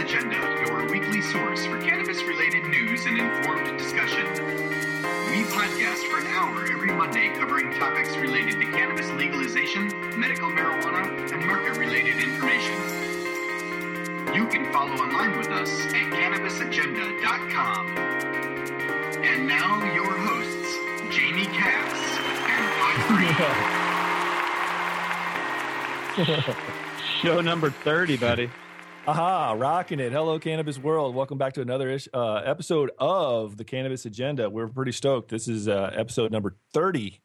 Agenda, your weekly source for cannabis related news and informed discussion. We podcast for an hour every Monday covering topics related to cannabis legalization, medical marijuana, and market related information. You can follow online with us at cannabisagenda.com. And now, your hosts, Jamie Cass and Pod Show number 30, buddy. Aha, rocking it. Hello, Cannabis World. Welcome back to another ish, uh, episode of the Cannabis Agenda. We're pretty stoked. This is uh, episode number 30,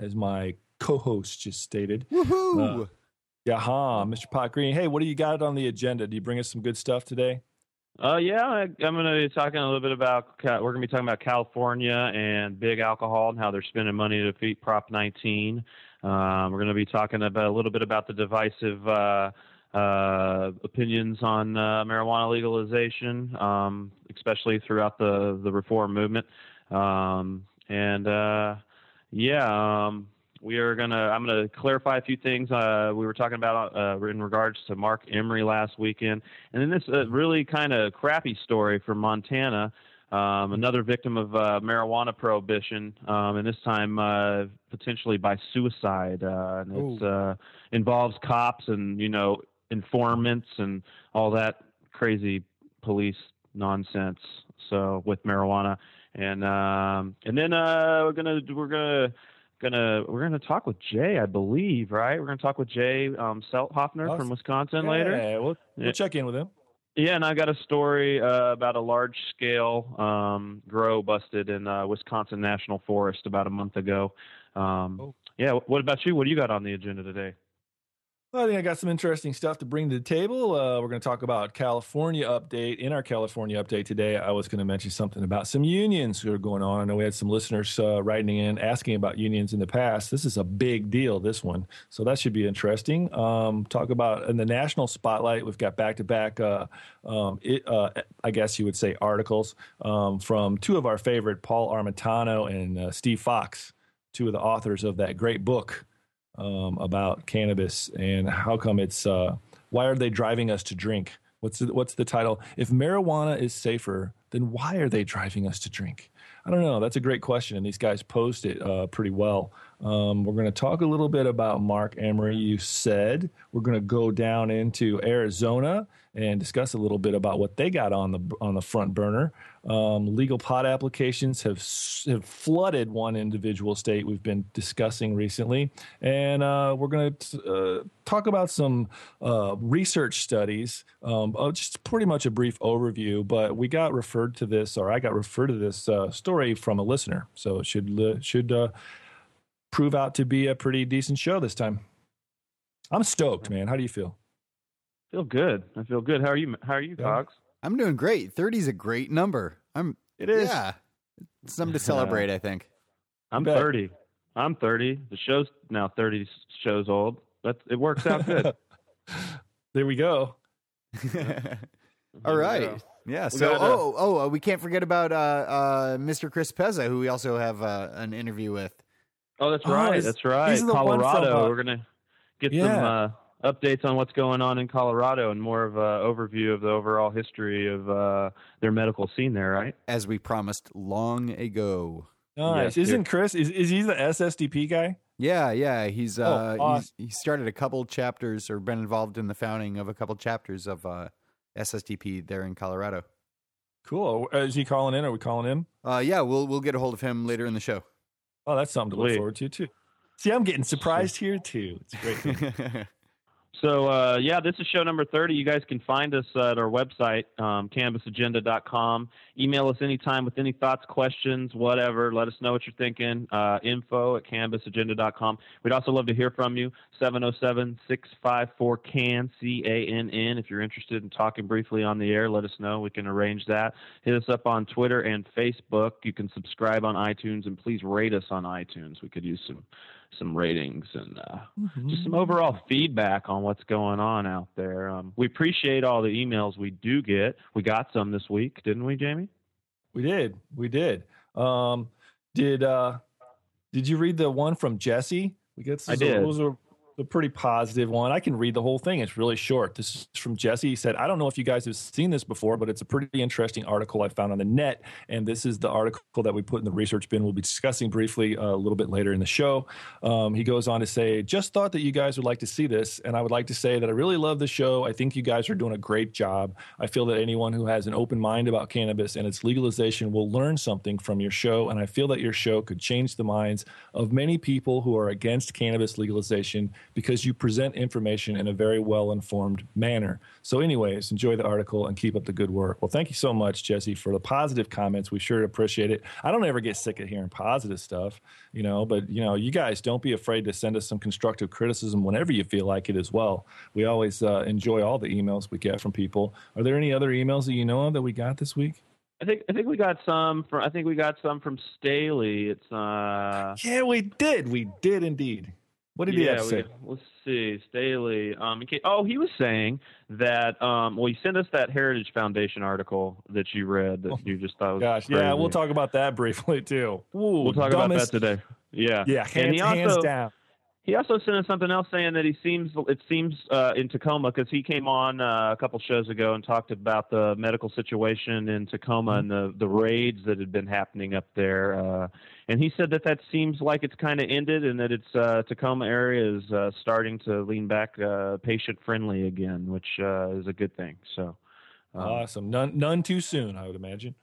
as my co host just stated. Woohoo! Uh, yeah, huh, Mr. Pot Green. Hey, what do you got on the agenda? Do you bring us some good stuff today? Uh, yeah, I, I'm going to be talking a little bit about, we're going to be talking about California and big alcohol and how they're spending money to defeat Prop 19. Um, we're going to be talking about a little bit about the divisive uh, uh, opinions on uh, marijuana legalization, um, especially throughout the the reform movement. Um, and uh, yeah, um, we are gonna. I'm gonna clarify a few things. Uh, we were talking about uh, in regards to Marc Emery last weekend, and then this uh, really kind of crappy story from Montana. Um, another victim of uh, marijuana prohibition, um, and this time uh, potentially by suicide. Uh, and it uh, involves cops and you know informants and all that crazy police nonsense. So with marijuana, and um, and then uh, we're gonna we're gonna gonna we're gonna talk with Jay, I believe, right? We're gonna talk with Jay um, Selthofner Oh, from Wisconsin yeah, later. we'll, Yeah. we'll check in with him. Yeah, and I got a story uh, about a large scale um, grow busted in uh, Wisconsin National Forest about a month ago. Um, Oh. Yeah, what about you? What do you got on the agenda today? Well, I think I got some interesting stuff to bring to the table. Uh, we're going to talk about California update. In our California update today, I was going to mention something about some unions that are going on. I know we had some listeners uh, writing in asking about unions in the past. This is a big deal, this one. So that should be interesting. Um, talk about in the national spotlight, we've got back to back, I guess you would say, articles um, from two of our favorite, Paul Armentano and uh, Steve Fox, two of the authors of that great book um, about cannabis and how come it's uh, why are they driving us to drink? What's the, what's the title? If marijuana is safer, then why are they driving us to drink? I don't know. That's a great question, and these guys posed it uh, pretty well. Um, we're going to talk a little bit about Marc Emery. You said we're going to go down into Arizona and discuss a little bit about what they got on the on the front burner. Um, legal pot applications have have flooded one individual state we've been discussing recently, and uh, we're going to uh, talk about some uh, research studies. Um, uh, just pretty much a brief overview, but we got referred to this, or I got referred to this uh, story from a listener, so it should should uh, prove out to be a pretty decent show this time. I'm stoked, man. How do you feel? Feel good. I feel good. How are you? How are you. Cogs? I'm doing great. 30 is a great number. I'm. It is. Yeah, it's something to celebrate. I think. I'm bet. 30. I'm 30. The show's now 30 shows old. That it works out good. There we go. All right. Yeah. We So, got, uh, oh, oh, uh, we can't forget about uh, uh, Mr. Chris Pezza, who we also have uh, an interview with. Oh, that's Oh, right. That's right. the Colorado. uh, We're gonna get some Yeah. uh, updates on what's going on in Colorado and more of an overview of the overall history of uh, their medical scene there. Right? as we promised long ago. Nice. Yes, Isn't Chris? Is, is he the SSDP guy? Yeah, yeah. He's uh, Oh, he's, he started a couple chapters or been involved in the founding of a couple chapters of uh, SSDP there in Colorado. Cool. Uh, Is he calling in? Are we calling him? Uh, yeah, we'll we'll get a hold of him later in the show. Oh, that's something to look Sweet. forward to too. See, I'm getting surprised here too. It's great. So uh, yeah, this is show number thirty. You guys can find us at our website, um, cannabisagenda.com. Email us anytime with any thoughts, questions, whatever. Let us know what you're thinking. Uh, info at cannabisagenda.com. We'd also love to hear from you. 707-654-CAN, C-A-N-N. If you're interested in talking briefly on the air, let us know. We can arrange that. Hit us up on Twitter and Facebook. You can subscribe on iTunes and please rate us on iTunes. We could use some some ratings and uh, just some overall feedback on what's going on out there. Um, we appreciate all the emails we do get. We got some this week, didn't we, Jamie? we did. We did. Um, did uh, did you read the one from Jesse? We got. I did. Those were a pretty positive one. I can read the whole thing. It's really short. This is from Jesse. He said, I don't know if you guys have seen this before, but it's a pretty interesting article I found on the net. And this is the article that we put in the research bin. We'll be discussing briefly uh, a little bit later in the show. Um, he goes on to say, Just thought that you guys would like to see this. And I would like to say that I really love the show. I think you guys are doing a great job. I feel that anyone who has an open mind about cannabis and its legalization will learn something from your show. And I feel that your show could change the minds of many people who are against cannabis legalization because you present information in a very well informed manner. So, anyways, enjoy the article and keep up the good work. Well, thank you so much, Jesse, for the positive comments. We sure appreciate it. I don't ever get sick of hearing positive stuff, you know, but, you know, you guys don't be afraid to send us some constructive criticism whenever you feel like it as well. We always uh, enjoy all the emails we get from people. Are there any other emails that you know of that we got this week? I think I think we got some from I think we got some from Staley. It's uh Yeah, we did. We did indeed. What did yeah, he have to say? We, let's see, Staley. Um, oh, he was saying that. Um, well, he sent us that Heritage Foundation article that you read that you just thought was Gosh, crazy. yeah, we'll talk about that briefly too. Ooh, We'll talk dumbest- about that today. Yeah, Yeah, and hands, he also hands down. he also sent us something else saying that he seems it seems uh, in Tacoma because he came on uh, a couple shows ago and talked about the medical situation in Tacoma and the the raids that had been happening up there. Uh, and he said that that seems like it's kind of ended and that it's uh, Tacoma area is uh, starting to lean back uh, patient friendly again, which uh, is a good thing. So. um, Awesome. None, none too soon, I would imagine.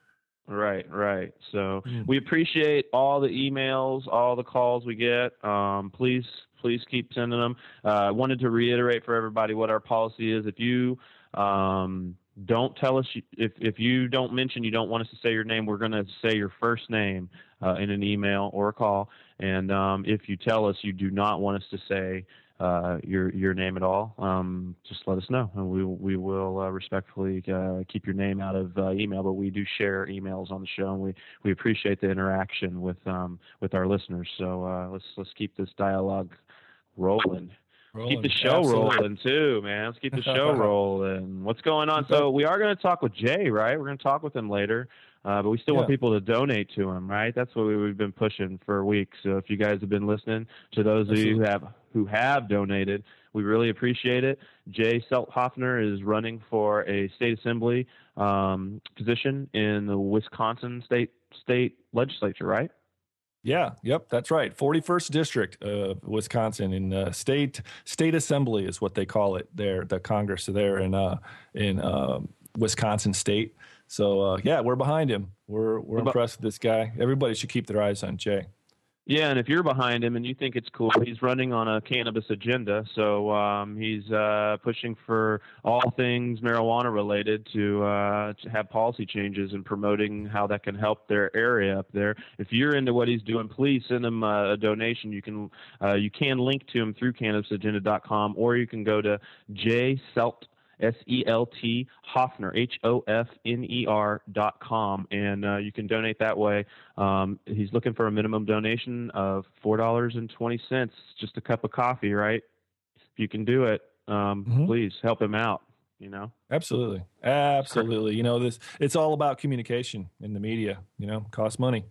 Right, right. So Mm. we appreciate all the emails, all the calls we get. Um, please, please keep sending them. Uh, I wanted to reiterate for everybody what our policy is. If you um, don't tell us, if if you don't mention you don't want us to say your name, we're going to say your first name uh, in an email or a call. And um, if you tell us you do not want us to say uh, your your name at all, um, just let us know, and we we will uh, respectfully uh, keep your name out of uh, email. But we do share emails on the show, and we, we appreciate the interaction with um, with our listeners. So uh, let's let's keep this dialogue rolling. Keep the show Absolutely. rolling too, man. Let's keep the show rolling. What's going on? So we are going to talk with Jay, right? We're going to talk with him later. Uh, but we still want people to donate to him, right? That's what we, we've been pushing for weeks. So if you guys have been listening, to those of you who have who have donated, we really appreciate it. Jay Selthofner is running for a state assembly um, position in the Wisconsin state state legislature, right? Yeah, yep, that's right. 41st district of Wisconsin in uh, state state assembly is what they call it there, the Congress there in uh, in uh, Wisconsin state. So uh, yeah, we're behind him. We're we're impressed with this guy. Everybody should keep their eyes on Jay. Yeah, and if you're behind him and you think it's cool, he's running on a cannabis agenda. So um, he's uh, pushing for all things marijuana related to, uh, to have policy changes and promoting how that can help their area up there. If you're into what he's doing, please send him uh, a donation. You can uh, you can link to him through cannabisagenda.com, or you can go to jselt. S E L T Hoffner H O F N E R dot com, and uh, you can donate that way. Um, he's looking for a minimum donation of four dollars and twenty cents, just a cup of coffee, right? If you can do it, um, Mhm. please help him out. You know, Absolutely, absolutely. You know this. It's all about communication in the media. You know, costs money.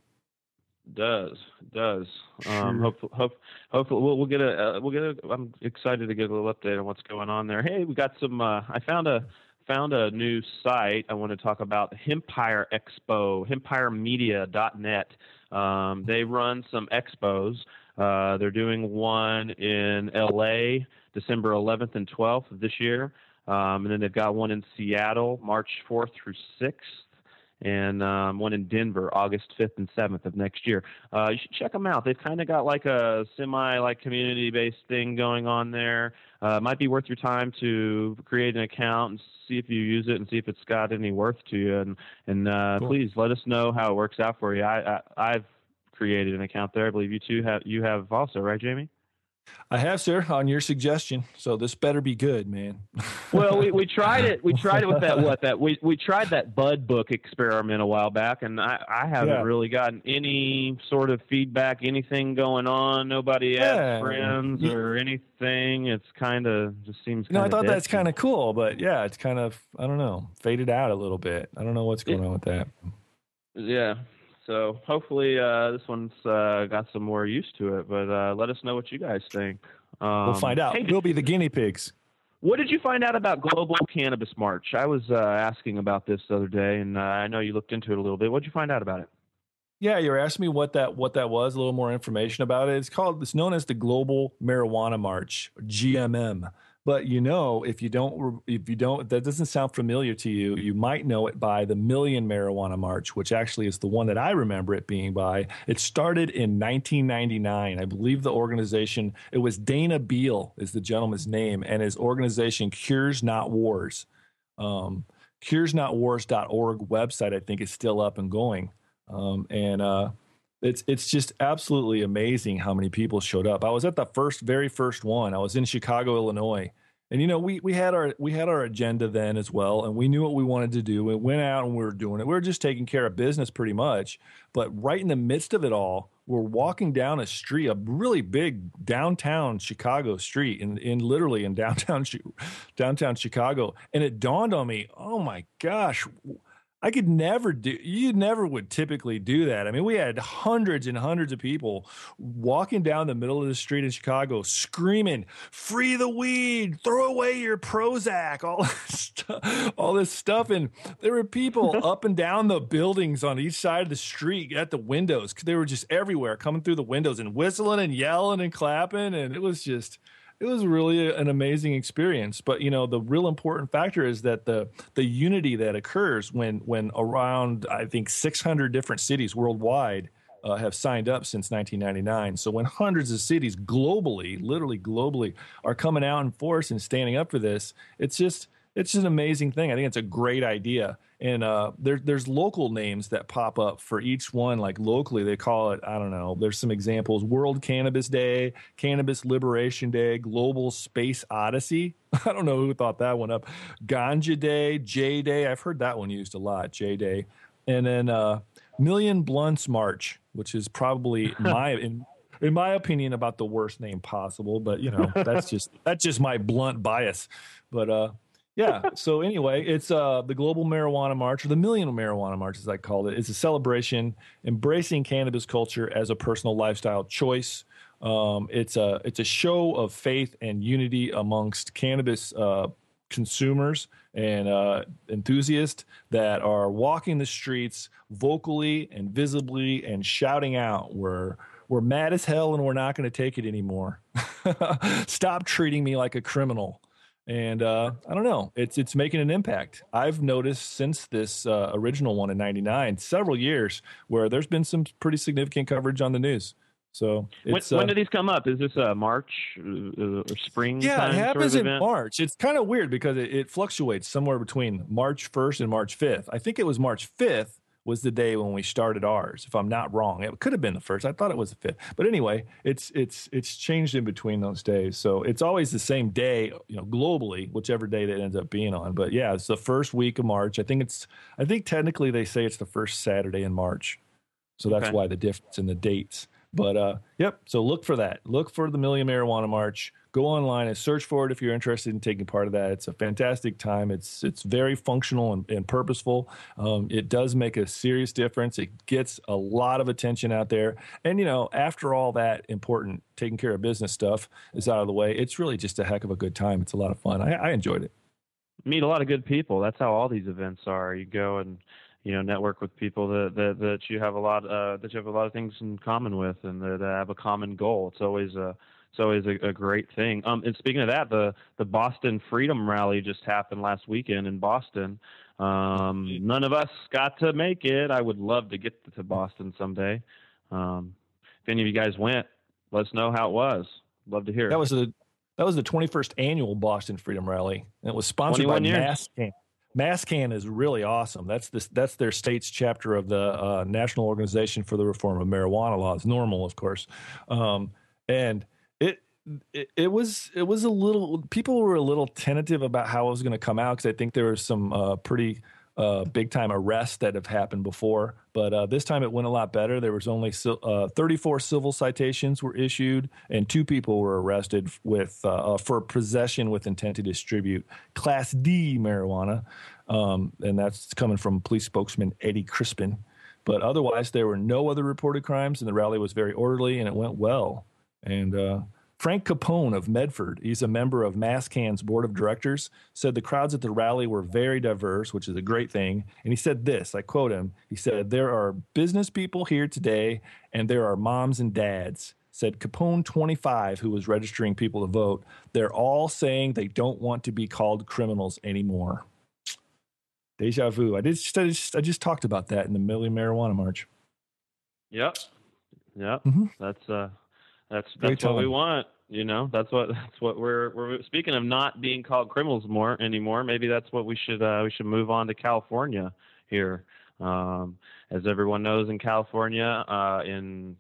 Does does. Um, hope, hope, hopefully we'll, we'll get a uh, we'll get a. I'm excited to get a little update on what's going on there. Hey, we got some. Uh, I found a found a new site. I want to talk about Hempire Expo, HempireMedia.net. Um, they run some expos. Uh, they're doing one in L.A. December 11th and 12th of this year, um, and then they've got one in Seattle March 4th through 6th and um, one in Denver, August 5th and 7th of next year. Uh, you should check them out. They've kind of got like a semi like community based thing going on there. Uh, might be worth your time to create an account and see if you use it and see if it's got any worth to you. And and uh, Cool. please let us know how it works out for you. I, I I've created an account there. I believe you two have you have also, right, Jamie? I have, sir, on your suggestion. So this better be good, man. well, we, we tried it. We tried it with that what that we we tried that Bud book experiment a while back, and I I haven't Yeah. really gotten any sort of feedback, anything going on. Nobody Yeah. adds friends You- or anything. It's kind of just seems. No, I thought dead that's kind of cool, but yeah, it's kind of I don't know, faded out a little bit. I don't know what's going on with that. yeah. So hopefully uh, this one's uh, got some more use to it, but uh, let us know what you guys think. Um, we'll find out. hey, we'll be the guinea pigs. What did you find out about Global Cannabis March? I was uh, asking about this the other day, and uh, I know you looked into it a little bit. What did you find out about it? Yeah, you were asking me what that what that was. A little more information about it. It's called. It's known as the Global Marijuana March, GMM. But you know, if you don't, if you don't, that doesn't sound familiar to you. You might know it by the Million Marijuana March, which actually is the one that I remember it being by. It started in 1999. I believe the organization. It was Dana Beal is the gentleman's name, and his organization Cures Not Wars. Um, curesnotwars.org website, I think, is still up and going. Um, and uh, it's it's just absolutely amazing how many people showed up. I was at the first, very first one. I was in Chicago, Illinois, and you know we we had our we had our agenda then as well, and we knew what we wanted to do. We went out and we were doing it. We were just taking care of business pretty much. But right in the midst of it all, we're walking down a street, a really big downtown Chicago street, in in literally in downtown downtown Chicago, and it dawned on me, oh my gosh I could never do, you never would typically do that. I mean, we had hundreds and hundreds of people walking down the middle of the street in Chicago screaming, free the weed, throw away your Prozac, all this stuff, all this stuff. And there were people up and down the buildings on each side of the street at the windows. They were just everywhere coming through the windows and whistling and yelling and clapping. And it was just, it was really an amazing experience. But you know, the real important factor is that the the unity that occurs when when around I think 600 different cities worldwide uh, have signed up since 1999. So when hundreds of cities globally, literally globally, are coming out in force and standing up for this, it's just it's just an amazing thing. I think it's a great idea and uh, there, there's local names that pop up for each one. Like locally, they call it I don't know. There's some examples: World Cannabis Day, Cannabis Liberation Day, Global Space Odyssey. I don't know who thought that one up. Ganja Day, J Day. I've heard that one used a lot. J Day, and then uh, Million Blunts March, which is probably my in, in my opinion about the worst name possible. But you know that's just that's just my blunt bias. But uh, yeah. So anyway, it's uh, the Global Marijuana March, or the Million Marijuana March, as I called it. It's a celebration embracing cannabis culture as a personal lifestyle choice. Um, it's a it's a show of faith and unity amongst cannabis uh, consumers and uh, enthusiasts that are walking the streets vocally and visibly and shouting out, "We're we're mad as hell and we're not going to take it anymore. Stop treating me like a criminal." And uh, I don't know, it's it's making an impact. I've noticed since this uh, original one in '99, several years where there's been some pretty significant coverage on the news. So when, when uh, do these come up? Is this a March uh, or spring? Yeah, it happens sort of in March. It's kind of weird because it, it fluctuates somewhere between March 1st and March 5th. I think it was March 5th was the day when we started ours, if I'm not wrong. It could have been the first. I thought it was the fifth. But anyway, it's it's it's changed in between those days. So it's always the same day, you know, globally, whichever day that ends up being on. But yeah, it's the first week of March. I think it's I think technically they say it's the first Saturday in March. So that's okay. why the difference in the dates. But uh, yep. So look for that. Look for the Million Marijuana March go online and search for it if you're interested in taking part of that. It's a fantastic time. It's it's very functional and, and purposeful. Um, it does make a serious difference. It gets a lot of attention out there. And you know, after all that important taking care of business stuff is out of the way, it's really just a heck of a good time. It's a lot of fun. I, I enjoyed it. Meet a lot of good people. That's how all these events are. You go and you know network with people that that, that you have a lot uh, that you have a lot of things in common with and that, that have a common goal. It's always a it's always a, a great thing. Um, and speaking of that, the the Boston Freedom Rally just happened last weekend in Boston. Um, none of us got to make it. I would love to get to Boston someday. Um, if any of you guys went, let us know how it was. Love to hear. That was the that was the 21st annual Boston Freedom Rally, and it was sponsored by MassCann. MassCann is really awesome. That's this that's their state's chapter of the uh, National Organization for the Reform of Marijuana Laws, NORML, of course, um, and it, was it was a little people were a little tentative about how it was going to come out because I think there were some uh, pretty uh, big time arrests that have happened before, but uh, this time it went a lot better. There was only uh, 34 civil citations were issued, and two people were arrested with uh, uh, for possession with intent to distribute Class D marijuana, um, and that's coming from police spokesman Eddie Crispin. But otherwise, there were no other reported crimes, and the rally was very orderly and it went well. And uh, Frank Capone of Medford, he's a member of MassCann's board of directors, said the crowds at the rally were very diverse, which is a great thing. And he said this I quote him He said, There are business people here today, and there are moms and dads. Said Capone 25, who was registering people to vote, they're all saying they don't want to be called criminals anymore. Deja vu. I just, I just, I just talked about that in the Million Marijuana March. Yep. Yep. Mm-hmm. That's uh that's that's what we want. You know, that's what that's what we're we're speaking of not being called criminals more anymore. Maybe that's what we should uh, we should move on to California here. Um, as everyone knows, in California, uh, in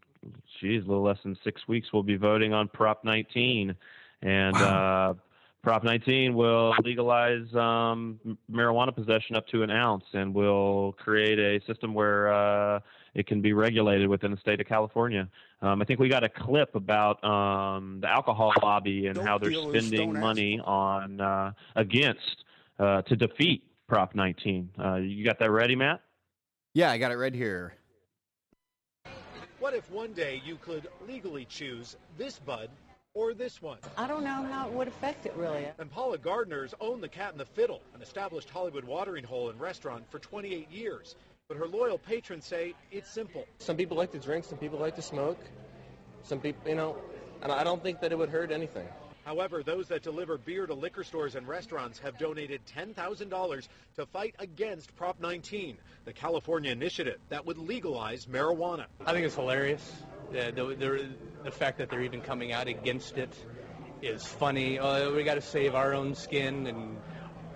geez, a little less than six weeks, we'll be voting on Prop 19, and wow. uh, Prop 19 will legalize um, marijuana possession up to an ounce, and will create a system where uh, it can be regulated within the state of California. Um, I think we got a clip about um, the alcohol lobby and don't how they're spending money on uh, against uh, to defeat Prop 19. Uh, you got that ready, Matt? Yeah, I got it right here. What if one day you could legally choose this bud or this one? I don't know how it would affect it really. And Paula Gardner's owned the Cat and the Fiddle, an established Hollywood watering hole and restaurant for 28 years. But her loyal patrons say it's simple. Some people like to drink, some people like to smoke. Some people, you know, and I don't think that it would hurt anything. However, those that deliver beer to liquor stores and restaurants have donated $10,000 to fight against Prop 19, the California initiative that would legalize marijuana. I think it's hilarious. The, the, the fact that they're even coming out against it is funny. Uh, we got to save our own skin and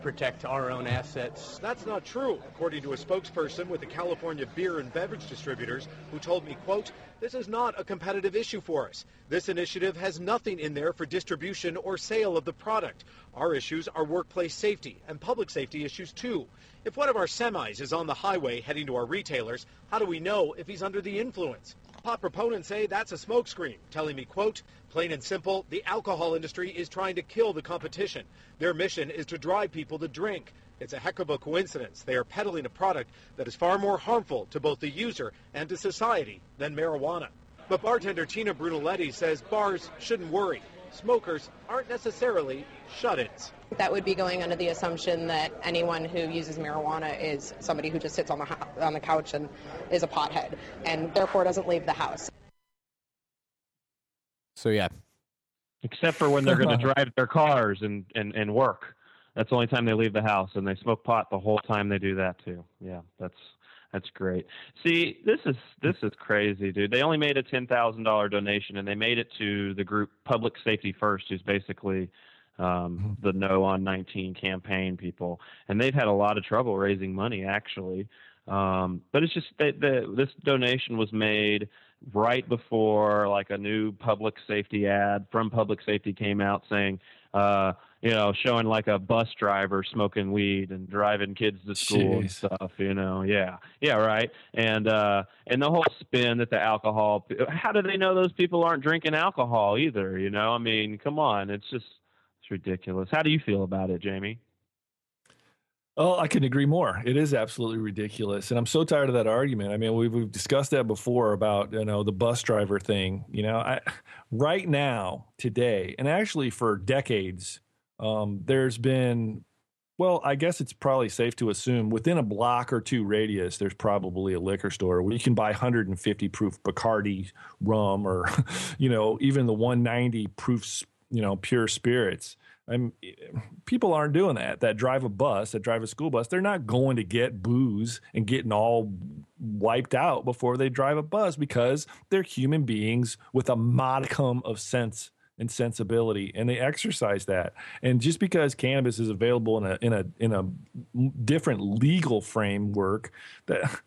protect our own assets. That's not true, according to a spokesperson with the California Beer and Beverage Distributors who told me, quote, this is not a competitive issue for us. This initiative has nothing in there for distribution or sale of the product. Our issues are workplace safety and public safety issues too. If one of our semis is on the highway heading to our retailers, how do we know if he's under the influence? Pot proponents say that's a smokescreen, telling me, quote, plain and simple, the alcohol industry is trying to kill the competition. Their mission is to drive people to drink. It's a heck of a coincidence. They are peddling a product that is far more harmful to both the user and to society than marijuana. But bartender Tina Brunelletti says bars shouldn't worry. Smokers aren't necessarily shut-ins. That would be going under the assumption that anyone who uses marijuana is somebody who just sits on the on the couch and is a pothead, and therefore doesn't leave the house. So yeah, except for when they're going to drive their cars and, and and work. That's the only time they leave the house, and they smoke pot the whole time they do that too. Yeah, that's that's great. See, this is this is crazy, dude. They only made a ten thousand dollar donation, and they made it to the group Public Safety First, who's basically um, mm-hmm. the No on 19 campaign people, and they've had a lot of trouble raising money actually. Um, but it's just that this donation was made right before like a new public safety ad from public safety came out saying, uh, you know, showing like a bus driver smoking weed and driving kids to school Jeez. and stuff, you know. Yeah. Yeah, right. And uh and the whole spin that the alcohol how do they know those people aren't drinking alcohol either, you know? I mean, come on. It's just it's ridiculous. How do you feel about it, Jamie? Oh, I can agree more. It is absolutely ridiculous, and I'm so tired of that argument. I mean, we've, we've discussed that before about you know the bus driver thing. You know, I, right now, today, and actually for decades, um, there's been, well, I guess it's probably safe to assume within a block or two radius, there's probably a liquor store where you can buy 150 proof Bacardi rum, or you know, even the 190 proof, you know, pure spirits I'm, people aren't doing that. That drive a bus, that drive a school bus, they're not going to get booze and getting all wiped out before they drive a bus because they're human beings with a modicum of sense and sensibility and they exercise that. And just because cannabis is available in a in a in a different legal framework that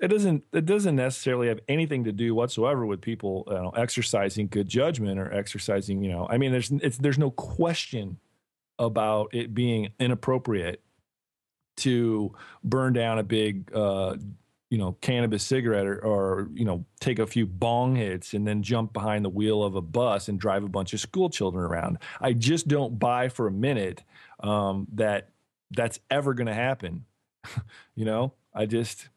it doesn't it doesn't necessarily have anything to do whatsoever with people you know, exercising good judgment or exercising you know i mean there's there's no question about it being inappropriate to burn down a big uh, you know cannabis cigarette or, or, you know take a few bong hits and then jump behind the wheel of a bus and drive a bunch of school children around i just don't buy for a minute um, that that's ever going to happen you know i just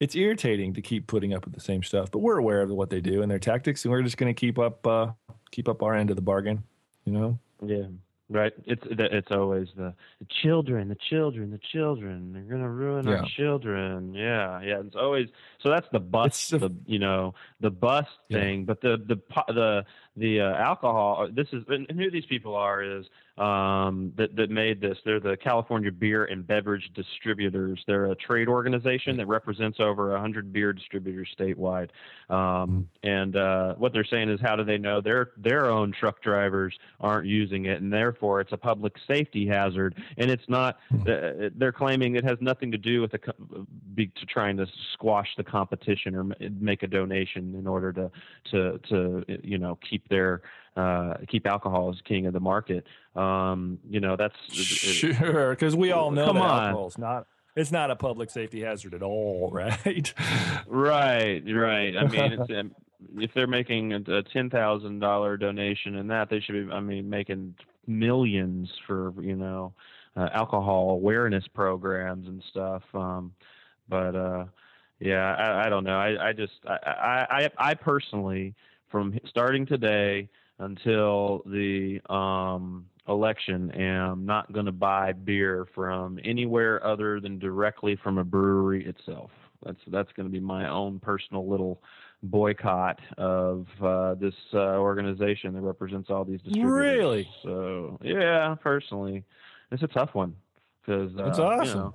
it's irritating to keep putting up with the same stuff. But we're aware of what they do and their tactics, and we're just going to keep up uh, keep up our end of the bargain. You know. Yeah. Right. It's it's always the, the children, the children, the children. They're gonna ruin Yeah. our children. Yeah, yeah. It's always so. That's the bus. The, you know the bust Yeah. thing. But the the the the uh, alcohol. This is and who these people are is um that that made this. They're the California Beer and Beverage Distributors. They're a trade organization that represents over hundred beer distributors statewide. Um, and uh, what they're saying is, how do they know their their own truck drivers aren't using it, and therefore it's a public safety hazard? And it's not. Uh, they're claiming it has nothing to do with the to trying to squash the competition or make a donation in order to to to you know keep their uh, keep alcohol as king of the market. Um, you know that's Sure, because we all know that on. alcohol's not it's not a public safety hazard at all, right? Right, right. I mean, it's, if they're making a, ten thousand dollar donation and that, they should be. I mean, making millions for you know uh, alcohol awareness programs and stuff. Um, but uh, yeah, I, I don't know. I, I just I I I personally from starting today until the um election am not going to buy beer from anywhere other than directly from a brewery itself. That's that's going to be my own personal little boycott of uh, this uh, organization that represents all these distributors. Really? So yeah, personally, it's a tough one because uh, That's you awesome. know,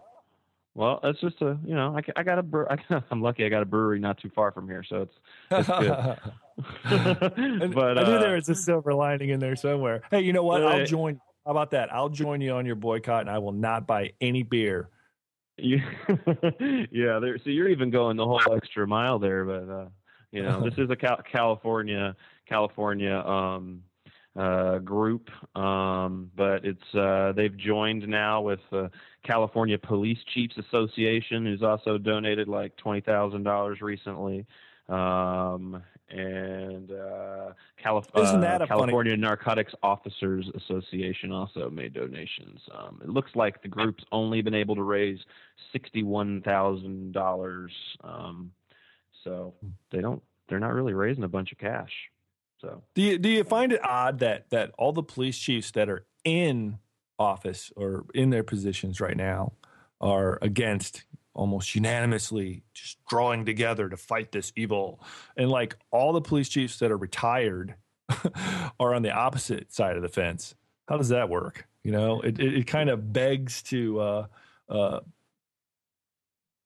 well, it's just a you know I, I got a bre- I, I'm lucky I got a brewery not too far from here, so it's it's good. But I knew uh, there was a silver lining in there somewhere. Hey, you know what? I'll join. How about that? I'll join you on your boycott, and I will not buy any beer. You, yeah, there. So you're even going the whole extra mile there, but uh, you know, this is a Cal- California California um, uh, group, um, but it's uh, they've joined now with uh, California Police Chiefs Association, who's also donated like twenty thousand dollars recently. Um, and uh, Calif- uh, that a funny- California Narcotics Officers Association also made donations. Um, it looks like the group's only been able to raise sixty-one thousand dollars. Um, so they don't. They're not really raising a bunch of cash. So Do you do you find it odd that that all the police chiefs that are in office or in their positions right now are against almost unanimously just drawing together to fight this evil. And like all the police chiefs that are retired are on the opposite side of the fence. How does that work? You know it it, it kind of begs to uh uh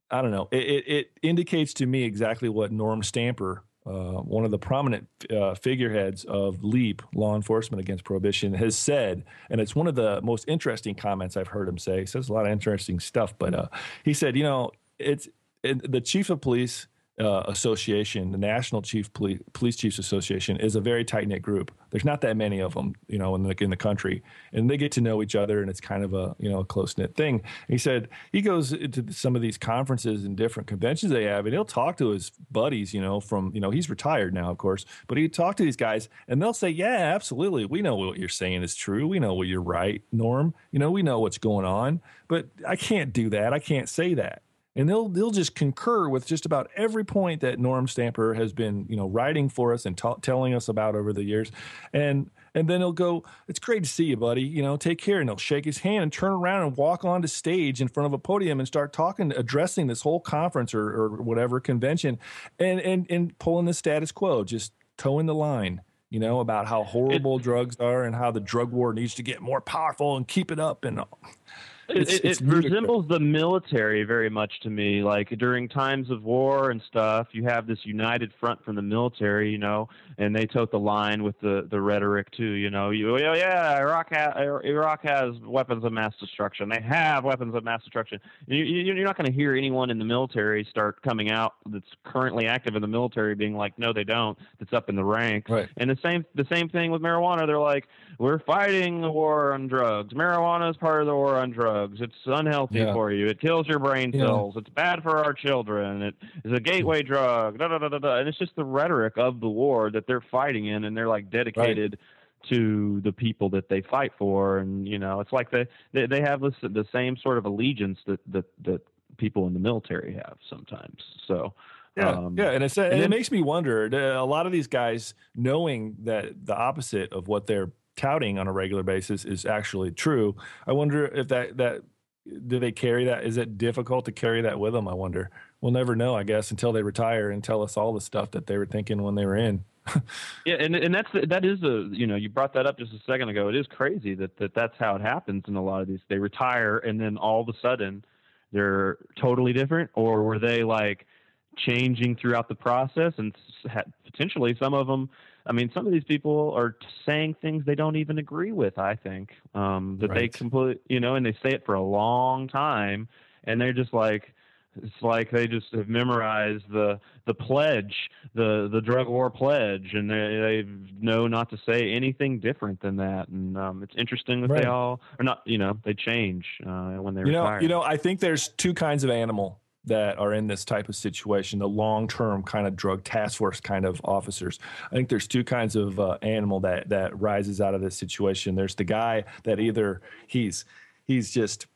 I don't know. It, it, it indicates to me exactly what Norm Stamper, uh, one of the prominent uh, figureheads of LEAP, Law Enforcement Against Prohibition, has said. And it's one of the most interesting comments I've heard him say. He says a lot of interesting stuff. But uh, he said, you know, it's it, the chief of police uh, association, the National Chief Police, Police Chiefs Association, is a very tight knit group. There's not that many of them, you know, in the in the country, and they get to know each other, and it's kind of a you know close knit thing. He said he goes to some of these conferences and different conventions they have, and he'll talk to his buddies, you know, from you know he's retired now, of course, but he'd talk to these guys, and they'll say, yeah, absolutely, we know what you're saying is true, we know what you're right, Norm, you know, we know what's going on, but I can't do that, I can't say that and they'll they'll just concur with just about every point that Norm Stamper has been you know writing for us and ta- telling us about over the years, and and then he'll go, "It's great to see you, buddy. You know, take care." And he'll shake his hand and turn around and walk onto stage in front of a podium and start talking, addressing this whole conference or, or whatever convention, and and and pulling the status quo, just towing the line. You know about how horrible drugs are and how the drug war needs to get more powerful and keep it up and. It, It's- it, it's it resembles the military very much to me. Like during times of war and stuff, you have this united front from the military, you know, and they tote the line with the, the rhetoric too. You know, you yeah, yeah Iraq ha- Iraq has weapons of mass destruction. They have weapons of mass destruction. You, you, you're not going to hear anyone in the military start coming out that's currently active in the military being like, no, they don't. That's up in the ranks. Right. And the same the same thing with marijuana. They're like, we're fighting the war on drugs. Marijuana is part of the war on drugs. It's unhealthy Yeah. for you. It kills your brain Yeah. cells. It's bad for our children. It is a gateway drug. Da, da, da, da, da. And it's just the rhetoric of the war that they're fighting in, and they're like dedicated to the people that they fight for. And you know, it's like they they, they have this, the same sort of allegiance that that that people in the military have sometimes. So. Yeah, um, yeah, and, it's, and, and it makes me wonder. uh, A lot of these guys, knowing that the opposite of what they're touting on a regular basis is actually true, I wonder if that that do they carry that? Is it difficult to carry that with them? I wonder. We'll never know, I guess, until they retire and tell us all the stuff that they were thinking when they were in. Yeah, and and that's that is a you know you brought that up just a second ago. It is crazy that that that's how it happens in a lot of these. They retire and then all of a sudden they're totally different, or were they like changing throughout the process? And potentially some of them. I mean, some of these people are saying things they don't even agree with. I think um, that they Right. completely you know, and they say it for a long time, and they're just like. It's like they just have memorized the the pledge, the the drug war pledge, and they, they know not to say anything different than that. And um, it's interesting that Right. they all are not, you know, they change uh, when they you know, you know, I think there's two kinds of animal that are in this type of situation. The long-term kind of drug task force kind of officers. I think there's two kinds of uh, animal that that rises out of this situation. There's the guy that either he's he's just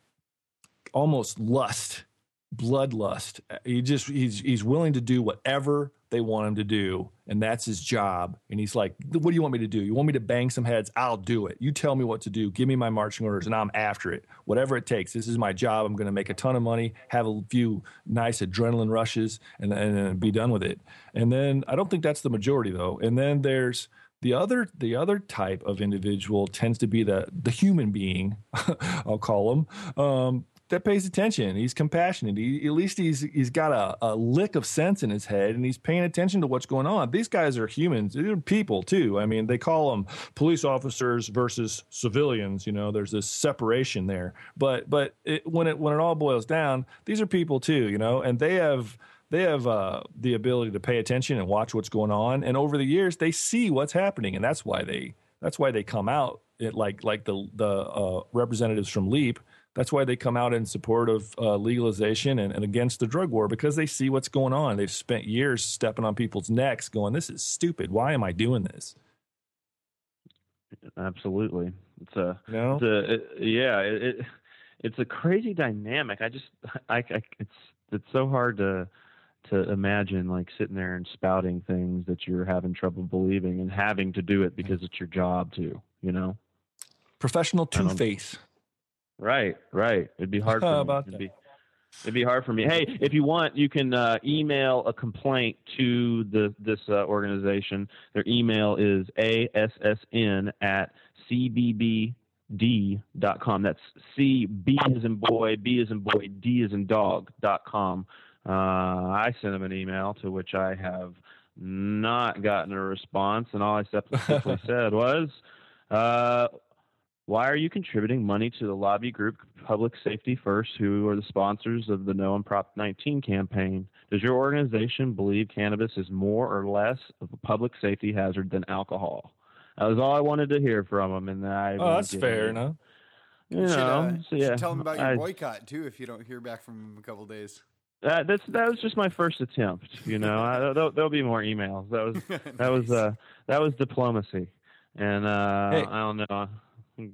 almost lust, bloodlust. He just he's he's willing to do whatever they want him to do, and that's his job. And he's like, "What do you want me to do? You want me to bang some heads? I'll do it. You tell me what to do. Give me my marching orders, and I'm after it. Whatever it takes. This is my job. I'm going to make a ton of money, have a few nice adrenaline rushes, and and, be done with it. And then I don't think that's the majority though. And then there's the other the other type of individual tends to be the the human being, I'll call him, um, that pays attention. He's compassionate. He, at least he's he's got a, a lick of sense in his head, and he's paying attention to what's going on. These guys are humans. They're people too. I mean, they call them police officers versus civilians. You know, there's this separation there. But but it, when it when it all boils down, these are people too. You know, and they have they have uh, the ability to pay attention and watch what's going on. And over the years, they see what's happening, and that's why they that's why they come out it, like like the the uh, representatives from Leap. That's why they come out in support of uh, legalization and, and against the drug war because they see what's going on. They've spent years stepping on people's necks, going, "This is stupid. Why am I doing this?" Absolutely, it's a, You know? it's a it, yeah, it, it it's a crazy dynamic. I just I, I it's it's so hard to to imagine like sitting there and spouting things that you're having trouble believing and having to do it because it's your job to, you know. Professional two face. Right, right. It'd be hard for me. it'd be it'd be hard for me. Hey, if you want, you can uh, email a complaint to the this uh, organization. Their email is assn at cbbd.com. That's C B is in boy, B is in boy, D is in dog dot com. Uh, I sent them an email to which I have not gotten a response, and all I simply simply said was, uh, why are you contributing money to the lobby group Public Safety First, who are the sponsors of the No on Prop 19 campaign? Does your organization believe cannabis is more or less of a public safety hazard than alcohol? That was all I wanted to hear from them, and I Oh, that's fair enough. You should, uh, so yeah, tell them about your I- boycott too if you don't hear back from them in a couple days. Uh, that's that was just my first attempt. You know, I, there'll, there'll be more emails. That was that was uh that was diplomacy, and uh, Hey. I don't know.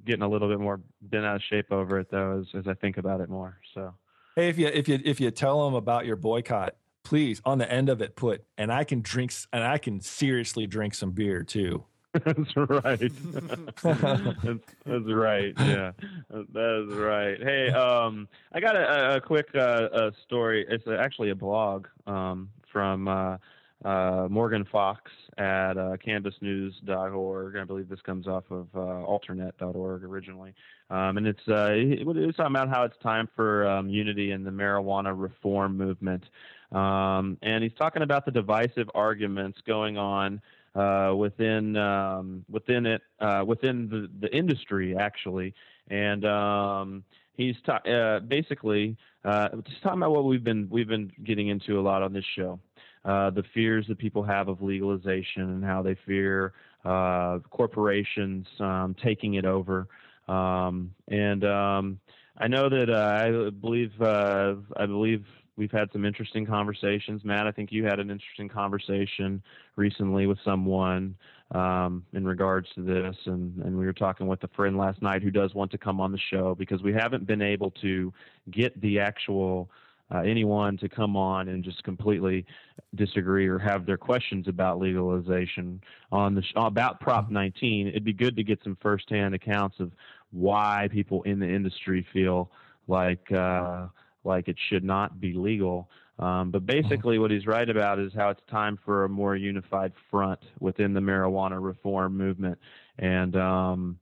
Getting a little bit more bent out of shape over it though, as as I think about it more. So Hey, if you if you if you tell them about your boycott, please on the end of it put, and I can drink and I can seriously drink some beer too. that's right. that's, that's right. Yeah, that is right. Hey, um, I got a, a quick uh, a story. It's actually a blog um, from uh, uh, Morgan Fox at uh, canvasnews.org. I believe this comes off of uh, alternet.org originally. Um, and it's uh, it, talking about how it's time for um, unity in the marijuana reform movement. Um, and he's talking about the divisive arguments going on uh, within um, within it uh, within the, the industry actually, and um, he's ta- uh, basically uh, just talking about what we've been we've been getting into a lot on this show. Uh, the fears that people have of legalization and how they fear uh, corporations um, taking it over. Um, and um, I know that uh, I believe uh, I believe we've had some interesting conversations. Matt, I think you had an interesting conversation recently with someone um, in regards to this, and, and we were talking with a friend last night who does want to come on the show because we haven't been able to get the actual uh, anyone to come on and just completely disagree or have their questions about legalization on the about Prop 19. It'd be good to get some firsthand accounts of why people in the industry feel like uh, like it should not be legal. Um, but basically, what he's right about is how it's time for a more unified front within the marijuana reform movement, and um,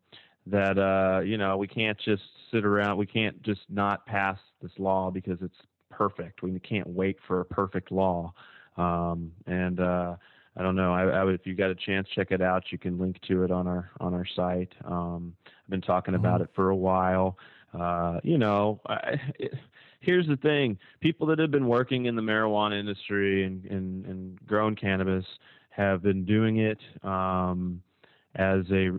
that uh, you know we can't just sit around, we can't just not pass this law because it's perfect. We can't wait for a perfect law. Um, and uh, I don't know. I, I would, if you got a chance, check it out. You can link to it on our on our site. Um, I've been talking mm-hmm. about it for a while. Uh, you know, I, it, here's the thing: people that have been working in the marijuana industry and and, and grown cannabis have been doing it um, as a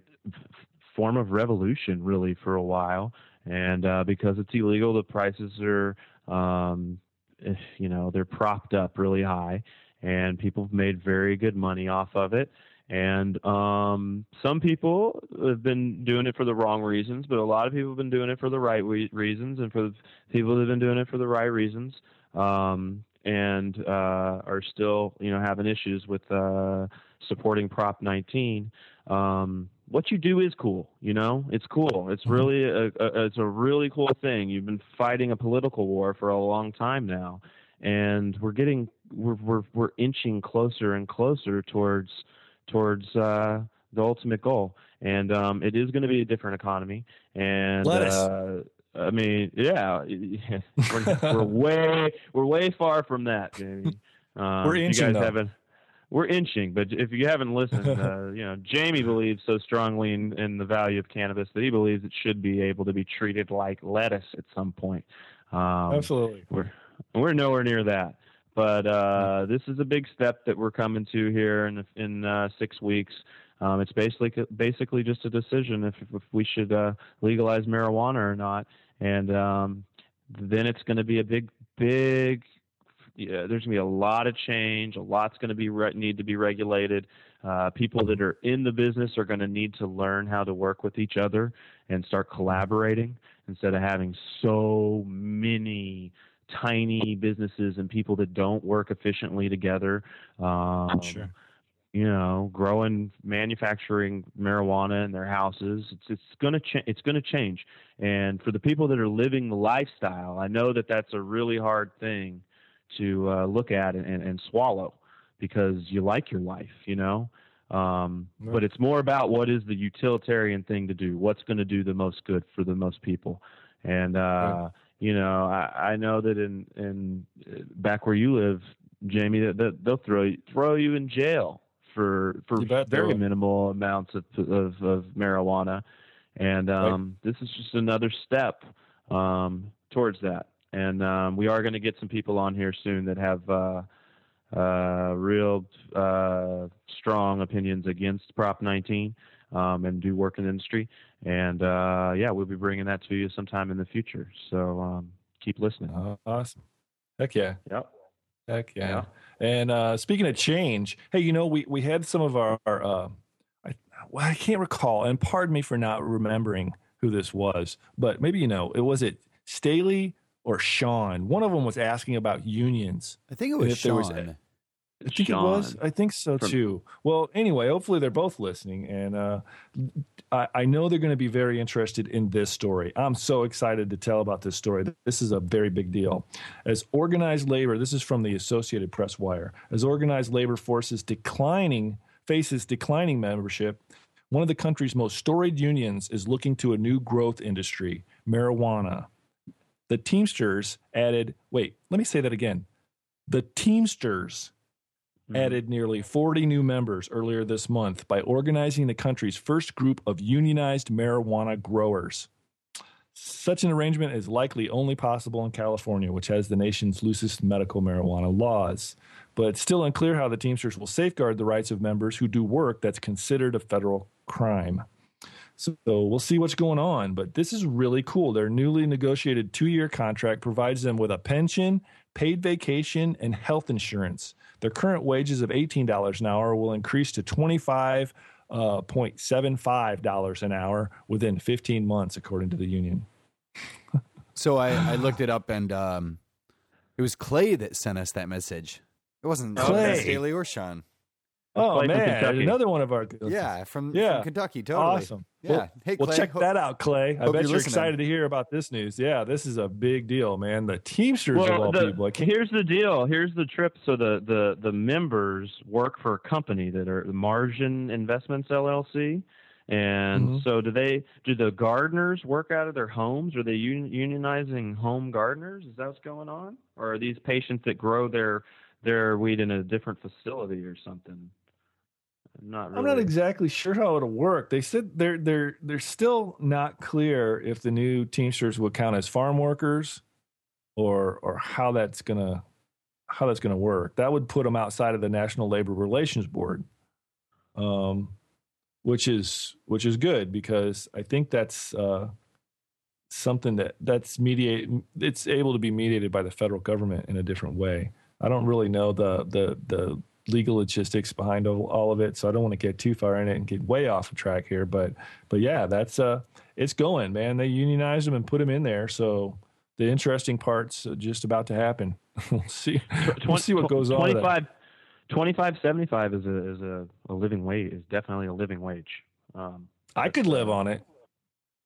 form of revolution, really, for a while. And uh, because it's illegal, the prices are, um, eh, you know, they're propped up really high, and people have made very good money off of it. And um, some people have been doing it for the wrong reasons, but a lot of people have been doing it for the right re- reasons, and for the people that have been doing it for the right reasons, um, and uh, are still, you know, having issues with uh, supporting Prop 19. Um, what you do is cool, you know. It's cool. It's mm-hmm. really a, a it's a really cool thing. You've been fighting a political war for a long time now, and we're getting we're we're we're inching closer and closer towards towards uh, the ultimate goal. And um, it is going to be a different economy. And uh, I mean, yeah, we're, we're, way we're way far from that, Jamie. Um, we're inching. You guys haven't. We're inching, but if you haven't listened, uh, you know Jamie believes so strongly in, in, the value of cannabis that he believes it should be able to be treated like lettuce at some point. Um, Absolutely, we're we're nowhere near that. But uh, this is a big step that we're coming to here in in uh, six weeks. Um, it's basically basically just a decision if, if we should uh, legalize marijuana or not, and um, then it's going to be a big big. Yeah, there's going to be a lot of change. A lot's going to be re- need to be regulated. Uh, people that are in the business are going to need to learn how to work with each other and start collaborating instead of having so many tiny businesses and people that don't work efficiently together. Um, sure. You know, growing manufacturing marijuana in their houses. It's it's gonna cha- it's gonna change. And for the people that are living the lifestyle, I know that that's a really hard thing to uh, look at and, and, and swallow because you like your life, you know. Um, right. But it's more about what is the utilitarian thing to do. What's going to do the most good for the most people, and uh, right you know, I, I know that in in back where you live, Jamie, that, that they'll throw you, throw you in jail for for very minimal amounts of, of, of marijuana, and um, right. this is just another step um, towards that. And um, we are going to get some people on here soon that have uh, uh, real uh, strong opinions against Prop 19 um, and do work in the industry. And uh, yeah, we'll be bringing that to you sometime in the future. So um, keep listening. Awesome. Heck yeah. Yep. Heck yeah. yeah. And uh, speaking of change, hey, you know, we, we had some of our, our uh, I, well, I can't recall, and pardon me for not remembering who this was, but maybe you know, it was it Staley or Sean. One of them was asking about unions. I think it was Sean. Was, I think Sean. it was. I think so From, too. Well, anyway, hopefully they're both listening, and uh, I, I, know they're going to be very interested in this story. I'm so excited to tell about this story. This is a very big deal. As organized labor, this is from the Associated Press Wire. As organized labor forces declining faces declining membership, one of the country's most storied unions is looking to a new growth industry, marijuana. The Teamsters added. Wait, let me say that again. The Teamsters mm-hmm. added nearly 40 new members earlier this month by organizing the country's first group of unionized marijuana growers. Such an arrangement is likely only possible in California, which has the nation's loosest medical marijuana laws. But it's still unclear how the Teamsters will safeguard the rights of members who do work that's considered a federal crime. So we'll see what's going on. But this is really cool. Their newly negotiated two year contract provides them with a pension, paid vacation, and health insurance. Their current wages of $18 an hour will increase to $25.75 uh, an hour within 15 months, according to the union. so I, I, looked it up, and um, It was Clay that sent us that message. It wasn't Clay. Staley or Sean. Oh Clay man, another one of our good Yeah, from, Yeah. from Kentucky. Totally. Awesome. Yeah. Well, hey, well, check ho- that out, Clay. I bet you're you're, excited to hear about this news. Yeah, this is a big deal, man. The Teamsters of all the- people. Can't, here's the deal. Here's the trip. So the, the, the members work for a company that are Marjyn Investments LLC. And Mhm. so do they, do the gardeners work out of their homes? Are they un- unionizing home gardeners? Is that what's going on? Or are these patients that grow their, their weed in a different facility or something? I'm not really. I'm not exactly sure how it'll work. They said they're they're they're still not clear if the new Teamsters will count as farm workers, or or how that's gonna how that's gonna work. That would put them outside of the National Labor Relations Board, um, which is which is good because I think that's uh, something that that's mediate. It's able to be mediated by the federal government in a different way. I don't really know the the the legal logistics behind all, all of it, so I don't want to get too far in it and get way off the track here. But but yeah, that's uh, it's going, man. They unionized them and put them in there, so the interesting part's uh, just about to happen. we'll see. We'll see what goes on. with 25, 2575 is a is a, a living wage is definitely a living wage. Um, I could live on it.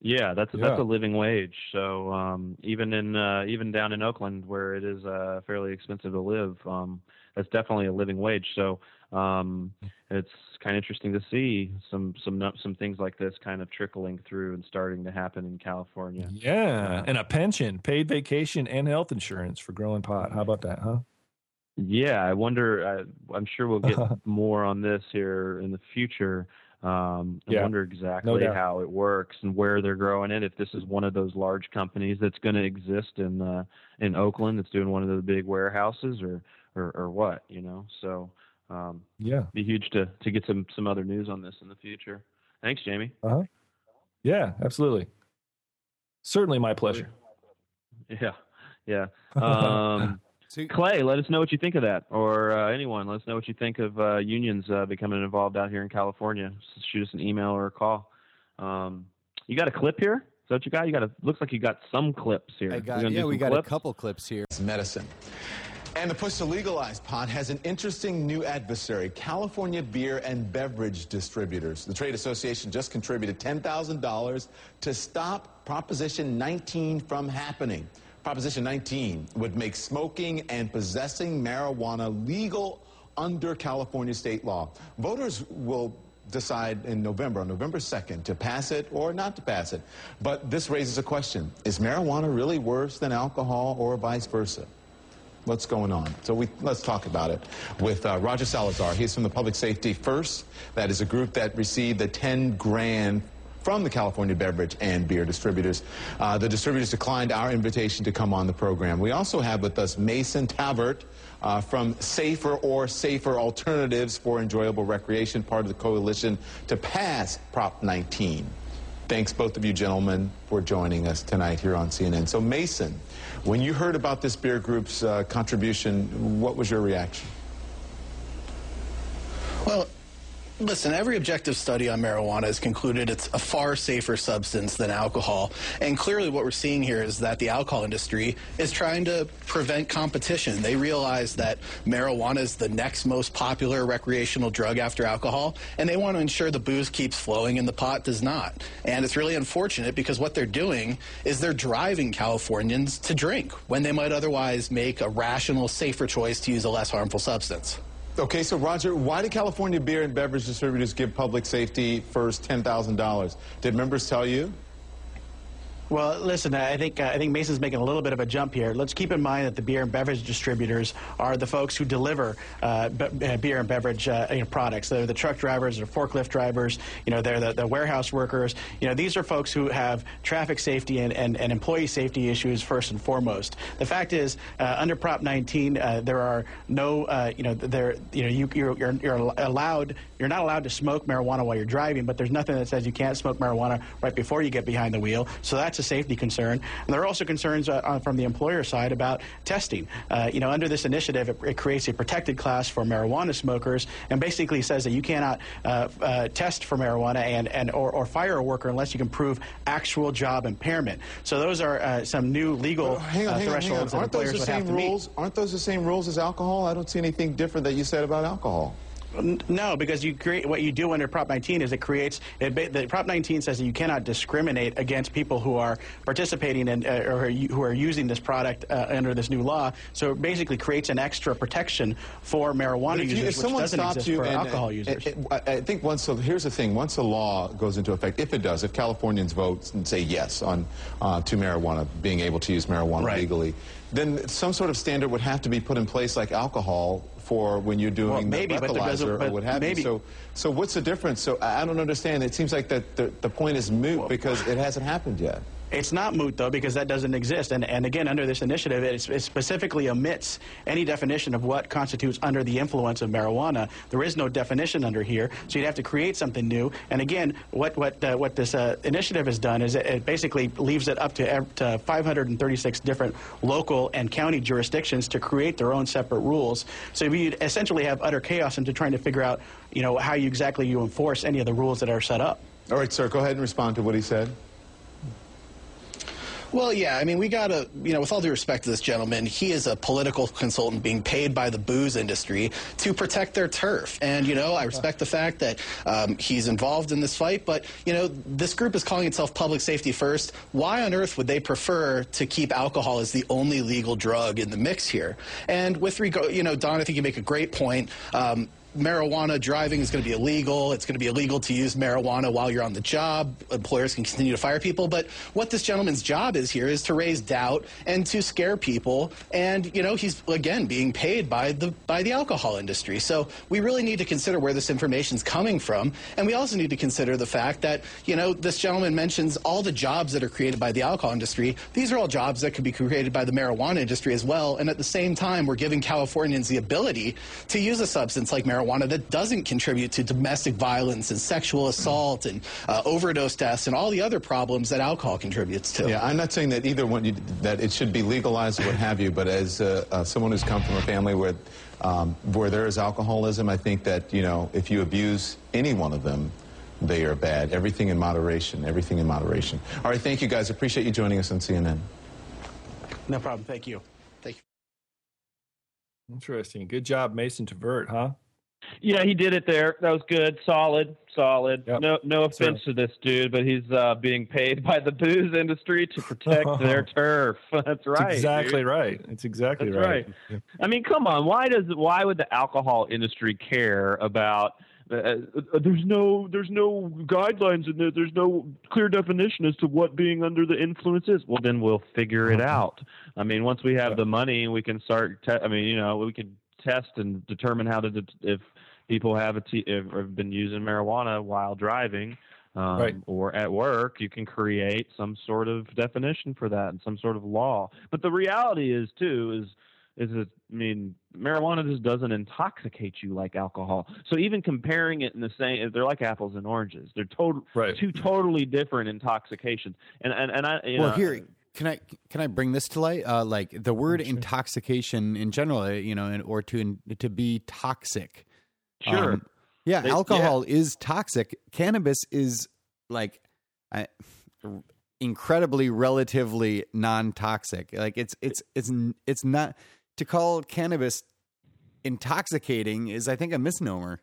yeah, that's Yeah. that's a living wage. So um, even in uh, even down in Oakland, where it is uh, fairly expensive to live, um, that's definitely a living wage. So um, it's kind of interesting to see some some some things like this kind of trickling through and starting to happen in California. Yeah, and a pension, paid vacation, and health insurance for growing pot. How about that, huh? Yeah, I wonder. Uh, I'm sure we'll get more on this here in the future. Um, I Yeah, wonder exactly doubt. how it works and where they're growing it. If this is one of those large companies that's going to exist in uh, in Oakland, that's doing one of the big warehouses, or or, or what, you know. So um, Yeah. be huge to to get some some other news on this in the future. Thanks, Jamie. Uh huh. Yeah, absolutely. Certainly my pleasure. Yeah, yeah. Um, So- Clay, let us know what you think of that, or uh, anyone, let us know what you think of uh, unions uh, becoming involved out here in California. Just shoot us an email or a call. Um, you got a clip here? Is that what you got? You got a looks like you got some clips here. I got, yeah, we some got clips? a couple clips here. It's medicine. And the push to legalize pot has an interesting new adversary, California Beer and Beverage Distributors. The trade association just contributed $10,000 to stop Proposition 19 from happening. Proposition 19 would make smoking and possessing marijuana legal under California state law. Voters will decide in November, on November 2nd, to pass it or not to pass it. But this raises a question. Is marijuana really worse than alcohol or vice versa? What's going on? So we let's talk about it with uh, Roger Salazar. He's from the Public Safety First. That is a group that received the 10 grand from the California Beverage and Beer Distributors. Uh, the distributors declined our invitation to come on the program. We also have with us Mason Tvert uh, from Safer or Safer Alternatives for Enjoyable Recreation, part of the coalition to pass Prop 19. Thanks, both of you gentlemen, for joining us tonight here on CNN. So, Mason, when you heard about this beer group's uh, contribution, what was your reaction? Well, listen, every objective study on marijuana has concluded it's a far safer substance than alcohol. And clearly, what we're seeing here is that the alcohol industry is trying to prevent competition. They realize that marijuana is the next most popular recreational drug after alcohol, and they want to ensure the booze keeps flowing and the pot does not. And it's really unfortunate because what they're doing is they're driving Californians to drink when they might otherwise make a rational, safer choice to use a less harmful substance. Okay, so Roger, why did California Beer and Beverage Distributors give Public Safety First $10,000? Did members tell you? Well, listen, I think uh, I think Mason's making a little bit of a jump here. Let's keep in mind that the beer and beverage distributors are the folks who deliver uh, uh, beer and beverage uh, you know, products. They're the truck drivers, they're forklift drivers, you know, they're the, the warehouse workers. You know, these are folks who have traffic safety and, and, and employee safety issues first and foremost. The fact is, uh, under Prop 19, uh, there are no, you know, there, you know, you, you're, you're, you're allowed, you're not allowed to smoke marijuana while you're driving, but there's nothing that says you can't smoke marijuana right before you get behind the wheel. So that's a safety concern. And there are also concerns uh, from the employer side about testing. Uh, you know, under this initiative, it, it, creates a protected class for marijuana smokers and basically says that you cannot uh, uh, test for marijuana and, and or, or, fire a worker unless you can prove actual job impairment. So those are uh, some new legal hang on, hang thresholds on, that employers would have to rules, meet. Aren't those the same rules as alcohol? I don't see anything different that you said about alcohol. No, because you create what you do under Prop 19 is it creates it, the Prop 19 says that you cannot discriminate against people who are participating in uh, or who are using this product uh, under this new law. So it basically creates an extra protection for marijuana you, users, which doesn't exist for and, alcohol and, users. And, I think once so here's the thing: once a law goes into effect, if it does, if Californians vote and say yes on uh, to marijuana, being able to use marijuana right. legally, then some sort of standard would have to be put in place, like alcohol for when you're doing well, maybe, the breathalyzer but or what have you. So, so what's the difference? So I don't understand. It seems like that the, the point is moot well, because it hasn't happened yet. It's not moot, though, because that doesn't exist. And, and again, under this initiative, it, it, specifically omits any definition of what constitutes under the influence of marijuana. There is no definition under here, so you'd have to create something new. And again, what, what, uh, what this uh, initiative has done is it, it, basically leaves it up to, to 536 different local and county jurisdictions to create their own separate rules. So you essentially have utter chaos into trying to figure out, you know, how you exactly you enforce any of the rules that are set up. All right, sir, go ahead and respond to what he said. Well, yeah, I mean, we got to, you know, with all due respect to this gentleman, he is a political consultant being paid by the booze industry to protect their turf. And, you know, I respect the fact that um, he's involved in this fight, but, you know, this group is calling itself public safety first. Why on earth would they prefer to keep alcohol as the only legal drug in the mix here? And with regard, you know, Don, I think you make a great point. Um, marijuana driving is going to be illegal. It's going to be illegal to use marijuana while you're on the job. Employers can continue to fire people. But what this gentleman's job is here is to raise doubt and to scare people. And, you know, he's, again, being paid by the, by the alcohol industry. So we really need to consider where this information is coming from. And we also need to consider the fact that, you know, this gentleman mentions all the jobs that are created by the alcohol industry. These are all jobs that could be created by the marijuana industry as well. And at the same time, we're giving Californians the ability to use a substance like marijuana marijuana that doesn't contribute to domestic violence and sexual assault and uh, overdose deaths and all the other problems that alcohol contributes to. Yeah, I'm not saying that either one you, that it should be legalized or what have you, but as uh, uh, someone who's come from a family where um, where there is alcoholism, I think that you know if you abuse any one of them, they are bad. Everything in moderation. Everything in moderation. All right, thank you guys. Appreciate you joining us on CNN. No problem. Thank you. Thank you. Interesting. Good job, Mason Tvert, huh? Yeah, he did it there. That was good. Solid, solid. Yep. No, no offense to this dude, but he's uh, being paid by the booze industry to protect their turf. That's right. That's exactly dude. right. It's exactly That's right. right. I mean, come on. Why does why would the alcohol industry care about? Uh, uh, there's no there's no guidelines and there, there's no clear definition as to what being under the influence is. Well, then we'll figure it out. I mean, once we have the money, we can start. Te- I mean, you know, we can test and determine how to de- if people have a t- have been using marijuana while driving um, Right. or at work. You can create some sort of definition for that and some sort of law. But the reality is too is is that I mean marijuana just doesn't intoxicate you like alcohol. So even comparing it in the same, they're like apples and oranges. They're total Right. two totally different intoxications. And and and I you well, know, here can I can I bring this to light? Uh, like the word intoxication in general, you know, and, or to to be toxic. Sure. Um, yeah, They- alcohol is toxic. Cannabis is like I, incredibly relatively non-toxic. Like it's it's it's it's not to call cannabis intoxicating is I think a misnomer.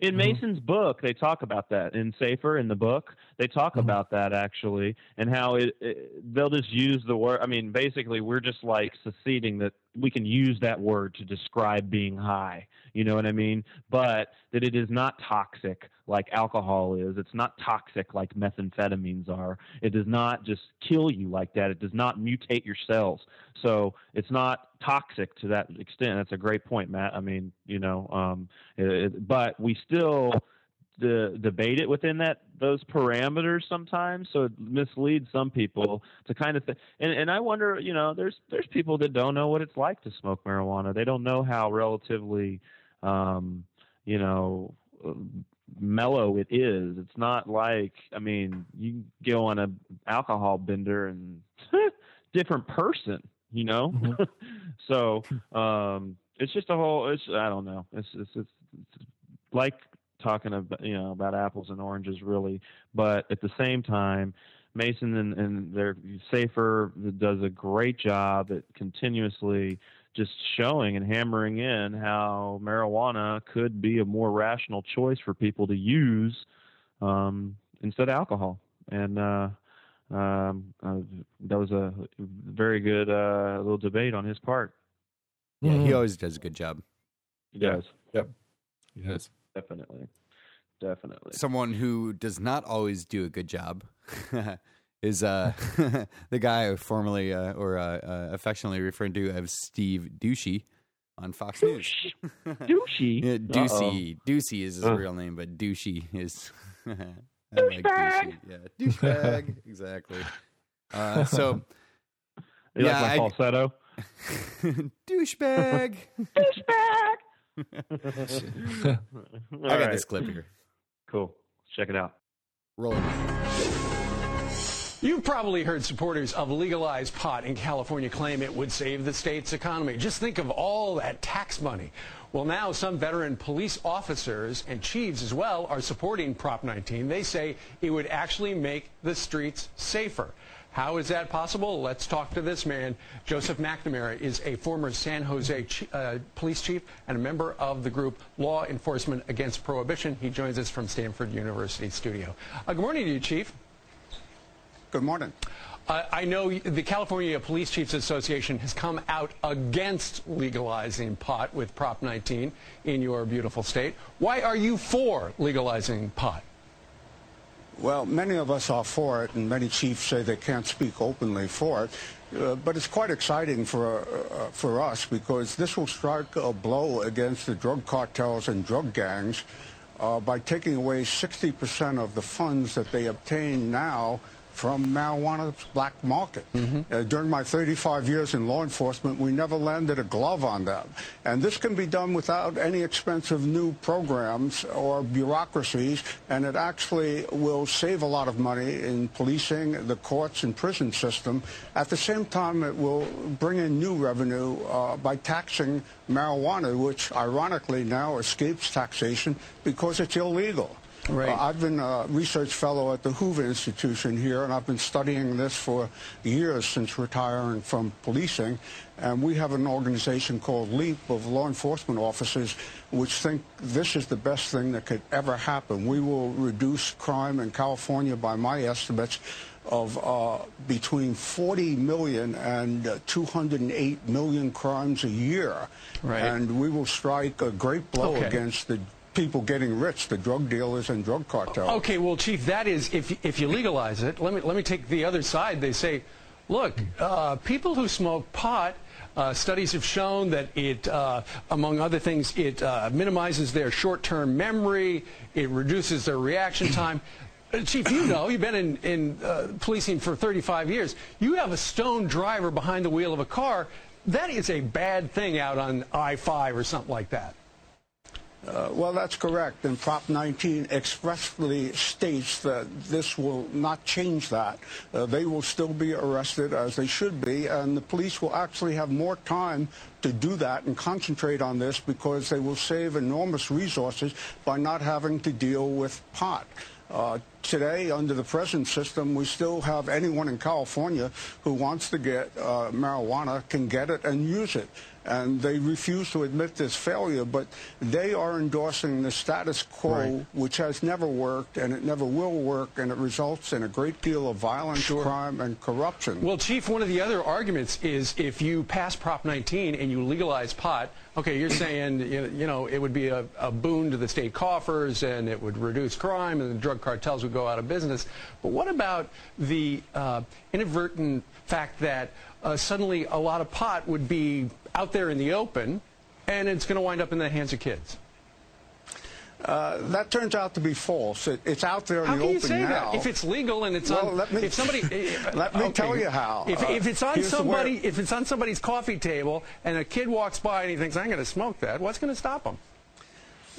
In Mm-hmm. Mason's book, they talk about that. In Safer, in the book, they talk Mm-hmm. about that actually, and how it, it they'll just use the word. I mean, basically, we're just like seceding that we can use that word to describe being high. You know what I mean? But that it is not toxic like alcohol is. It's not toxic like methamphetamines are. It does not just kill you like that. It does not mutate your cells. So it's not toxic to that extent. That's a great point, Matt. I mean, you know, um, it, it- but we still de- debate it within that those parameters sometimes. So it misleads some people to kind of think. And, and I wonder, you know, there's there's people that don't know what it's like to smoke marijuana. They don't know how relatively, um, you know. mellow it is. It's not like I mean, you go on a alcohol bender and different person, you know. Mm-hmm. so um, it's just a whole. It's I don't know. It's it's, it's, it's like talking about you know about apples and oranges really, but at the same time. Mason and, and their Safer does a great job at continuously just showing and hammering in how marijuana could be a more rational choice for people to use um, instead of alcohol. And uh, um, uh, that was a very good uh, little debate on his part. Yeah, Mm-hmm. he always does a good job. He does. Yep. Yes. Definitely. Definitely. Someone who does not always do a good job is uh, the guy I formerly uh, or uh, uh, affectionately referred to as Steve Douchey on Fox News. Douchey? yeah. Douchey. Douchey is his Uh. real name, but Douchey is. I like douchey. Yeah, douchebag. exactly. Uh, so. You yeah, like my I- falsetto? douchebag. Douchebag. I got this clip here. Cool. Let's check it out. Roll it. You've probably heard supporters of legalized pot in California claim it would save the state's economy. Just think of all that tax money. Well, now some veteran police officers and chiefs as well are supporting Prop 19. They say it would actually make the streets safer. How is that possible? Let's talk to this man. Joseph McNamara is a former San Jose uh, police chief and a member of the group Law Enforcement Against Prohibition. He joins us from Stanford University studio. Uh, good morning to you, Chief. Good morning. Uh, I know the California Police Chiefs Association has come out against legalizing pot with Prop 19 in your beautiful state. Why are you for legalizing pot? Well, many of us are for it, and many chiefs say they can't speak openly for it. Uh, but it's quite exciting for uh, for us because this will strike a blow against the drug cartels and drug gangs uh, by taking away 60% of the funds that they obtain now from marijuana's black market. Uh, during my 35 years in law enforcement, we never landed a glove on them. And this can be done without any expensive new programs or bureaucracies, and it actually will save a lot of money in policing, the courts, and prison system. At the same time, it will bring in new revenue uh, by taxing marijuana, which ironically now escapes taxation because it's illegal. Right. Uh, I've been a research fellow at the Hoover Institution here, and I've been studying this for years since retiring from policing. And we have an organization called LEAP of law enforcement officers which think this is the best thing that could ever happen. We will reduce crime in California by my estimates of uh, between 40 million and uh, 208 million crimes a year. Right. And we will strike a great blow Okay. against the people getting rich, the drug dealers and drug cartels. Okay, well, Chief, that is if if you legalize it. Let me let me take the other side. They say, look, uh, people who smoke pot. Uh, studies have shown that it, uh, among other things, it uh, minimizes their short-term memory. It reduces their reaction time. Uh, Chief, you know, you've been in, in uh, policing for 35 years. You have a stone driver behind the wheel of a car. That is a bad thing out on I-5 or something like that. Uh, well, that's correct. And Prop 19 expressly states that this will not change that. Uh, they will still be arrested as they should be, and the police will actually have more time to do that and concentrate on this because they will save enormous resources by not having to deal with pot. Uh, today, under the present system, we still have anyone in California who wants to get uh, marijuana can get it and use it. And they refuse to admit this failure, but they are endorsing the status quo, Right. which has never worked and it never will work, and it results in a great deal of violence, crime, and corruption. Well, Chief, one of the other arguments is if you pass Prop 19 and you legalize pot, okay, you're saying you know, you know it would be a, a boon to the state coffers and it would reduce crime and the drug cartels would go out of business. But what about the uh, inadvertent fact that uh, suddenly a lot of pot would be out there in the open and it's going to wind up in the hands of kids? Uh, that turns out to be false. It, it's out there in How the can open you say now. that? If it's legal and it's Well, on, let me- if somebody, if- let me okay. tell you how. If, Uh, if it's on here's the way- somebody, if it's on somebody's coffee table and a kid walks by and he thinks I'm going to smoke that, what's going to stop him?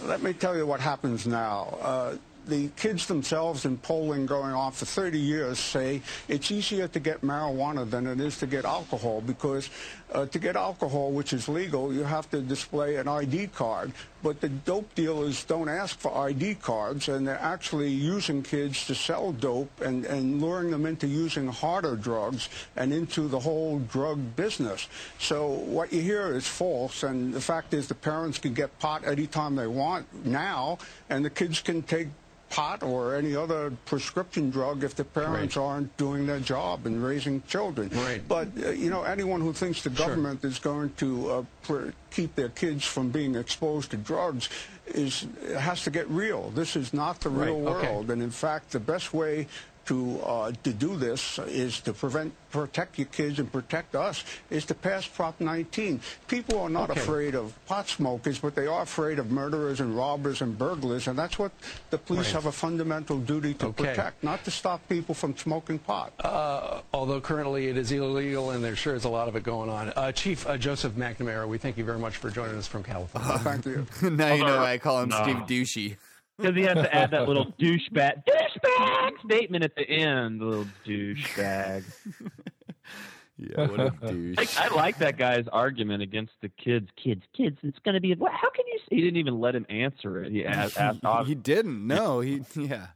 Let me tell you what happens now. Uh, the kids themselves in polling going on for 30 years say it's easier to get marijuana than it is to get alcohol because uh, to get alcohol, which is legal, you have to display an ID card. But the dope dealers don't ask for ID cards, and they're actually using kids to sell dope and, and luring them into using harder drugs and into the whole drug business. So what you hear is false, and the fact is the parents can get pot anytime they want now, and the kids can take pot or any other prescription drug if the parents right. aren't doing their job and raising children. Right. But, uh, you know, anyone who thinks the government sure. is going to uh, pr- keep their kids from being exposed to drugs is has to get real. This is not the real right. world. Okay. And in fact, the best way to uh, to do this is to prevent protect your kids and protect us is to pass Prop 19. People are not okay. afraid of pot smokers, but they are afraid of murderers and robbers and burglars, and that's what the police right. have a fundamental duty to okay. protect, not to stop people from smoking pot. Uh, although currently it is illegal, and there sure is a lot of it going on. Uh, Chief uh, Joseph McNamara, we thank you very much for joining us from California. thank you. now you know why I call him no. Steve Douchey because he has to add that little douchebag douchebag statement at the end. Little douchebag. yeah, what a douche. I, I, like that guy's argument against the kids. Kids, kids. It's going to be. How can you? He didn't even let him answer it. He asked. asked he didn't. No. He. Yeah.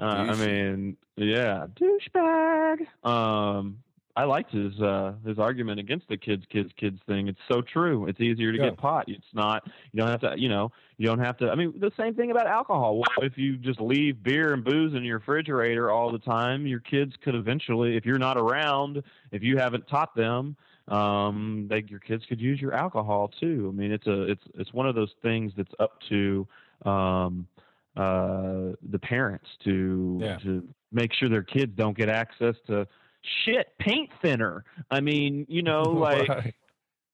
Uh, I mean, yeah, douchebag. Um, I liked his uh, his argument against the kids, kids, kids thing. It's so true. It's easier to yeah. get pot. It's not. You don't have to. You know. You don't have to. I mean, the same thing about alcohol. Well, if you just leave beer and booze in your refrigerator all the time, your kids could eventually, if you're not around, if you haven't taught them, um, they, your kids could use your alcohol too. I mean, it's a it's it's one of those things that's up to um, uh, the parents to yeah. to make sure their kids don't get access to shit paint thinner. I mean, you know, like, right.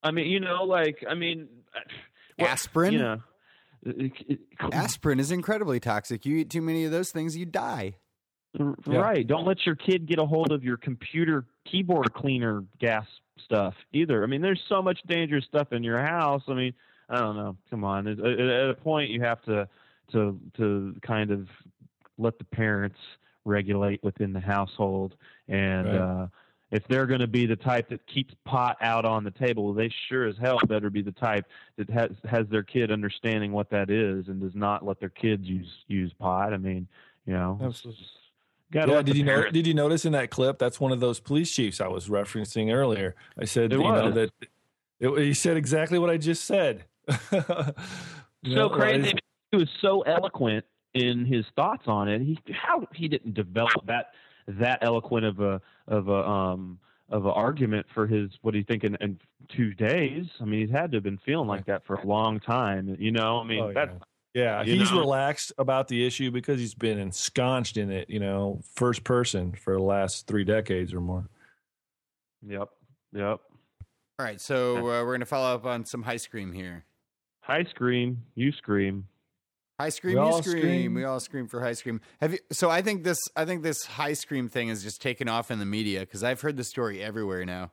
I mean, you know, like, I mean, uh, aspirin. You know, uh, uh, aspirin is incredibly toxic. You eat too many of those things, you die. Right. Yeah. Don't let your kid get a hold of your computer keyboard cleaner gas stuff either. I mean, there's so much dangerous stuff in your house. I mean, I don't know. Come on. At, a point, you have to to to kind of let the parents regulate within the household. And right. uh, if they're going to be the type that keeps pot out on the table, they sure as hell better be the type that has has their kid understanding what that is and does not let their kids use use pot. I mean, you know. yeah, did you know, did you notice in that clip that's one of those police chiefs I was referencing earlier? I said it you was. know that it, he said exactly what I just said. so know, crazy. He was so eloquent in his thoughts on it. He how he didn't develop that that eloquent of a of a um of an argument for his what he's thinking in, in two days. I mean, he's had to have been feeling like that for a long time. You know, I mean oh, that's. Yeah, he's know? relaxed about the issue because he's been ensconced in it, you know, first person for the last three decades or more. Yep. Yep. All right, so uh, we're going to follow up on some high scream here. High scream, you scream. High scream, we you scream. scream. We all scream for high scream. Have you? So I think this. I think this high scream thing is just taken off in the media because I've heard the story everywhere now.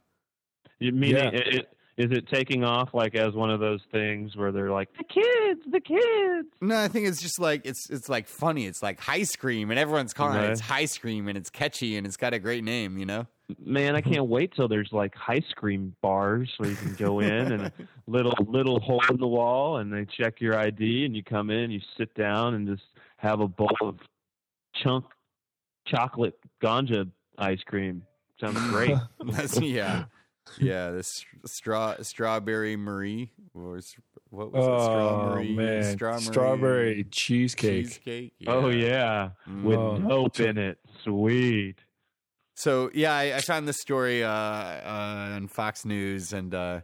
You mean yeah. it, it? Is it taking off like as one of those things where they're like the kids, the kids? No, I think it's just like it's it's like funny. It's like high scream, and everyone's calling it. It's high scream, and it's catchy, and it's got a great name. You know man, I mm-hmm. can't wait till there's like ice cream bars where you can go in and a little little hole in the wall, and they check your ID, and you come in, and you sit down, and just have a bowl of chunk chocolate ganja ice cream. Sounds great. yeah, yeah. This straw strawberry Marie was what was oh, it? Strawberry, man. strawberry, strawberry cheesecake. cheesecake yeah. Oh yeah, with mm. oh. dope in it. Sweet. So yeah, I, I found this story uh, uh, on Fox News, and uh,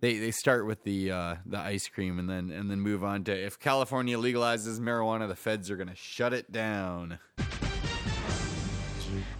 they they start with the uh, the ice cream, and then and then move on to if California legalizes marijuana, the feds are going to shut it down.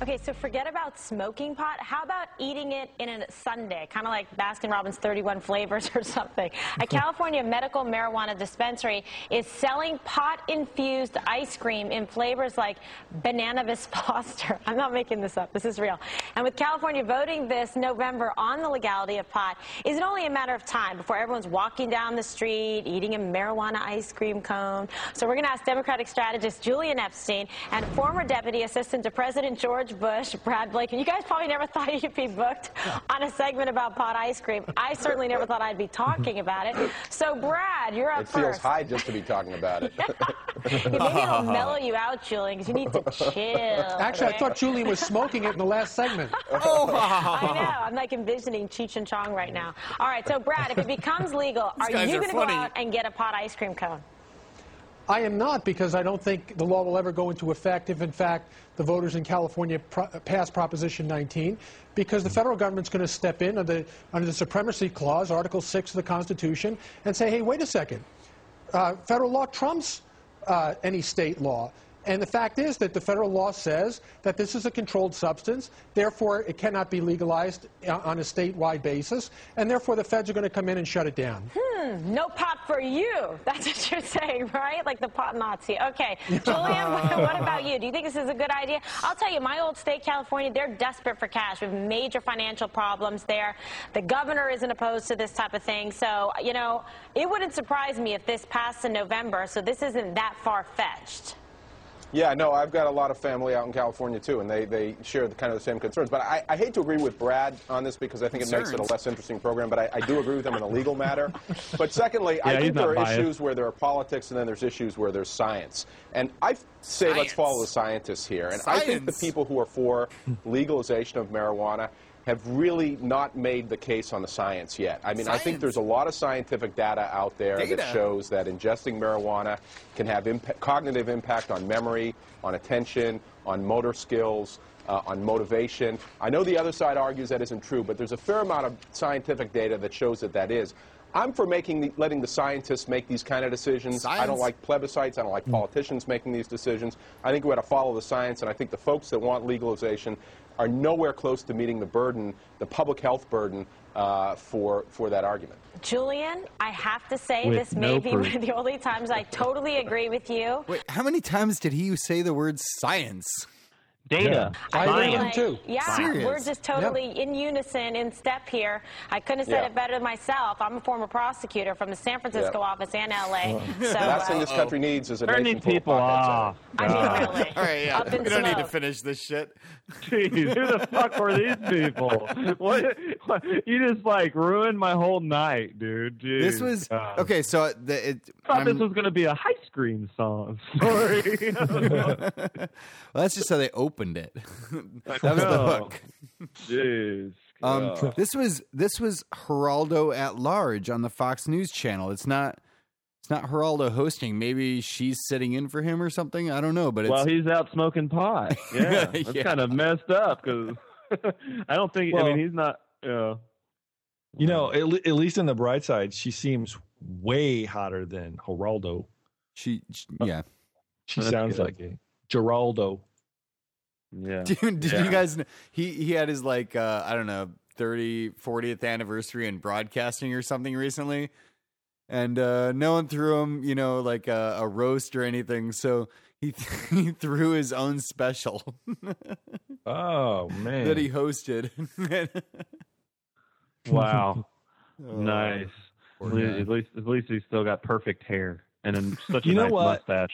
Okay, so forget about smoking pot. How about eating it in a sundae, kind of like Baskin Robbins 31 flavors or something? A California medical marijuana dispensary is selling pot infused ice cream in flavors like Banana Vis Foster. I'm not making this up, this is real. And with California voting this November on the legality of pot, is it only a matter of time before everyone's walking down the street eating a marijuana ice cream cone? So we're going to ask Democratic strategist Julian Epstein and former Deputy Assistant to President George Bush, Brad Blake. And you guys probably never thought you'd be booked on a segment about pot ice cream. I certainly never thought I'd be talking about it. So, Brad, you're up It feels first. high just to be talking about it. Maybe it'll mellow you out, Julian, because you need to chill. Actually, I thought Julian was smoking it in the last segment. oh. I know. I'm like envisioning Cheech and Chong right now. All right, so Brad, if it becomes legal, are you going to go out and get a pot ice cream cone? I am not because I don't think the law will ever go into effect if, in fact, the voters in California pro- pass Proposition 19, because the federal government's going to step in under the, under the Supremacy Clause, Article 6 of the Constitution, and say, hey, wait a second. Uh, federal law trumps uh, any state law. And the fact is that the federal law says that this is a controlled substance, therefore it cannot be legalized uh, on a statewide basis, and therefore the feds are going to come in and shut it down. Hmm, no pot for you. That's what you're saying, right? Like the pot Nazi. Okay. Julian, what about you? Do you think this is a good idea? I'll tell you, my old state, California, they're desperate for cash. We have major financial problems there. The governor isn't opposed to this type of thing. So, you know, it wouldn't surprise me if this passed in November, so this isn't that far fetched. Yeah, no, I've got a lot of family out in California too, and they, they share the kind of the same concerns. But I, I hate to agree with Brad on this because I think it makes it a less interesting program. But I, I do agree with him in a legal matter. But secondly, I Yeah, he's think there are biased. issues where there are politics, and then there's issues where there's science. And I say let's follow the scientists here. And I think the people who are for legalization of marijuana have really not made the case on the science yet. I mean, I think there's a lot of scientific data out there Data. that shows that ingesting marijuana can have impa- cognitive impact on memory, on attention, on motor skills, uh, on motivation. I know the other side argues that isn't true, but there's a fair amount of scientific data that shows that that is. I'm for making the, letting the scientists make these kind of decisions. I don't like plebiscites. I don't like politicians making these decisions. I think we ought to follow the science, and I think the folks that want legalization are nowhere close to meeting the burden, the public health burden, uh, for for that argument. Julian, I have to say, With this may no be proof. one of the only times I totally agree with you. Wait, how many times did he say the word science? Data. I agree with him too. Yeah, Serious? we're just totally in unison, in step here. I couldn't have said Yeah. it better myself. I'm a former prosecutor from the San Francisco Yeah. office and LA. So, Last thing uh, this country needs is a Turn nation these full of people potheads. I mean, really. All right, yeah. In We don't need to finish this shit. Jeez, who the fuck were these people? What, what? You just like ruined my whole night, dude. Jeez, This was God. okay. So the, it, I thought I'm- this was going to be a high screen song. Sorry. well, that's just how they opened it. that was the know. hook. Jeez. Um, God. this was this was Geraldo at large on the Fox News channel. It's not it's not Geraldo hosting. Maybe she's sitting in for him or something. I don't know, but it's well, he's out smoking pot. Yeah, that's Yeah. kind of messed up because I don't think. I mean, he's not. Yeah. You know, at, le- at least on the bright side, she seems way hotter than Geraldo. she, she yeah. She That's sounds good. like a Geraldo. Yeah. Dude, did Yeah. you guys kn- he he had his like uh I don't know 30 40th anniversary in broadcasting or something recently. And uh no one threw him, you know, like a, a roast or anything. So he he threw his own special Oh man, that he hosted. Wow. Oh, nice. At least, at least, at least he's still got perfect hair and such a You know nice mustache.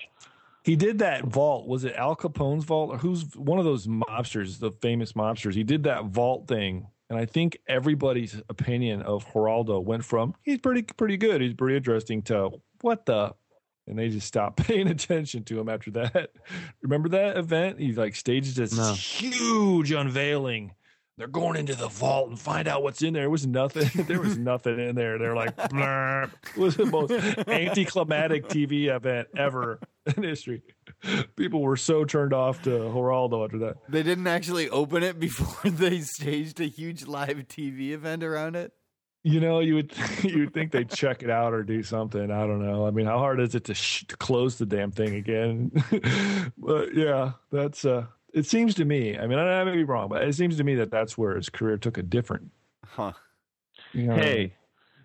He did that vault. Was it Al Capone's vault? Or who's one of those mobsters, the famous mobsters? He did that vault thing. And I think everybody's opinion of Geraldo went from he's pretty pretty good, he's pretty interesting to what the and they just stopped paying attention to him after that. Remember that event? He like staged this No. huge unveiling. They're going into the vault and find out what's in there. It was nothing. there was nothing in there. They're like, "Blurp." it was the most anticlimactic TV event ever in history. People were so turned off to Geraldo after that. they didn't actually open it before they staged a huge live TV event around it. You know, you would you would think they'd check it out or do something. I don't know. I mean, how hard is it to, sh- to close the damn thing again? but yeah, that's uh it seems to me. I mean, I, I may be wrong, but it seems to me that that's where his career took a different. Huh. You know, Hey,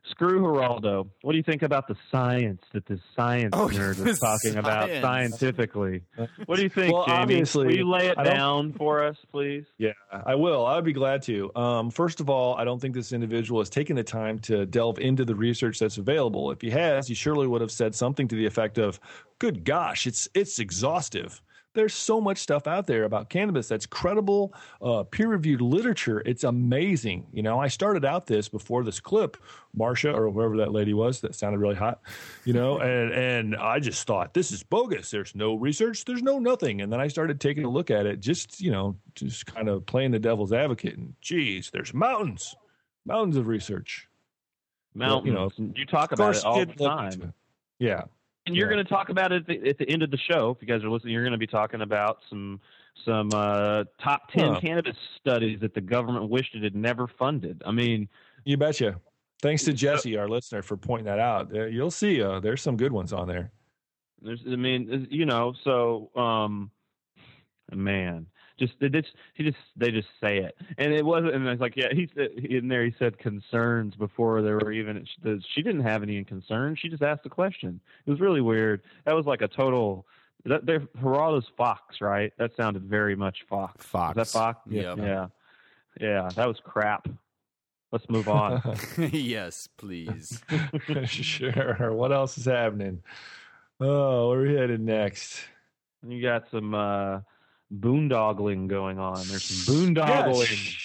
screw Geraldo. What do you think about the science that this science Oh, nerd the was talking about scientifically? What do you think, Well, Jamie? obviously, Will you lay it down for us, please? Yeah, I will. I would be glad to. Um, first of all, I don't think this individual has taken the time to delve into the research that's available. If he has, he surely would have said something to the effect of, "Good gosh, it's it's exhaustive." There's so much stuff out there about cannabis that's credible, uh, peer-reviewed literature. It's amazing. You know, I started out this before this clip, Marsha or whoever that lady was that sounded really hot. You know, and and I just thought this is bogus. There's no research. There's no nothing. And then I started taking a look at it, just you know, just kind of playing the devil's advocate. And geez, there's mountains, mountains of research. Mountains. You know, you talk about it all the time. it. Yeah. And you're Yeah. going to talk about it at the, at the end of the show. If you guys are listening, you're going to be talking about some some uh, top ten Huh. cannabis studies that the government wished it had never funded. I mean, You betcha. Thanks to Jesse, our listener, for pointing that out. Uh, You'll see. Uh, there's some good ones on there. there's, I mean, you know, so um, man, just they just he just they just say it, and it wasn't. And it's like, yeah, he said in there. He said concerns before there were even. She didn't have any concerns. She just asked a question. It was really weird. That was like a total. That they're Geraldo's Fox, right? That sounded very much Fox. Fox. Is that Fox? Yep. Yeah. Yeah, that was crap. Let's move on. yes, please. sure. What else is happening? Oh, where are we headed next? you got some uh, boondoggling going on. There's some boondoggling.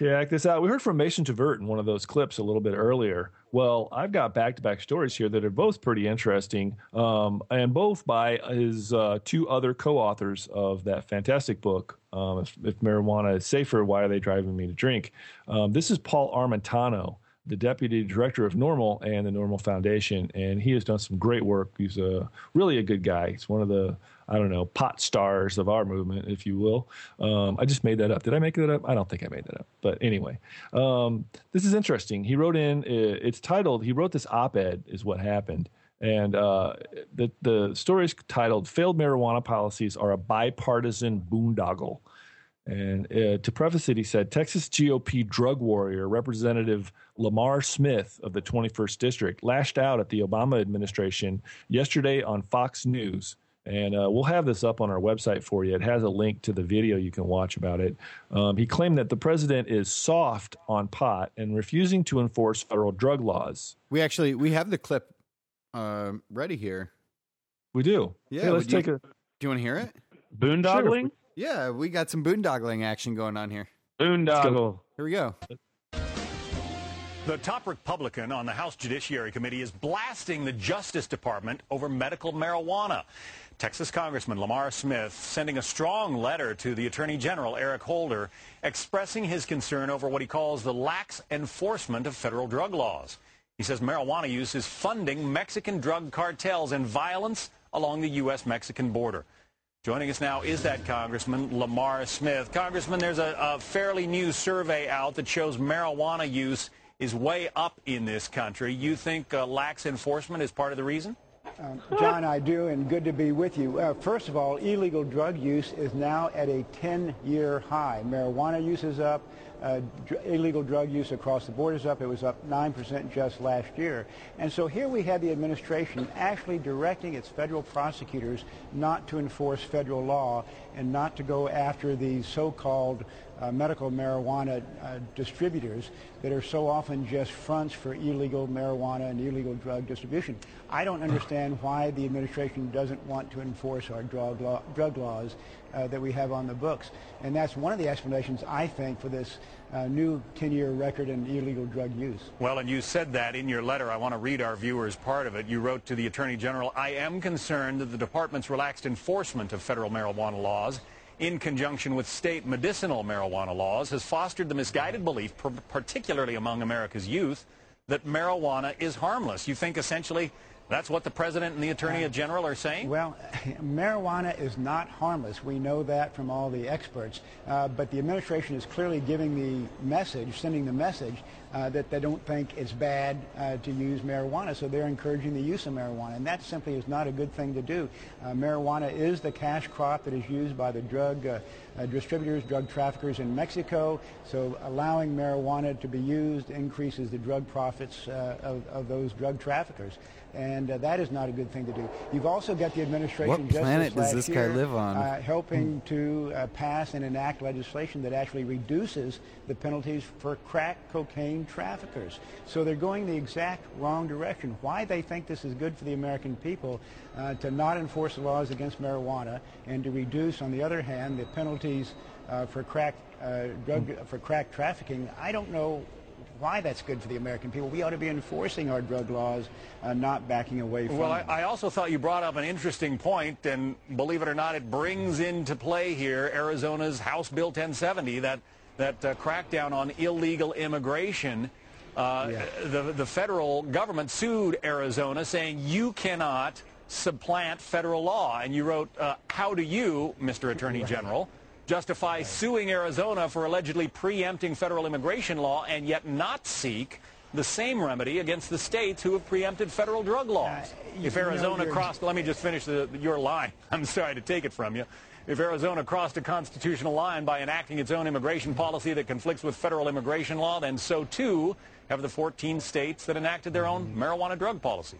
Check this out. We heard from Mason Tvert in one of those clips a little bit earlier. Well, I've got back to back stories here that are both pretty interesting, um, and both by his uh, two other co authors of that fantastic book, um, if, if Marijuana is Safer, Why Are They Driving Me to Drink? Um, this is Paul Armentano, the deputy director of NORML and the NORML Foundation, and he has done some great work. He's a really a good guy. He's one of the I don't know pot stars of our movement, if you will. Um, I just made that up. Did I make that up? I don't think I made that up. But anyway, um, this is interesting. He wrote in. It's titled. He wrote this op-ed. Is what happened. And uh, the the story is titled "Failed Marijuana Policies Are a Bipartisan Boondoggle." And uh, to preface it, he said Texas GOP drug warrior Representative Lamar Smith of the 21st District lashed out at the Obama administration yesterday on Fox News. And uh, we'll have this up on our website for you. It has a link to the video you can watch about it. Um, he claimed that the president is soft on pot and refusing to enforce federal drug laws. We actually we have the clip um, ready here. We do. Yeah, Hey, let's would you- take a. Do you want to hear it? Boondoggling? Yeah, we got some boondoggling action going on here. Boondoggle. Here we go. The top Republican on the House Judiciary Committee is blasting the Justice Department over medical marijuana. Texas Congressman Lamar Smith sending a strong letter to the Attorney General Eric Holder expressing his concern over what he calls the lax enforcement of federal drug laws. He says marijuana use is funding Mexican drug cartels and violence along the U.S.-Mexican border. Joining us now is that Congressman Lamar Smith. Congressman, there's a, a fairly new survey out that shows marijuana use is way up in this country. You think uh, lax enforcement is part of the reason? Um, John, I do, and good to be with you. Uh, first of all, illegal drug use is now at a 10-year high. Marijuana use is up. Uh, dr- illegal drug use across the board is up. It was up 9% just last year. And so here we have the administration actually directing its federal prosecutors not to enforce federal law and not to go after these so-called uh, medical marijuana uh, distributors that are so often just fronts for illegal marijuana and illegal drug distribution. I don't understand why the administration doesn't want to enforce our drug, law, drug laws uh, that we have on the books. And that's one of the explanations, I think, for this uh, new 10-year record in illegal drug use. Well, and you said that in your letter. I want to read our viewers part of it. You wrote to the Attorney General, I am concerned that the department's relaxed enforcement of federal marijuana laws in conjunction with state medicinal marijuana laws has fostered the misguided belief, particularly among America's youth, that marijuana is harmless. You think essentially that's what the President and the Attorney General are saying? Well, marijuana is not harmless. We know that from all the experts. Uh, but the administration is clearly giving the message, sending the message uh, that they don't think it's bad uh, to use marijuana, so they're encouraging the use of marijuana, and that simply is not a good thing to do. Uh, marijuana is the cash crop that is used by the drug uh, distributors, drug traffickers in Mexico, so allowing marijuana to be used increases the drug profits uh, of, of those drug traffickers and uh, that is not a good thing to do. You've also got the administration. What just planet does this year, guy live on? Uh, helping to uh, pass and enact legislation that actually reduces the penalties for crack cocaine traffickers. So they're going the exact wrong direction. Why they think this is good for the American people uh, to not enforce the laws against marijuana and to reduce, on the other hand, the penalties uh, for crack uh, drug for crack trafficking, I don't know why that's good for the American people. We ought to be enforcing our drug laws, uh, not backing away from Well. I, I also thought you brought up an interesting point, and believe it or not, it brings into play here Arizona's House Bill 1070, that that uh, crackdown on illegal immigration. Uh, the the federal government sued Arizona, saying you cannot supplant federal law. And you wrote, uh, "How do you, Mr. Attorney General?" justify suing Arizona for allegedly preempting federal immigration law and yet not seek the same remedy against the states who have preempted federal drug laws. if Arizona crossed, let me just finish the, your line. I'm sorry to take it from you. If Arizona crossed a constitutional line by enacting its own immigration policy that conflicts with federal immigration law, then so too have the 14 states that enacted their own marijuana drug policy.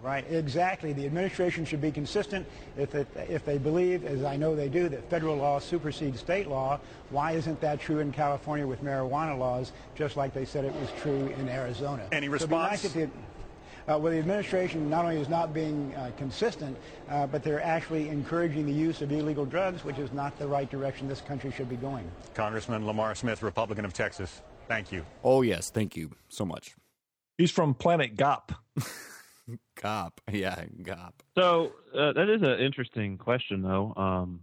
Right, exactly. The administration should be consistent. If, it, if they believe, as I know they do, that federal law supersedes state law, why isn't that true in California with marijuana laws, just like they said it was true in Arizona? Any So nice response? if the- uh, well, the administration not only is not being uh, consistent, uh, but they're actually encouraging the use of illegal drugs, which is not the right direction this country should be going. Congressman Lamar Smith, Republican of Texas. Thank you. Oh yes, thank you so much. He's from Planet Gop. Gop, yeah, Gop. So uh, that is an interesting question, though. Um,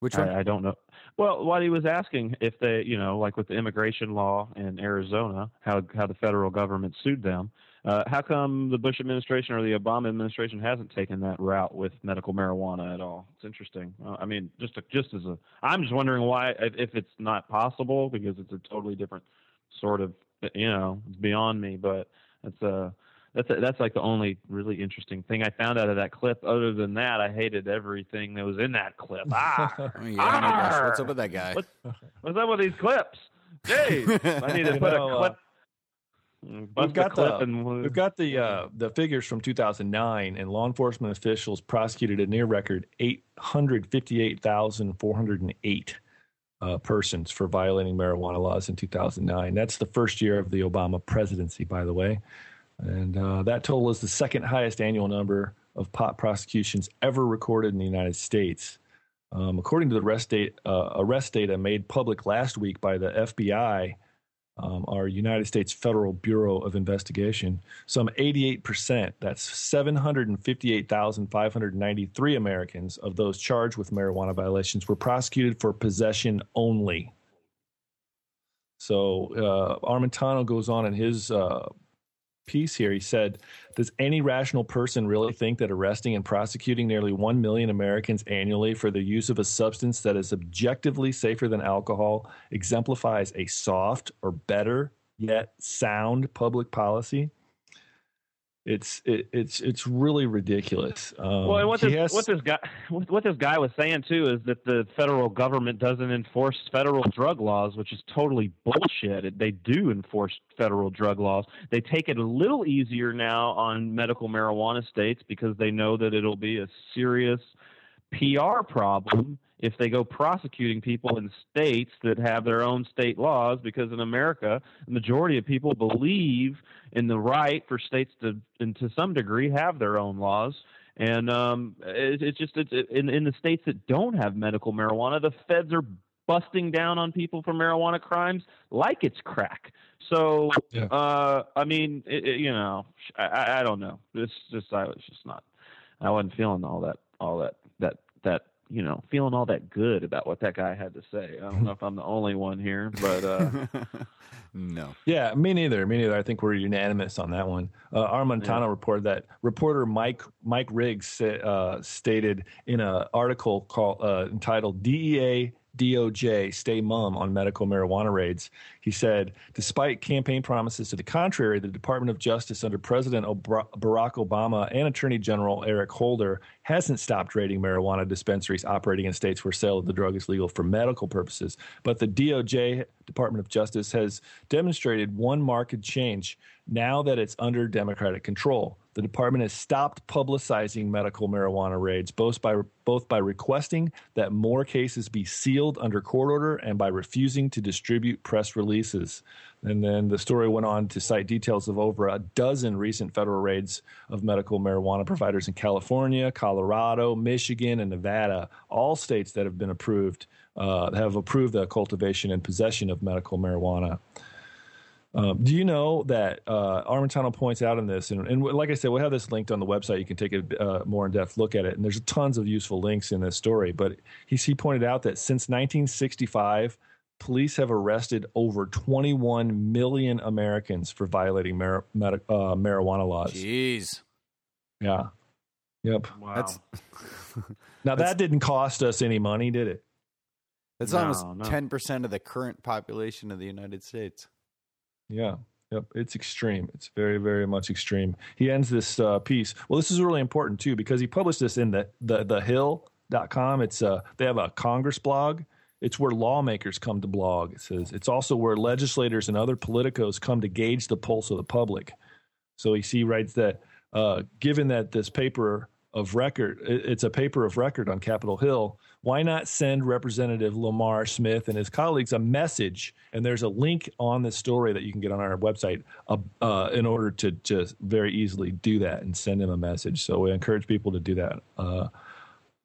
Which? I, I don't know. Well, what he was asking if they, you know, like with the immigration law in Arizona, how how the federal government sued them. Uh, how come the Bush administration or the Obama administration hasn't taken that route with medical marijuana at all? It's interesting. Uh, I mean, just a, just as a, I'm just wondering why if, if it's not possible because it's a totally different sort of, you know, it's beyond me. But it's a that's a, that's like the only really interesting thing I found out of that clip. Other than that, I hated everything that was in that clip. Ah, Oh, yeah, oh what's up with that guy? What, what's up with these clips? Jeez, I need to You put know, a uh, clip. bust We've got the and we've got the uh, the figures from 2009, and law enforcement officials prosecuted a near record 858,408 uh, persons for violating marijuana laws in 2009. That's the first year of the Obama presidency, by the way, and uh, that total is the second highest annual number of pot prosecutions ever recorded in the United States. Um, according to the arrest, date, uh, arrest data made public last week by the FBI, um, our United States Federal Bureau of Investigation, some 88%, that's 758,593 Americans of those charged with marijuana violations were prosecuted for possession only. So uh, Armentano goes on in his uh, piece here. He said, Does any rational person really think that arresting and prosecuting nearly 1 million Americans annually for the use of a substance that is objectively safer than alcohol exemplifies a soft or better yet sound public policy? It's it, it's it's really ridiculous. Um, well, and what this, has- what this guy what, what this guy was saying too is that the federal government doesn't enforce federal drug laws, which is totally bullshit. They do enforce federal drug laws. They take it a little easier now on medical marijuana states because they know that it'll be a serious PR problem if they go prosecuting people in states that have their own state laws because in America the majority of people believe in the right for states to and to some degree have their own laws. And um it, it's just it's in in the states that don't have medical marijuana the feds are busting down on people for marijuana crimes like it's crack. So uh i mean it, it- you know I- I, I don't know. It's just i was just not i wasn't feeling all that all that that that you know feeling all that good about what that guy had to say i don't know if i'm the only one here but uh no. Yeah, me neither. Me neither. I think we're unanimous on that one. Uh, Armentano reported that reporter Mike Mike Riggs uh, stated in an article called uh, entitled "DEA DOJ stay mum on medical marijuana raids. He said, despite campaign promises to the contrary, the Department of Justice under President Barack Obama and Attorney General Eric Holder hasn't stopped raiding marijuana dispensaries operating in states where sale of the drug is legal for medical purposes. But the DOJ, Department of Justice, has demonstrated one marked change now that it's under Democratic control. The department has stopped publicizing medical marijuana raids, both by both by requesting that more cases be sealed under court order and by refusing to distribute press releases. And then the story went on to cite details of over a dozen recent federal raids of medical marijuana providers in California, Colorado, Michigan, and Nevada, all states that have been approved uh, have approved the cultivation and possession of medical marijuana. Um, do you know that uh, Armentano points out in this, and, and, like I said, we'll have this linked on the website. You can take a uh, more in depth look at it, and there's tons of useful links in this story. But he, he pointed out that since 1965, police have arrested over 21 million Americans for violating mar- med- uh, marijuana laws. Jeez. Yeah. Yep. Wow. That's, now that didn't cost us any money, did it? That's No, almost no. ten percent of the current population of the United States. Yeah. Yep. It's extreme. It's very, very much extreme. He ends this uh, piece. Well, this is really important too because he published this in the the the hill.com. It's uh they have a Congress blog. It's where lawmakers come to blog. It says it's also where legislators and other politicos come to gauge the pulse of the public. So he writes that uh, given that this paper of record, it- it's a paper of record on Capitol Hill, why not send Representative Lamar Smith and his colleagues a message? And there's a link on this story that you can get on our website uh, uh, in order to just very easily do that and send him a message. So we encourage people to do that. Uh,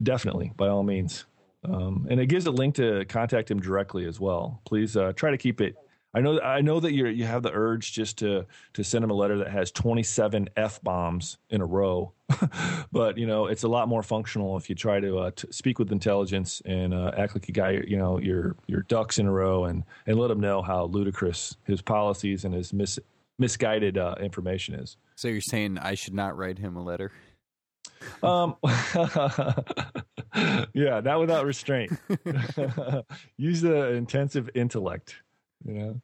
definitely, by all means. Um, and it gives a link to contact him directly as well. Please uh, try to keep it. I know. I know that you you have the urge just to to send him a letter that has 27 f bombs in a row, but you know it's a lot more functional if you try to, uh, to speak with intelligence and uh, act like you got you know your your ducks in a row and and let him know how ludicrous his policies and his mis, misguided uh, information is. So you're saying I should not write him a letter? Um, yeah, not without restraint. Use the intensive intellect, you know.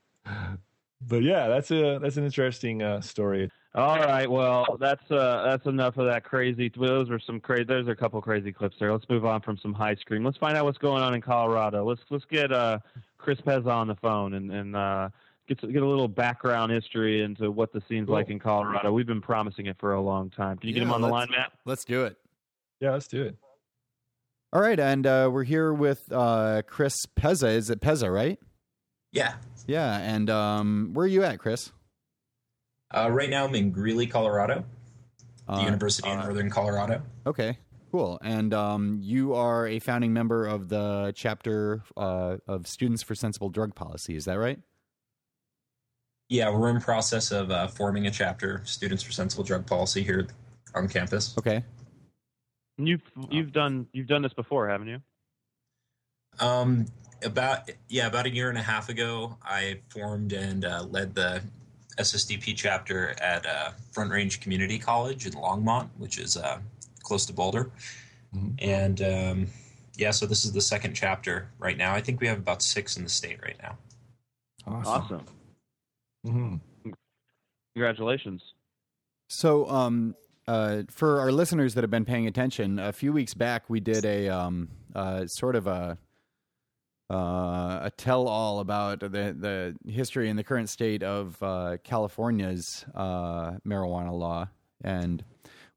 But yeah, that's a that's an interesting uh, story. All right, well, that's uh, that's enough of that crazy. Those are some crazy. There's a couple crazy clips there. Let's move on from some high scream. Let's find out what's going on in Colorado. Let's let's get uh, Chris Pezza on the phone and and uh, get to, get a little background history into what the scene's like in Colorado. We've been promising it for a long time. Can you get him on the line, Matt? Let's do it. Yeah, let's do it. All right, and uh, we're here with uh, Chris Pezza. Is it Pezza, right? Yeah. Yeah, and um, where are you at, Chris? Uh, right now, I'm in Greeley, Colorado, the Uh, University of Northern Colorado. Okay, cool. And um, you are a founding member of the chapter uh, of Students for Sensible Drug Policy. Is that right? Yeah, we're in process of uh, forming a chapter, Students for Sensible Drug Policy, here on campus. Okay. You've you've done you've done this before, haven't you? Um, about yeah, about a year and a half ago, I formed and uh, led the SSDP chapter at uh, Front Range Community College in Longmont, which is uh, close to Boulder. And um, yeah, so this is the second chapter right now. I think we have about six in the state right now. Awesome. Mm-hmm. Congratulations. So, um, uh, for our listeners that have been paying attention, a few weeks back we did a um, uh, sort of a uh, a tell-all about the the history and the current state of uh, California's uh, marijuana law, and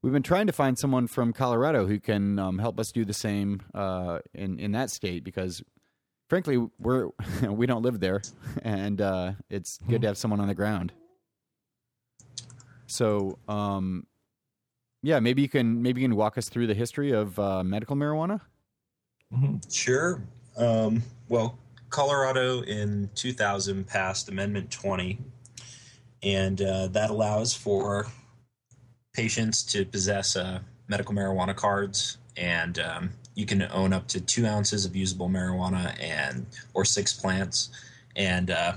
we've been trying to find someone from Colorado who can um, help us do the same uh, in in that state because. Frankly, we're we don't live there, and uh, it's good to have someone on the ground. So, um, yeah, maybe you can maybe you can walk us through the history of uh, medical marijuana. Sure. Um, well, Colorado in 2000 passed Amendment 20, and uh, that allows for patients to possess uh, medical marijuana cards, and um, you can own up to two ounces of usable marijuana and or six plants, and uh,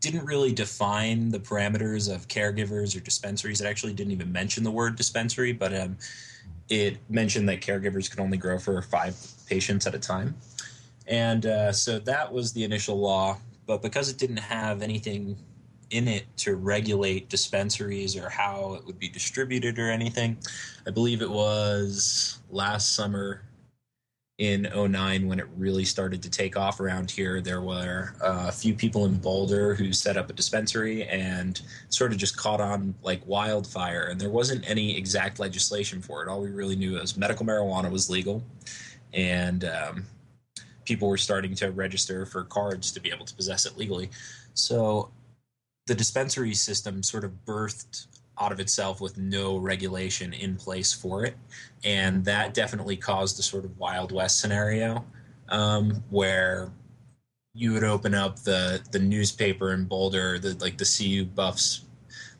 didn't really define the parameters of caregivers or dispensaries. It actually didn't even mention the word dispensary, but um, it mentioned that caregivers could only grow for five patients at a time. And uh, so that was the initial law, but because it didn't have anything in it to regulate dispensaries or how it would be distributed or anything, I believe it was last summer in 09 when it really started to take off around here. There were uh, a few people in boulder who set up a dispensary and sort of just caught on like wildfire. And there wasn't any exact legislation for it. All we really knew was medical marijuana was legal. And um, people were starting to register for cards to be able to possess it legally so the dispensary system sort of birthed out of itself with no regulation in place for it. And that definitely caused a sort of Wild West scenario um, where you would open up the, the newspaper in Boulder, the, like the CU Buffs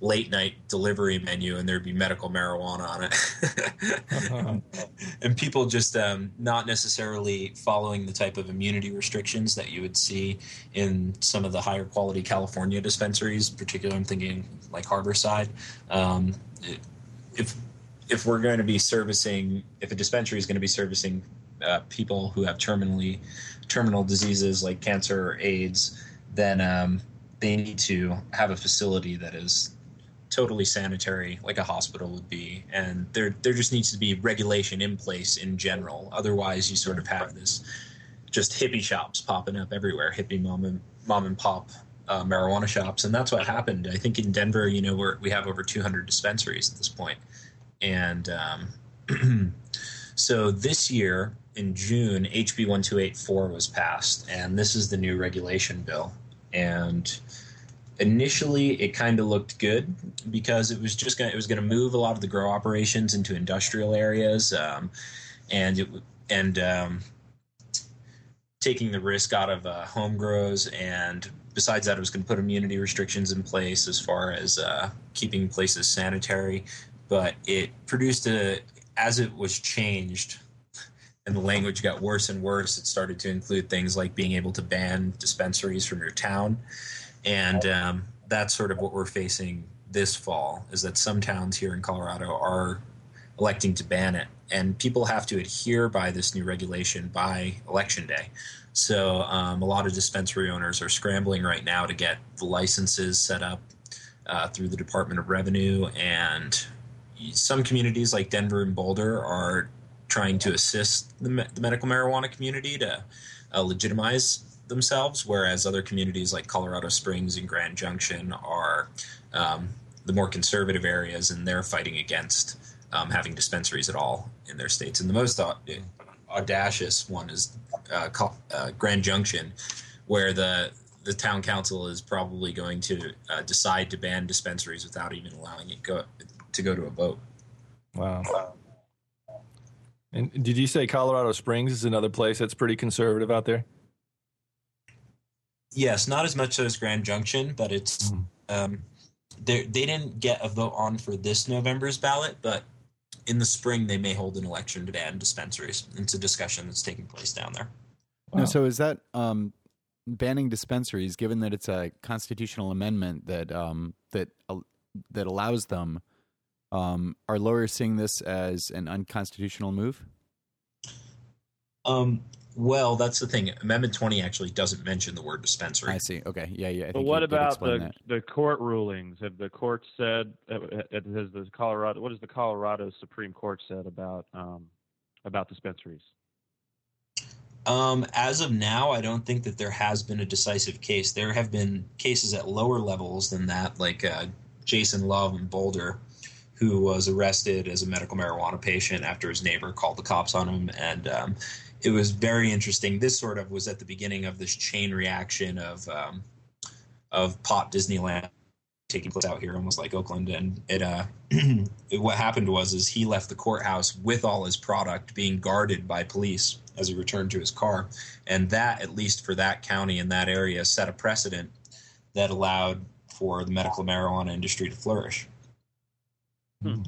late night delivery menu and there'd be medical marijuana on it. and people just um, not necessarily following the type of immunity restrictions that you would see in some of the higher quality California dispensaries, particularly I'm thinking like Harborside. Um, if if we're going to be servicing, if a dispensary is going to be servicing uh, people who have terminally terminal diseases like cancer or AIDS, then um, they need to have a facility that is totally sanitary like a hospital would be. And there there just needs to be regulation in place in general. Otherwise you sort of have this just hippie shops popping up everywhere hippie mom and mom and pop uh, marijuana shops. And that's what happened. I think in denver you know we're, we have over 200 dispensaries at this point. And um, so this year in june hb 1284 was passed. And this is the new regulation bill. And initially it kind of looked good because it was just gonna, it was going to move a lot of the grow operations into industrial areas um, and it and um, taking the risk out of uh, home grows and besides that it was going to put immunity restrictions in place as far as uh, keeping places sanitary but it produced a as it was changed and the language got worse and worse it started to include things like being able to ban dispensaries from your town and um, that's sort of what we're facing this fall is that some towns here in colorado are electing to ban it. And people have to adhere by this new regulation by election day. So um, a lot of dispensary owners are scrambling right now to get the licenses set up uh, through the department of revenue. And some communities like denver and boulder are trying to assist the, me- the medical marijuana community to uh, legitimize themselves, whereas other communities like Colorado Springs and Grand Junction are um, the more conservative areas, and they're fighting against um, having dispensaries at all in their states. And the most audacious one is uh, uh, Grand Junction, where the the town council is probably going to uh, decide to ban dispensaries without even allowing it go to go to a vote. Wow. And did you say Colorado Springs is another place that's pretty conservative out there? Yes, not as much as Grand Junction, but it's mm. um, they they didn't get a vote on for this November's ballot, but in the spring they may hold an election to ban dispensaries. It's a discussion that's taking place down there. Wow. No, so is that um, banning dispensaries, given that it's a constitutional amendment that um, that uh, that allows them? Um, are lawyers seeing this as an unconstitutional move? Um, well, that's the thing. Amendment 20 actually doesn't mention the word dispensary. I see. Okay. Yeah, yeah. but what about the the court rulings? Have the court said uh, uh, has the Colorado what has the Colorado Supreme Court said about um, about dispensaries? Um, as of now, I don't think that there has been a decisive case. There have been cases at lower levels than that, like uh, Jason Lauve in Boulder, who was arrested as a medical marijuana patient after his neighbor called the cops on him, and um, it was very interesting. This sort of was at the beginning of this chain reaction of um, of pot Disneyland taking place out here, almost like Oakland. And it, uh, it, what happened was, is he left the courthouse with all his product being guarded by police as he returned to his car, and that, at least for that county and that area, set a precedent that allowed for the medical marijuana industry to flourish. Hmm.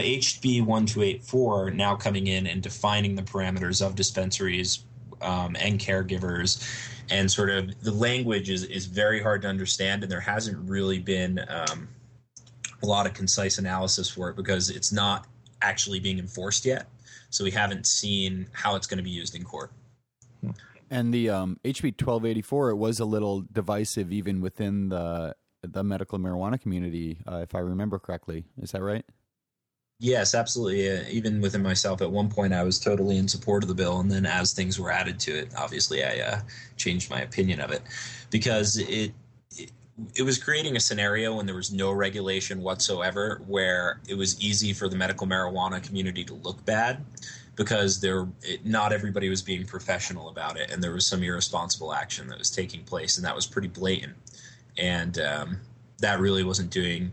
But HB 1284 now coming in and defining the parameters of dispensaries um, and caregivers, and sort of the language is, is very hard to understand, and there hasn't really been um, a lot of concise analysis for it because it's not actually being enforced yet. So we haven't seen how it's going to be used in court. And the um, HB twelve eighty four, it was a little divisive even within the the medical marijuana community, uh, if I remember correctly. Is that right? Yes, absolutely. Uh, even within myself, at one point, I was totally in support of the bill, and then as things were added to it, obviously, I uh, changed my opinion of it because it, it it was creating a scenario when there was no regulation whatsoever, where it was easy for the medical marijuana community to look bad because there it, not everybody was being professional about it, and there was some irresponsible action that was taking place, and that was pretty blatant, and um, that really wasn't doing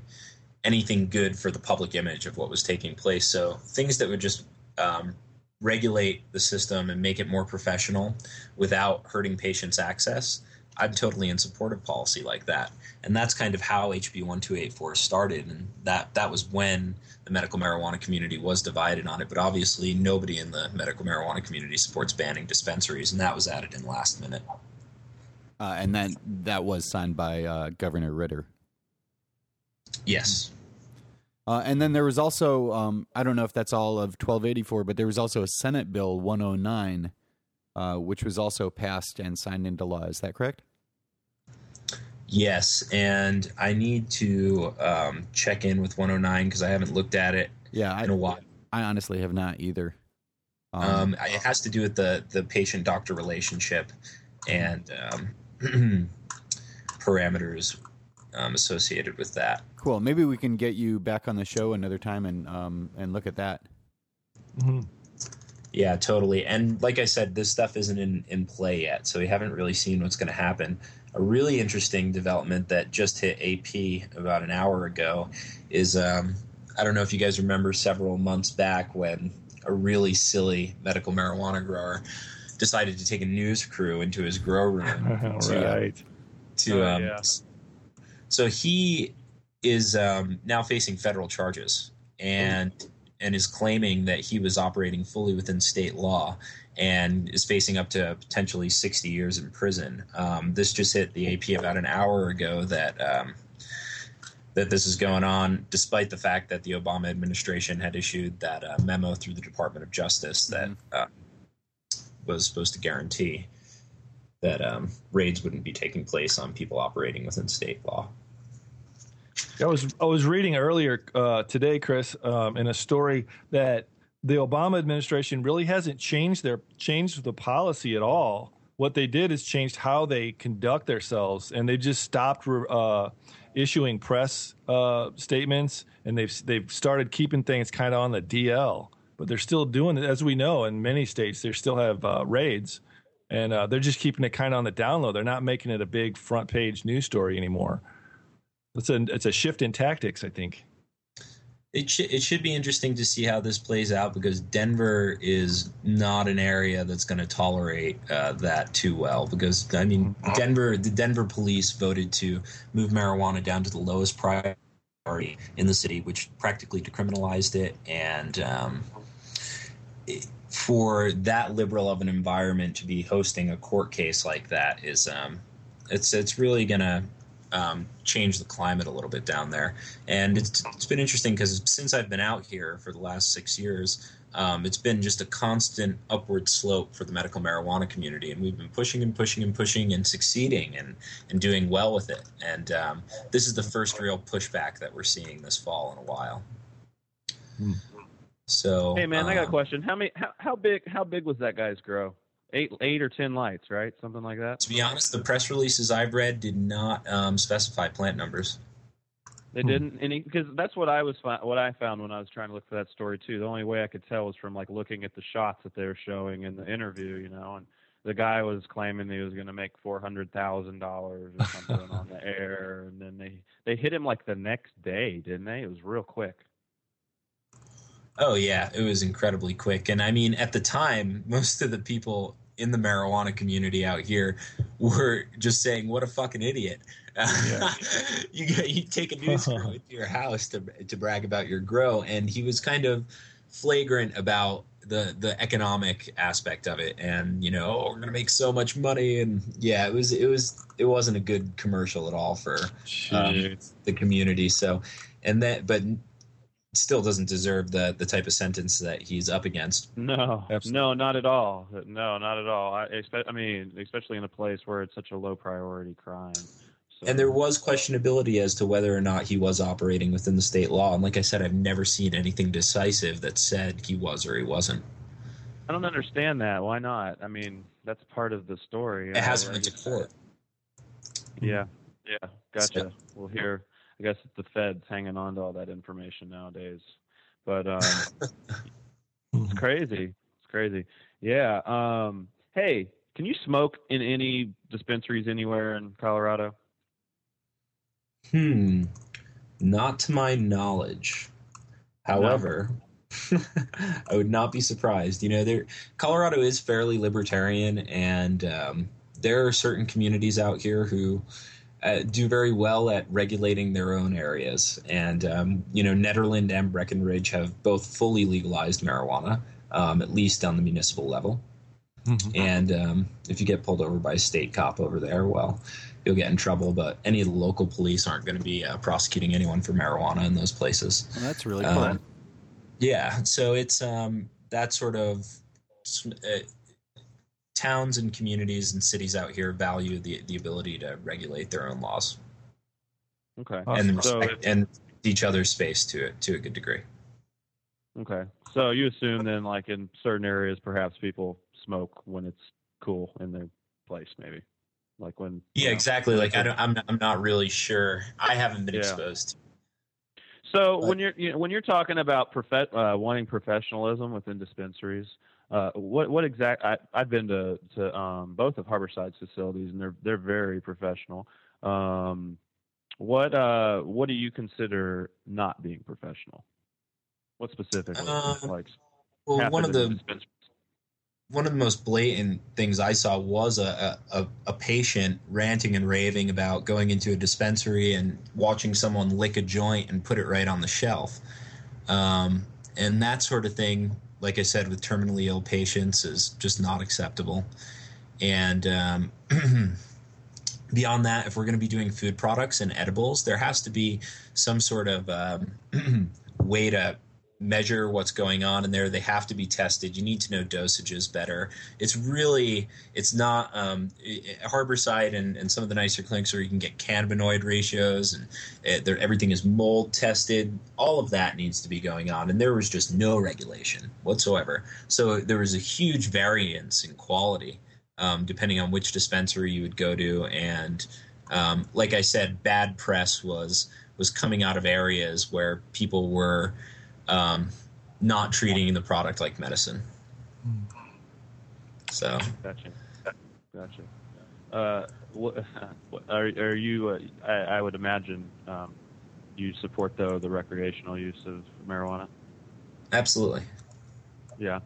anything good for the public image of what was taking place. So things that would just um, regulate the system and make it more professional without hurting patients' access. I'm totally in support of policy like that, and that's kind of how HB 1284 started, and that that was when the medical marijuana community was divided on it. But obviously, nobody in the medical marijuana community supports banning dispensaries, and that was added in last minute. Uh, and that that was signed by uh, Governor Ritter. Yes. Uh, and then there was also, um, I don't know if that's all of 1284, but there was also a Senate Bill 109, uh, which was also passed and signed into law. Is that correct? Yes, and I need to um, check in with 109 because I haven't looked at it yeah, in a while. I honestly have not either. Um, it has to do with the the patient doctor relationship and um, parameters um, associated with that. Cool. Maybe we can get you back on the show another time and um, and look at that. Yeah, totally. And like I said, this stuff isn't in, in play yet, so we haven't really seen what's going to happen. A really interesting development that just hit AP about an hour ago is um, I don't know if you guys remember several months back when a really silly medical marijuana grower decided to take a news crew into his grow room. to, right. to Oh, um, yeah. so he is um, now facing federal charges and and is claiming that he was operating fully within state law and is facing up to potentially 60 years in prison. Um, this just hit the AP about an hour ago that um, that this is going on, despite the fact that the Obama administration had issued that uh, memo through the Department of Justice that uh, was supposed to guarantee that um, raids wouldn't be taking place on people operating within state law. I was I was reading earlier uh, today, Chris, um, in a story that the Obama administration really hasn't changed their changed the policy at all. What they did is changed how they conduct themselves, and they just stopped uh, issuing press uh, statements, and they've they've started keeping things kind of on the DL. But they're still doing it, as we know, in many states they still have uh, raids, and uh, they're just keeping it kind of on the down low. They're not making it a big front page news story anymore. It's a it's a shift in tactics, I think. It should it should be interesting to see how this plays out because Denver is not an area that's going to tolerate uh, that too well. Because I mean, Denver the Denver police voted to move marijuana down to the lowest priority in the city, which practically decriminalized it. And um, it- for that liberal of an environment to be hosting a court case like that is um, it's it's really going to um, change the climate a little bit down there. And it's, it's been interesting because since I've been out here for the last six years, um, it's been just a constant upward slope for the medical marijuana community. And we've been pushing and pushing and pushing and succeeding and, and doing well with it. And um, this is the first real pushback that we're seeing this fall in a while. So, Hey man, I got a um, question. How many? How, how big? How big was that guy's grow? Eight, eight or ten lights, right? Something like that. To be honest, the press releases I've read did not um, specify plant numbers. They didn't, and because that's what I was fi- what I found when I was trying to look for that story too. The only way I could tell was from like looking at the shots that they were showing in the interview, you know. And the guy was claiming he was going to make four hundred thousand dollars or something on the air, and then they they hit him like the next day, didn't they? It was real quick. Oh yeah, it was incredibly quick, and I mean, at the time, most of the people in the marijuana community out here were just saying, "What a fucking idiot!" you you take a news crew into your house to to brag about your grow, and he was kind of flagrant about the the economic aspect of it, and you know, oh, we're gonna make so much money, and yeah, it was it was it wasn't a good commercial at all for um, the community. So, and that, but still doesn't deserve the the type of sentence that he's up against. No, no, not at all. No, not at all. I expect. I mean, especially in a place where it's such a low priority crime. So, And there was questionability as to whether or not he was operating within the state law. And like I said, I've never seen anything decisive that said he was or he wasn't. I don't understand that. Why not? I mean, that's part of the story. It hasn't been to court. Yeah, yeah, gotcha. So- We'll hear. I guess it's the Feds hanging on to all that information nowadays, but um, it's crazy. It's crazy. Yeah. Um, hey, can you smoke in any dispensaries anywhere in Colorado? Hmm. Not to my knowledge. However, I would not be surprised. You know, there Colorado is fairly libertarian, and um, there are certain communities out here who uh, do very well at regulating their own areas. And um, you know, Nederland and Breckenridge have both fully legalized marijuana, um, at least on the municipal level. And um, if you get pulled over by a state cop over there, well, you'll get in trouble. But any of the local police aren't going to be uh, prosecuting anyone for marijuana in those places. Well, that's really Um, cool. yeah, so it's um, that sort of uh, towns and communities and cities out here value the the ability to regulate their own laws Okay. and so respect and each other's space to to a good degree. Okay. So you assume then, like in certain areas, perhaps people smoke when it's cool in their place, maybe, like when. you Yeah, know, exactly. Like I don't, I'm not, I'm not really sure. I haven't been Yeah. exposed. to So when you're you know, when you're talking about profe- uh, wanting professionalism within dispensaries, uh, what what exact? I, I've been to to um, both of Harborside's facilities, and they're they're very professional. Um, what uh what do you consider not being professional? What specifically? Uh, like well, one of the- one of the most blatant things I saw was a, a, a patient ranting and raving about going into a dispensary and watching someone lick a joint and put it right on the shelf. Um, and that sort of thing, like I said, with terminally ill patients is just not acceptable. And um, beyond that, if we're going to be doing food products and edibles, there has to be some sort of um, way to measure what's going on in there. They have to be tested. You need to know dosages better. It's really, it's not um, i- i- Harborside and, and some of the nicer clinics where you can get cannabinoid ratios and uh, there, everything is mold tested. All of that needs to be going on, and there was just no regulation whatsoever. So there was a huge variance in quality um, depending on which dispensary you would go to, and um, like I said, bad press was was coming out of areas where people were um, not treating the product like medicine. So Gotcha. Gotcha. Uh, what, are are you? Uh, I, I would imagine um, you support though the recreational use of marijuana. absolutely. Yeah.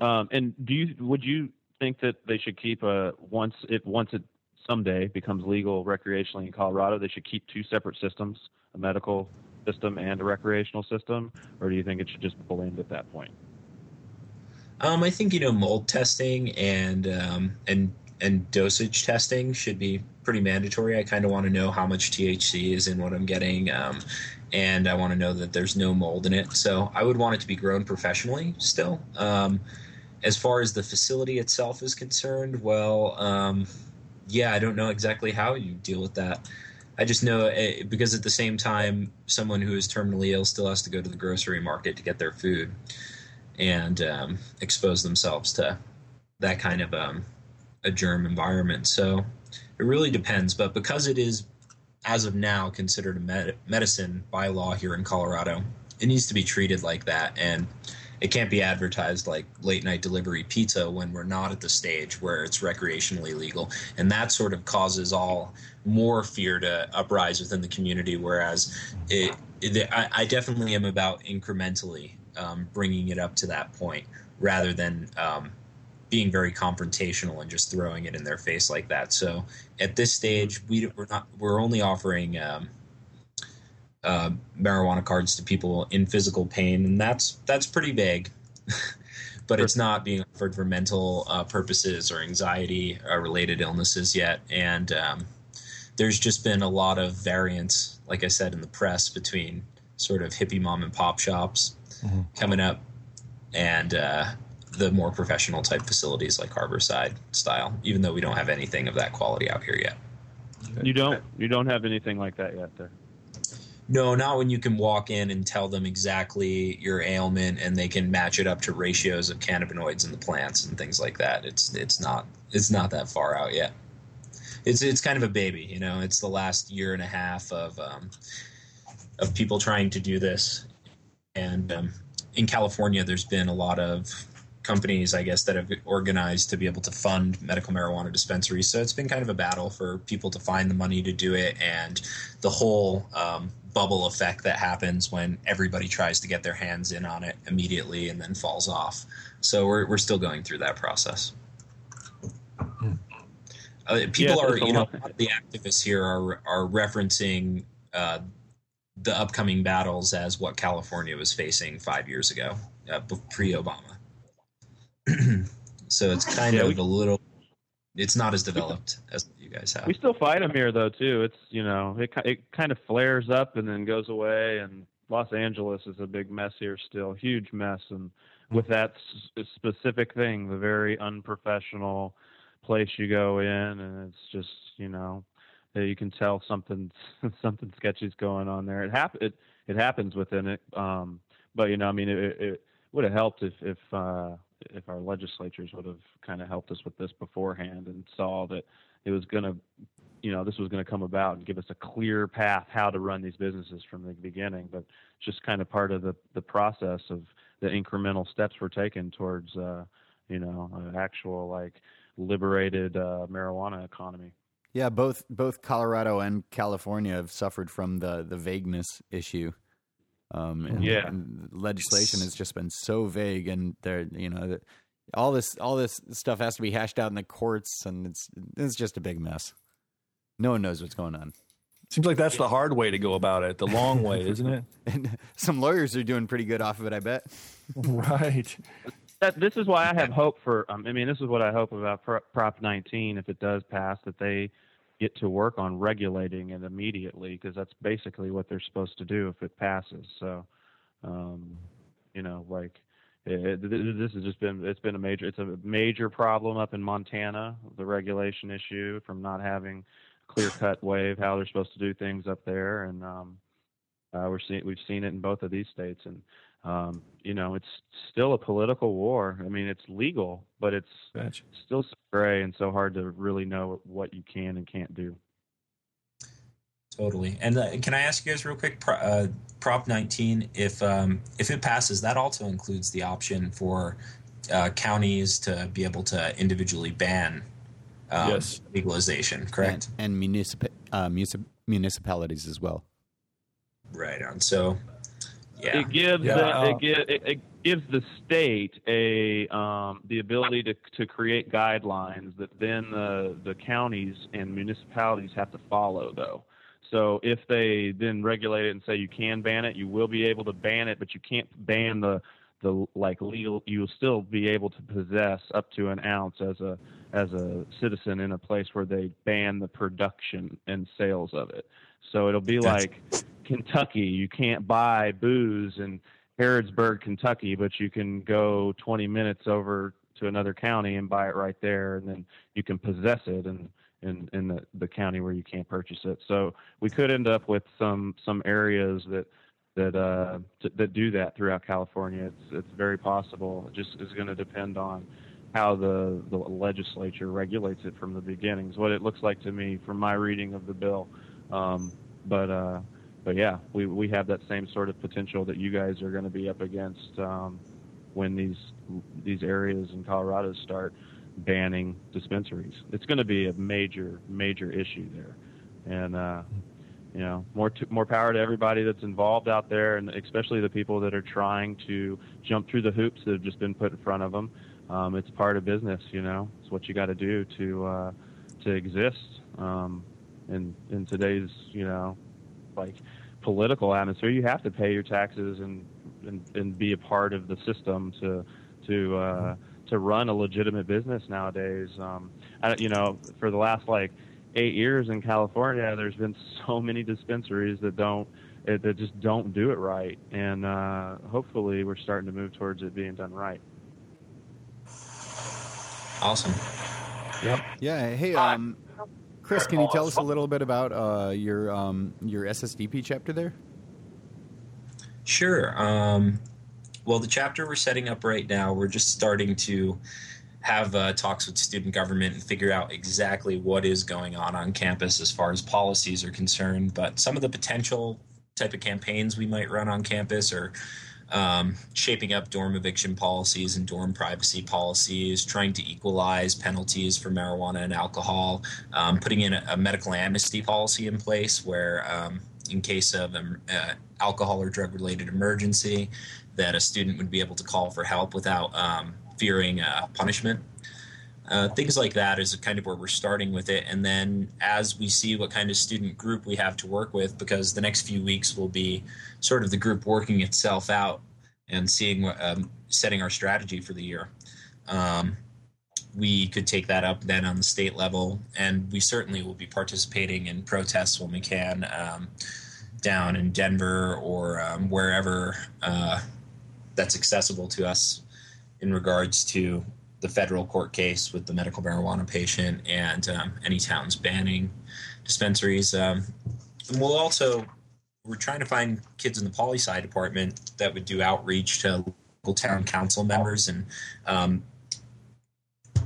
Um, and do you would you think that they should keep a once it once it someday becomes legal recreationally in Colorado, they should keep two separate systems, a medical system and a recreational system, or do you think it should just blend at that point? Um, I think you know mold testing and um, and and dosage testing should be pretty mandatory. I kind of want to know how much THC is in what I'm getting, um, and I want to know that there's no mold in it. So I would want it to be grown professionally still. Um, as far as the facility itself is concerned, well, um, yeah, I don't know exactly how you deal with that. I just know uh, because at the same time, someone who is terminally ill still has to go to the grocery market to get their food and um, expose themselves to that kind of um, a germ environment. So it really depends. But because it is, as of now, considered a med- medicine by law here in Colorado, it needs to be treated like that. And it can't be advertised like late night delivery pizza when we're not at the stage where it's recreationally legal. And that sort of causes all more fear to uprise within the community. Whereas it, it I, I definitely am about incrementally um, bringing it up to that point rather than um, being very confrontational and just throwing it in their face like that. So at this stage, we, we're not we're only offering um, uh, marijuana cards to people in physical pain, and that's that's pretty vague. but it's not being offered for mental uh, purposes or anxiety uh, related illnesses yet. And um, there's just been a lot of variance, like I said, in the press between sort of hippie mom and pop shops coming up, and uh, the more professional type facilities like Harborside style. Even though we don't have anything of that quality out here yet. You don't you don't have anything like that yet there. No, not when you can walk in and tell them exactly your ailment, and they can match it up to ratios of cannabinoids in the plants and things like that. It's it's not it's not that far out yet. It's it's kind of a baby, you know. It's the last year and a half of um, of people trying to do this, and um, in California, there's been a lot of companies, I guess, that have organized to be able to fund medical marijuana dispensaries. So it's been kind of a battle for people to find the money to do it, and the whole um, bubble effect that happens when everybody tries to get their hands in on it immediately and then falls off. So we're we're still going through that process. Uh, people Yeah, are, you know, the activists here are are referencing uh, the upcoming battles as what California was facing five years ago, uh, pre Obama. so it's kind Yeah, of we- a little. It's not as developed as you guys have. We still fight them here though too. It's you know it it kind of flares up and then goes away. And Los Angeles is a big mess here still, huge mess. And with that s- specific thing, the very unprofessional place you go in, and it's just you know that you can tell something something sketchy's going on there. It hap- it it happens within it. Um, but you know, I mean, it, it, it would have helped if if uh, if our legislatures would have kind of helped us with this beforehand and saw that it was going to, you know, this was going to come about and give us a clear path how to run these businesses from the beginning. But it's just kind of part of the the process of the incremental steps we're taking towards, uh, you know, an actual like liberated uh, marijuana economy. Yeah, both both Colorado and California have suffered from the the vagueness issue. Um, and, Yeah. and legislation has just been so vague, and there, you know, all this all this stuff has to be hashed out in the courts, and it's it's just a big mess. No one knows what's going on. Seems like that's the hard way to go about it, the long way, isn't it? And some lawyers are doing pretty good off of it, I bet. right. that this is why I have hope for. Um, I mean, this is what I hope about Pro- Prop 19 if it does pass that they get to work on regulating it immediately because that's basically what they're supposed to do if it passes. So, um, you know, like it, it, this has just been it's been a major it's a major problem up in Montana the regulation issue from not having clear cut way of how they're supposed to do things up there and um, uh, we're seeing we've seen it in both of these states, and um, you know it's still a political war. I mean, it's legal, but it's Gotcha. still so gray and so hard to really know what you can and can't do. Totally. And uh, can I ask you guys real quick, Pro- uh, Prop 19, if um, if it passes, that also includes the option for uh, counties to be able to individually ban um, Yes. legalization, correct? And, and municip- uh, municip- municipalities as well. Right on. So, yeah, It gives Yeah, the, uh, it, gi- it, it gives the state a um, the ability to to create guidelines that then the the counties and municipalities have to follow though. So if they then regulate it and say you can ban it, you will be able to ban it, but you can't ban the the like legal. You'll still be able to possess up to an ounce as a as a citizen in a place where they ban the production and sales of it. So it'll be Gotcha. like Kentucky. You can't buy booze in Harrodsburg, Kentucky, but you can go 20 minutes over to another county and buy it right there, and then you can possess it in in, in the, the county where you can't purchase it. So we could end up with some some areas that that uh, t- that do that throughout California. It's it's very possible. It just is going to depend on how the the legislature regulates it from the beginning. Is what it looks like to me from my reading of the bill. Um, but uh, but yeah, we we have that same sort of potential that you guys are going to be up against um, when these these areas in Colorado start banning dispensaries. It's going to be a major major issue there, and uh, you know more more power to everybody that's involved out there, and especially the people that are trying to jump through the hoops that have just been put in front of them. Um, it's part of business, you know. It's what you got to do to uh, to exist um, in in today's you know like political atmosphere. You have to pay your taxes and and, and be a part of the system to to uh, to run a legitimate business nowadays. Um, I, you know, for the last like eight years in California, there's been so many dispensaries that don't it, that just don't do it right. And uh, hopefully, we're starting to move towards it being done right. Awesome. Yep. Yeah. Hey, um, Chris, can you tell us a little bit about uh, your um, your SSDP chapter there? Sure. Um, well, the chapter we're setting up right now, we're just starting to have uh, talks with student government and figure out exactly what is going on on campus as far as policies are concerned. But some of the potential type of campaigns we might run on campus are um, shaping up dorm eviction policies and dorm privacy policies, trying to equalize penalties for marijuana and alcohol, um, putting in a, a, medical amnesty policy in place where, um, in case of an uh, alcohol or drug related emergency, that a student would be able to call for help without um, fearing uh, punishment. Uh, things like that is kind of where we're starting with it. And then as we see what kind of student group we have to work with, because the next few weeks will be sort of the group working itself out and seeing um, setting our strategy for the year. Um, we could take that up then on the state level, and we certainly will be participating in protests when we can um, down in Denver or um, wherever uh, that's accessible to us in regards to the federal court case with the medical marijuana patient and um, any towns banning dispensaries. Um, and we'll also we're trying to find kids in the poli sci department that would do outreach to local town council members and um,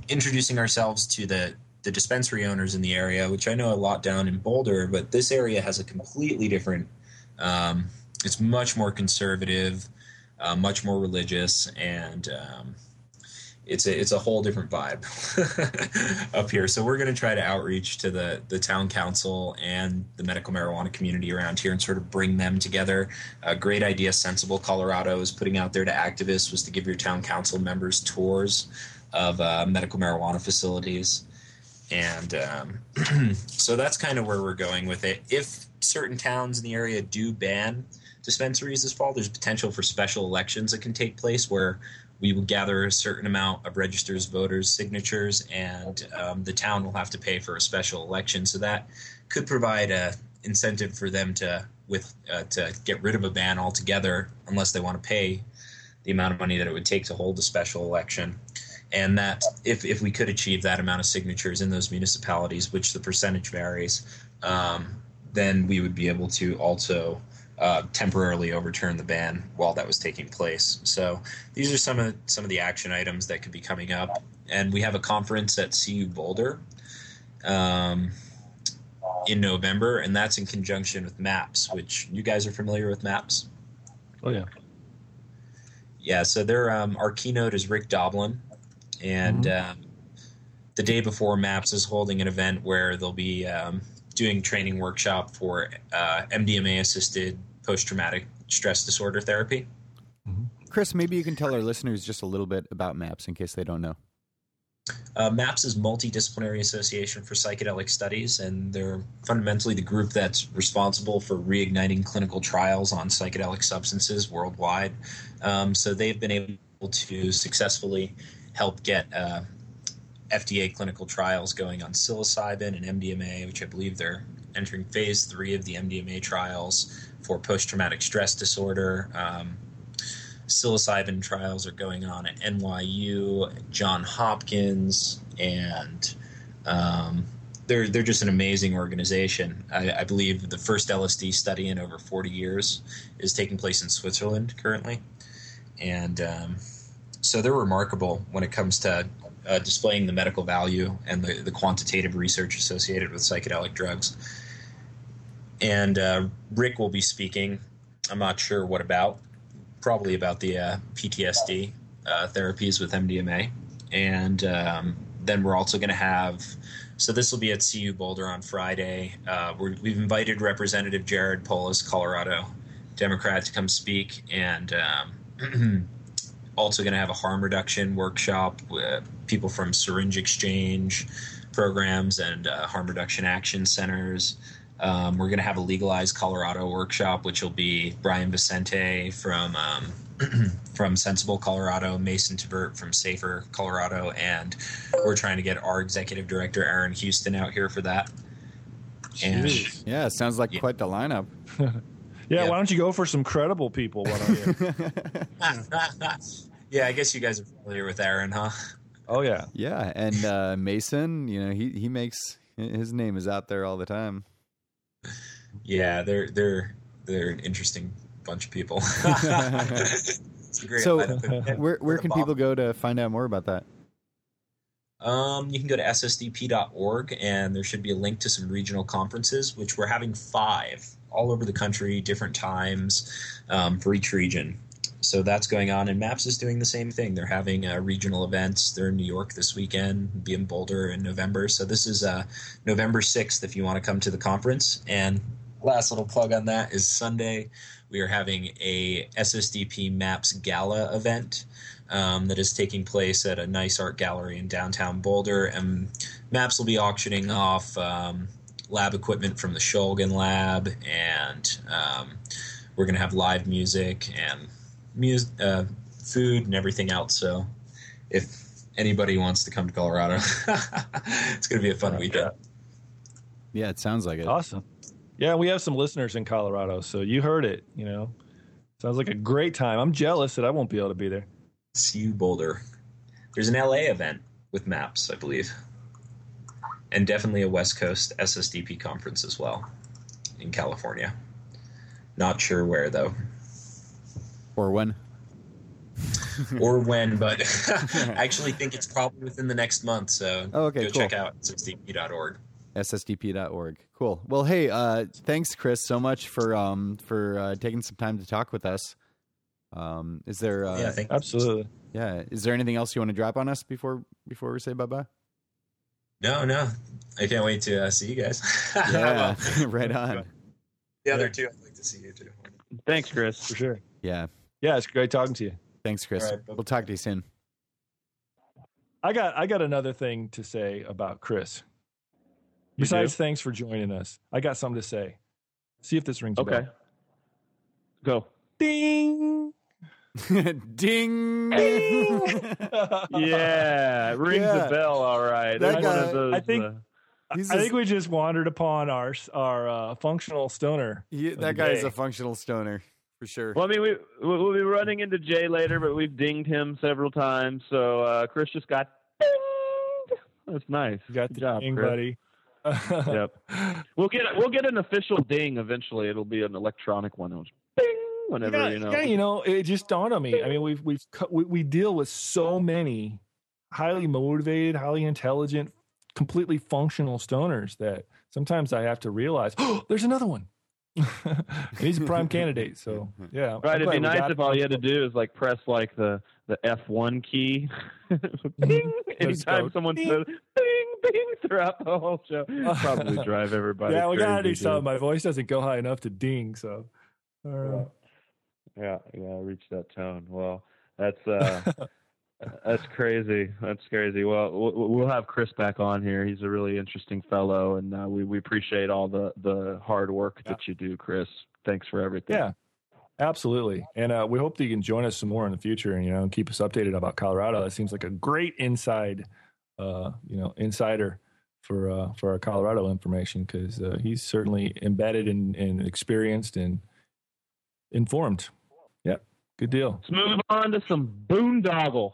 introducing ourselves to the the dispensary owners in the area, which I know a lot down in Boulder, but this area has a completely different. Um, it's much more conservative, uh, much more religious, and um, it's a it's a whole different vibe up here. So we're going to try to outreach to the the town council and the medical marijuana community around here and sort of bring them together. A great idea, sensible Colorado is putting out there to activists was to give your town council members tours of uh, medical marijuana facilities, and um, so that's kind of where we're going with it. If certain towns in the area do ban dispensaries this fall, there's potential for special elections that can take place where we will gather a certain amount of registers voters signatures and um, the town will have to pay for a special election. So that could provide a incentive for them to with uh, to get rid of a ban altogether unless they want to pay the amount of money that it would take to hold a special election. And that if, if we could achieve that amount of signatures in those municipalities which the percentage varies um, then we would be able to also uh, temporarily overturn the ban while that was taking place. So these are some of some of the action items that could be coming up, and we have a conference at CU Boulder um, in November, and that's in conjunction with MAPS, which you guys are familiar with MAPS. Oh yeah, yeah. So um, our keynote is Rick Doblin, and mm-hmm. um, the day before MAPS is holding an event where they'll be um, doing training workshop for uh, MDMA assisted post traumatic stress disorder therapy. Mm-hmm. Chris, maybe you can tell our listeners just a little bit about MAPS in case they don't know. Uh, MAPS is Multidisciplinary Association for Psychedelic Studies, and they're fundamentally the group that's responsible for reigniting clinical trials on psychedelic substances worldwide. Um, so they've been able to successfully help get uh, FDA clinical trials going on psilocybin and MDMA, which I believe they're entering phase three of the MDMA trials for post traumatic stress disorder. Um, psilocybin trials are going on at NYU, John Hopkins, and um, they're they're just an amazing organization. I, I, believe the first LSD study in over 40 years is taking place in Switzerland currently, and um, so they're remarkable when it comes to uh, displaying the medical value and the, the quantitative research associated with psychedelic drugs and uh, Rick will be speaking. I'm not sure what about. Probably about the uh, PTSD uh, therapies with MDMA, and um, then we're also going to have. So this will be at CU Boulder on Friday. Uh, we have invited Representative Jared Polis, Colorado Democrat, to come speak, and um, also going to have a harm reduction workshop with people from syringe exchange programs and uh, harm reduction action centers. Um, we're going to have a legalized Colorado workshop, which will be Brian Vicente from um, from Sensible Colorado, Mason Tvert from Safer Colorado, and we're trying to get our executive director Aaron Houston out here for that. And yeah, sounds like yeah. quite the lineup. Yeah, Yeah. why don't you go for some credible people? Why don't you? yeah, I guess you guys are familiar with Aaron, huh? oh yeah, Yeah, and uh, Mason, you know, he he makes his name is out there all the time. Yeah, they're they're they're an interesting bunch of people. It's a great so, lineup. where where can people go to find out more about that? Um, you can go to ssdp.org, and there should be a link to some regional conferences, which we're having five all over the country, different times um, for each region. So that's going on, and MAPS is doing the same thing. They're having uh, regional events. They're in New York this weekend, be in Boulder in November. So this is uh, November 6th if you want to come to the conference. And last little plug on that is Sunday. We are having a SSDP MAPS Gala event um, that is taking place at a nice art gallery in downtown Boulder. And MAPS will be auctioning off um, lab equipment from the Shulgin Lab, and um, we're going to have live music and mus- uh, food and everything else. So if anybody wants to come to Colorado, it's going to be a fun weekend. Yeah, it sounds like it. awesome. Yeah, we have some listeners in Colorado, so you heard it. You know, sounds like a great time. I'm jealous that I won't be able to be there. See you, Boulder. There's an LA event with maps, I believe, and definitely a West Coast SSDP conference as well in California. Not sure where though, Or when? or when, but I actually think it's probably within the next month. So Oh, okay, go cool. check out ssdp.org. ssdp.org. Cool. Well, hey, uh, thanks, Chris, so much for um, for uh, taking some time to talk with us. Um, is there? Uh, Yeah, thank Absolutely. yeah. Is there anything else you want to drop on us before before we say bye bye? No, no, I can't wait to uh, see you guys. Yeah, right on. the other two, I'd like to see you too. Thanks, Chris. For sure. Yeah. Yeah, it's great talking to you. Thanks, Chris. All right, bye-bye. we'll talk to you soon. I got I got another thing to say about Chris. You Besides, do? thanks for joining us. I got something to say. See if this rings a Okay. bell. Go. Ding. Ding. Ding. Yeah, it rings Yeah. a bell. All right. That It's one of those, I think- uh, I just- think we just wandered upon our our uh, functional stoner. he- that the guy is a functional stoner for sure. Well, I mean, we we'll we'll be running into Jay later, but we've dinged him several times. So uh, Chris just got dinged. That's nice. You got Good the job, ding, Chris. buddy. Yep. We'll get we'll get an official ding eventually. It'll be an electronic one. It'll just bing whenever yeah, you know. yeah, you know, it just dawned on me. I mean, we've we've we, we deal with so many highly motivated, highly intelligent, completely functional stoners that sometimes I have to realize, oh, there's another one. He's a prime candidate. So yeah, Right, it'd be nice if all you had to do is like press like the the F one key. Bing! Mm-hmm. Anytime someone says bing throughout the whole show, Probably drive everybody. Yeah, we gotta do something. My voice doesn't go high enough to ding. So, uh, Yeah, yeah, reach that tone. Well, that's uh that's crazy. That's crazy. Well, we'll have Chris back on here. He's a really interesting fellow, and uh, we we appreciate all the the hard work that you do, Chris. Thanks for everything. yeah, absolutely. And uh, we hope that you can join us some more in the future, and you know, keep us updated about Colorado. That seems like a great inside, uh, you know, insider for uh, for our Colorado information because uh, he's certainly embedded and, and experienced and informed. Yep, good deal. Let's move on to some boondoggle.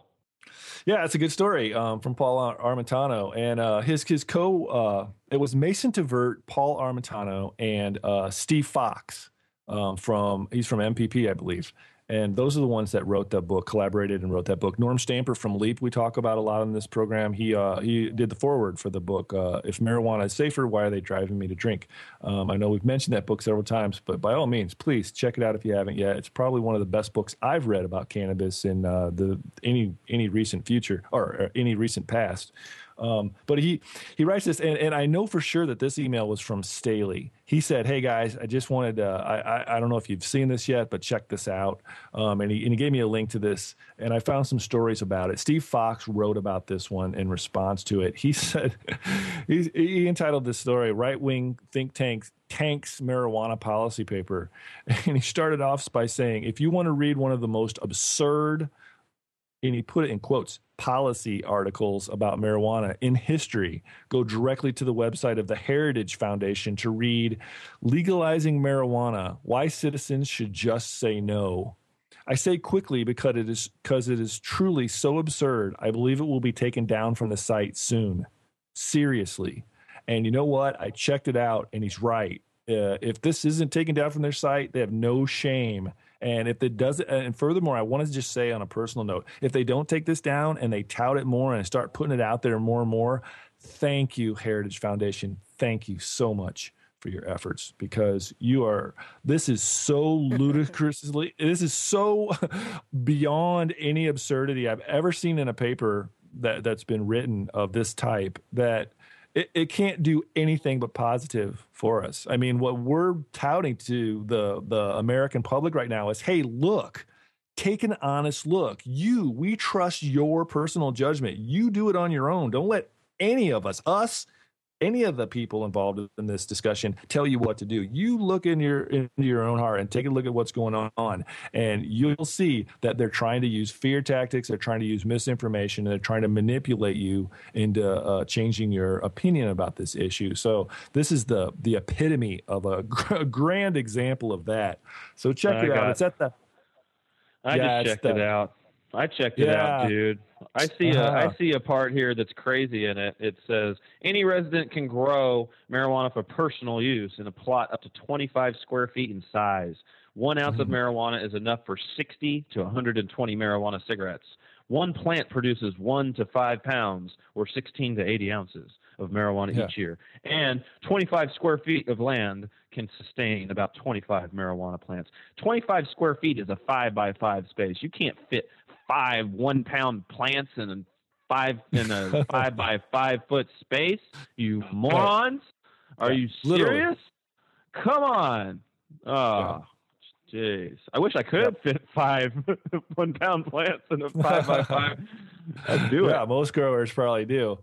Yeah, it's a good story um, from Paul Ar- Armentano and uh, his his co. Uh, it was Mason Tvert, Paul Armentano, and uh, Steve Fox um, from he's from MPP, I believe. And those are the ones that wrote that book, collaborated and wrote that book. Norm Stamper from LEAP, we talk about a lot in this program. He uh, he did the foreword for the book. Uh, if marijuana is safer, why are they driving me to drink? Um, I know we've mentioned that book several times, but by all means, please check it out if you haven't yet. It's probably one of the best books I've read about cannabis in uh, the any any recent future or, or any recent past. Um, but he he writes this, and, and I know for sure that this email was from Staley. He said, "Hey guys, I just wanted to, I, I I don't know if you've seen this yet, but check this out." Um, and he and he gave me a link to this, and I found some stories about it. Steve Fox wrote about this one in response to it. He said he, he entitled this story "Right Wing Think Tanks Tanks Marijuana Policy Paper," and he started off by saying, "If you want to read one of the most absurd." And he put it in quotes policy articles about marijuana in history. Go directly to the website of the heritage foundation to read legalizing marijuana. Why citizens should just say no. I say quickly because it is because it is truly so absurd. I believe it will be taken down from the site soon. Seriously. And you know what? I checked it out and he's right. Uh, if this isn't taken down from their site they have no shame and if it doesn't, uh, and furthermore, I want to just say on a personal note, if they don't take this down and they tout it more and start putting it out there more and more, thank you, Heritage Foundation. Thank you so much for your efforts because you are this is so ludicrously this is so beyond any absurdity I've ever seen in a paper that that's been written of this type that it, it can't do anything but positive for us. I mean, what we're touting to the the American public right now is, hey, look, take an honest look. You, we trust your personal judgment. You do it on your own. Don't let any of us, us, any of the people involved in this discussion tell you what to do. You look in your into your own heart and take a look at what's going on, and you'll see that they're trying to use fear tactics. They're trying to use misinformation. And they're trying to manipulate you into uh, changing your opinion about this issue. So this is the the epitome of a, a grand example of that. So check I it out. It's at the. I Yeah, just checked the- it out. I checked it out, dude. I see a Uh-huh. I see a part here that's crazy in it. It says any resident can grow marijuana for personal use in a plot up to 25 square feet in size. One ounce of marijuana is enough for 60 to 120 marijuana cigarettes. One plant produces one to five pounds, or 16 to 80 ounces of marijuana Yeah. each year. And 25 square feet of land can sustain about 25 marijuana plants. 25 square feet is a five by five space. You can't fit five one pound plants in a five in a five by five foot space. You morons! Are you serious? Come on! Oh, jeez. I wish I could fit five one pound plants in a five by five. I'd do yeah, it. most growers probably do.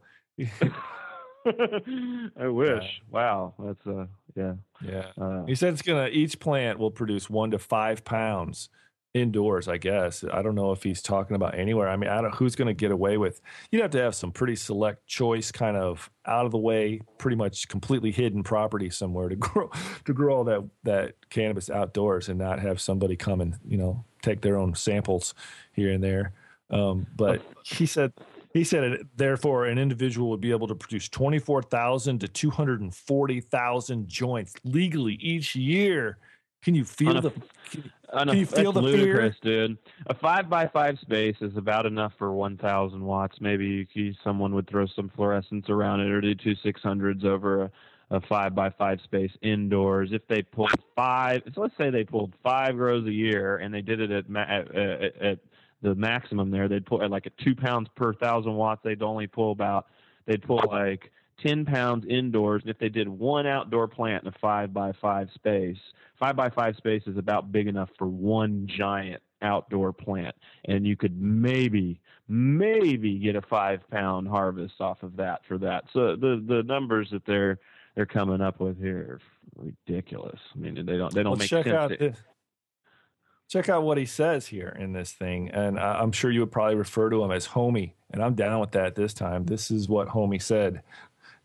I wish. Wow, that's uh, yeah. Yeah. Uh, He said it's gonna each plant will produce one to five pounds indoors. I guess I don't know if he's talking about anywhere. I mean, I don't who's gonna get away with. You'd have to have some pretty select choice, kind of out of the way, pretty much completely hidden property somewhere to grow to grow all that that cannabis outdoors and not have somebody come and you know take their own samples here and there. Um, but he said he said it, therefore an individual would be able to produce 24,000 to 240,000 joints legally each year. Can you feel a- the know, Can you feel that's the fear? dude. A five by five space is about enough for one thousand watts. Maybe you someone would throw some fluorescence around it or do two six hundreds over a, a five by five space indoors. If they pulled five, so let's say they pulled five grows a year and they did it at ma- at, at, at the maximum there, they'd pull at like at two pounds per thousand watts. They'd only pull about they'd pull like 10 pounds indoors. And if they did one outdoor plant in a five by five space, five by five space is about big enough for one giant outdoor plant. And you could maybe, maybe get a five pound harvest off of that for that. So the, the numbers that they're, they're coming up with here are ridiculous. I mean, they don't, they don't Let's make check sense. out this. Check out what he says here in this thing, and I'm sure you would probably refer to him as homie, and I'm down with that this time. This is what homie said.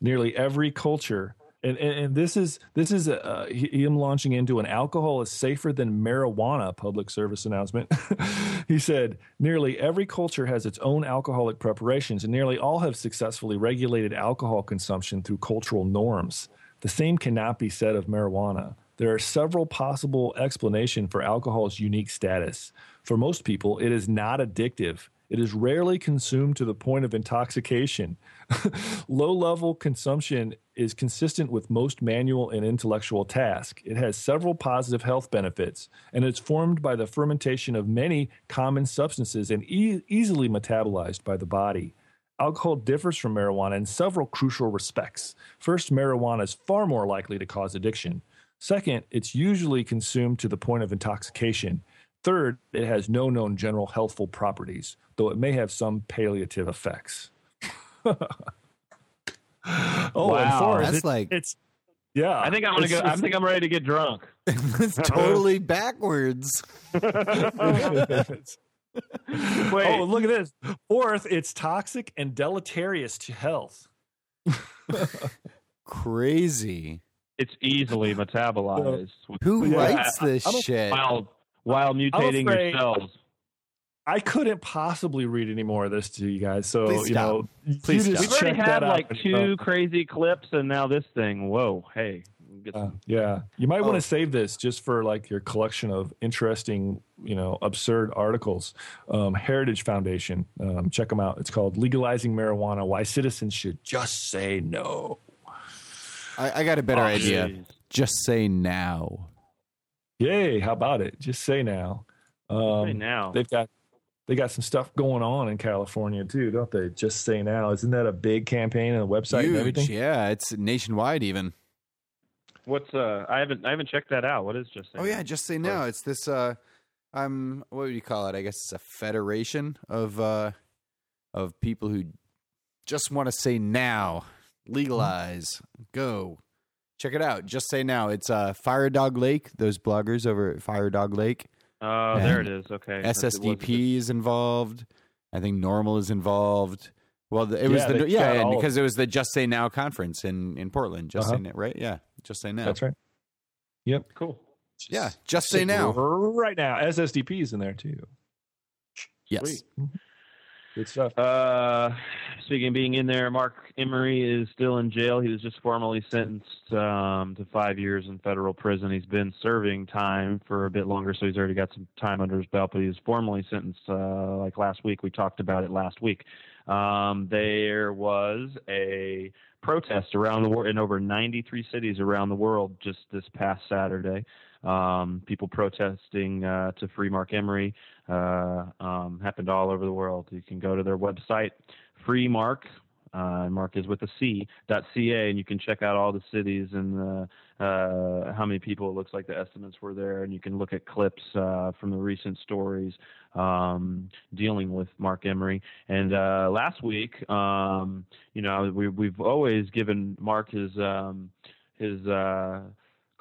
Nearly every culture, and, and, and this is this is uh, him launching into an alcohol is safer than marijuana public service announcement. he said nearly every culture has its own alcoholic preparations, and nearly all have successfully regulated alcohol consumption through cultural norms. The same cannot be said of marijuana. There are several possible explanations for alcohol's unique status. For most people, it is not addictive. It is rarely consumed to the point of intoxication. Low level consumption is consistent with most manual and intellectual tasks. It has several positive health benefits, and it's formed by the fermentation of many common substances and e- easily metabolized by the body. Alcohol differs from marijuana in several crucial respects. First, marijuana is far more likely to cause addiction. Second, it's usually consumed to the point of intoxication. Third, it has no known general healthful properties, though it may have some palliative effects. oh, and Wow. fourth, That's it- like- it's yeah. I think I'm gonna It's- go. I think I'm ready to get drunk. it's totally backwards. Wait. Oh, look at this. Fourth, it's toxic and deleterious to health. Crazy. It's easily metabolized. Who Yeah, writes this I'm shit? While while mutating afraid- your cells. I couldn't possibly read any more of this to you guys. So, Please you stop. know, you Please just We've already had that out like two crazy clips, and now this thing. Whoa, hey, Uh, yeah, you might want Oh. to save this just for like your collection of interesting, you know, absurd articles. Um, Heritage Foundation, um, check them out. It's called "Legalizing Marijuana: Why Citizens Should Just Say No." I, I got a better Oh, idea. jeez. Just say now. Yay! How about it? Just say now. Um, Say now. They've got they got some stuff going on in California too, don't they? Just say now. Isn't that a big campaign and a website and Huge. everything? Yeah, it's nationwide even. What's uh? I haven't I haven't checked that out. What is just? Say oh yeah, just say now. It's this uh um what would you call it? I guess it's a federation of uh of people who just want to say now. Legalize. Go. Check it out. Just say now. It's uh Fire Dog Lake, those bloggers over at Fire Dog Lake. Oh, there it is. Okay. That's- it wasn't SSDP is involved. I think NORML is involved. Well, the, it was Yeah, the yeah, and because it was the Just Say Now conference in in Portland. Just Uh-huh. say now, right? Yeah, Just Say Now. That's right. Yep. Cool. Yeah, Just Say Now. Right now, SSDP is in there too. Yes. Sweet. Good stuff. Uh, speaking of being in there, Marc Emery is still in jail. He was just formally sentenced um, to five years in federal prison. He's been serving time for a bit longer, so he's already got some time under his belt. But he was formally sentenced uh, like last week. We talked about it last week. Um, there was a protest around the world in over 93 cities around the world just this past Saturday. Um, people protesting uh, to free Marc Emery uh, um, happened all over the world. You can go to their website, free Mark. Uh, Mark is with a C dot ca, and you can check out all the cities and uh, uh, how many people it looks like the estimates were there, and you can look at clips uh, from the recent stories um, dealing with Marc Emery. And last week, um, you know, we, we've always given Mark his um, his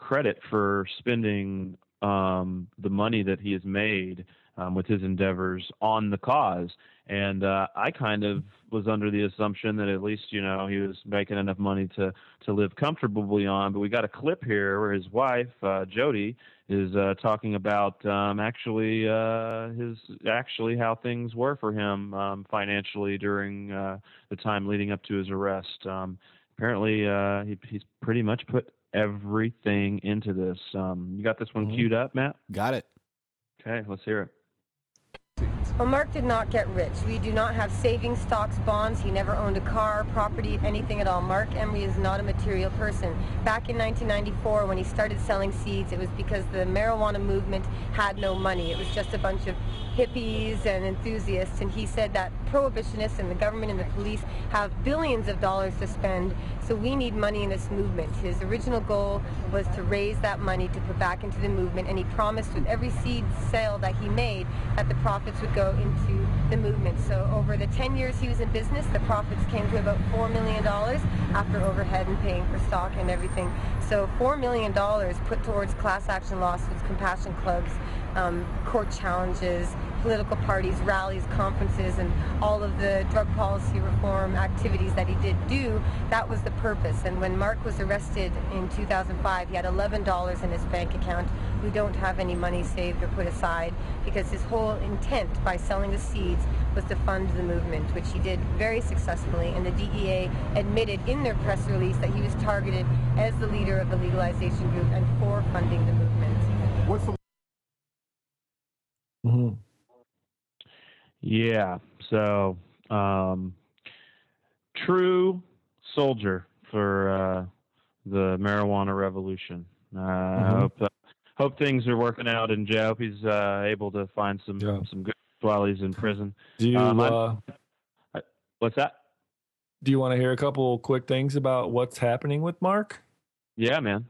credit for spending um, the money that he has made um, with his endeavors on the cause. And uh, I kind of was under the assumption that at least you know he was making enough money to to live comfortably on. But we got a clip here where his wife uh, Jody is uh, talking about um, actually uh, his actually how things were for him um, financially during uh, the time leading up to his arrest. Um, apparently, uh, he, he's pretty much put everything into this. Um, you got this one queued up, Matt? Got it. Okay, let's hear it. Well, Mark did not get rich. We do not have savings, stocks, bonds. He never owned a car, property, anything at all. Marc Emery is not a material person. Back in 1994, when he started selling seeds, it was because the marijuana movement had no money. It was just a bunch of hippies and enthusiasts, and he said that prohibitionists and the government and the police have billions of dollars to spend, so we need money in this movement. His original goal was to raise that money to put back into the movement, and he promised with every seed sale that he made that the profits would go into the movement. So over the 10 years he was in business, the profits came to about $4 million after overhead and paying for stock and everything. So $4 million put towards class action lawsuits, compassion clubs, um, court challenges, political parties, rallies, conferences, and all of the drug policy reform activities that he did do, that was the purpose. And when Mark was arrested in 2005, he had $11 in his bank account. We don't have any money saved or put aside because his whole intent by selling the seeds was to fund the movement, which he did very successfully. And the DEA admitted in their press release that he was targeted as the leader of the legalization group and for funding the movement. What's the Mm-hmm. Yeah. So, um, true soldier for uh, the marijuana revolution. Uh, Mm-hmm. hope, uh, hope things are working out in jail. Hope he's uh, able to find some some good while he's in prison. Do you Um, uh, I- what's that? do you want to hear a couple quick things about what's happening with Mark? Yeah, man.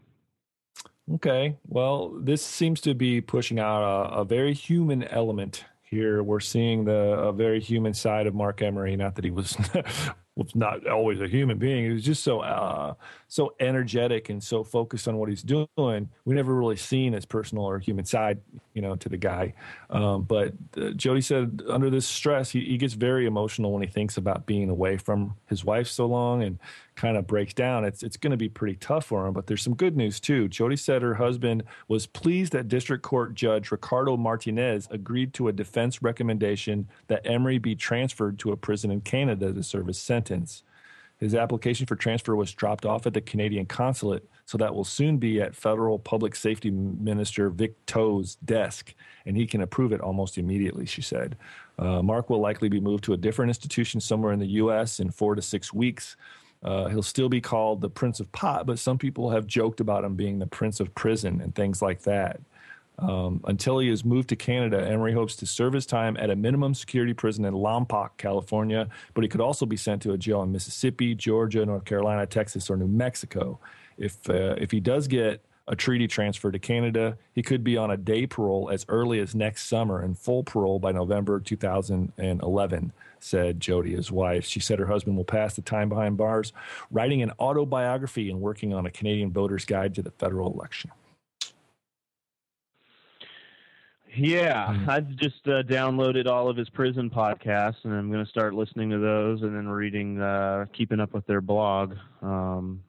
Okay. Well, this seems to be pushing out a, a very human element here. We're seeing the very human side of Marc Emery. Not that he was it's not always a human being. He was just so uh, so energetic and so focused on what he's doing. We never really seen his personal or human side, you know, to the guy. Um, but uh, Jody said under this stress, he, he gets very emotional when he thinks about being away from his wife so long and kind of breaks down. It's it's going to be pretty tough for him. But there's some good news too. Jody said her husband was pleased that District Court Judge Ricardo Martinez agreed to a defense recommendation that Emery be transferred to a prison in Canada to serve his sentence sentence. His application for transfer was dropped off at the Canadian consulate, so that will soon be at Federal Public Safety Minister Vic Toews' desk, and he can approve it almost immediately, she said. Uh, Mark will likely be moved to a different institution somewhere in the U.S. in four to six weeks. Uh, he'll still be called the Prince of Pot, but some people have joked about him being the Prince of Prison and things like that. Um, until he is moved to Canada, Emery hopes to serve his time at a minimum security prison in Lompoc, California, but he could also be sent to a jail in Mississippi, Georgia, North Carolina, Texas, or New Mexico. If uh, if he does get a treaty transfer to Canada, he could be on a day parole as early as next summer and full parole by November 2011, said Jody, his wife. She said her husband will pass the time behind bars, writing an autobiography and working on a Canadian voter's guide to the federal election. Yeah, I've just uh, downloaded all of his prison podcasts, and I'm going to start listening to those, and then reading, uh, keeping up with their blog, because um,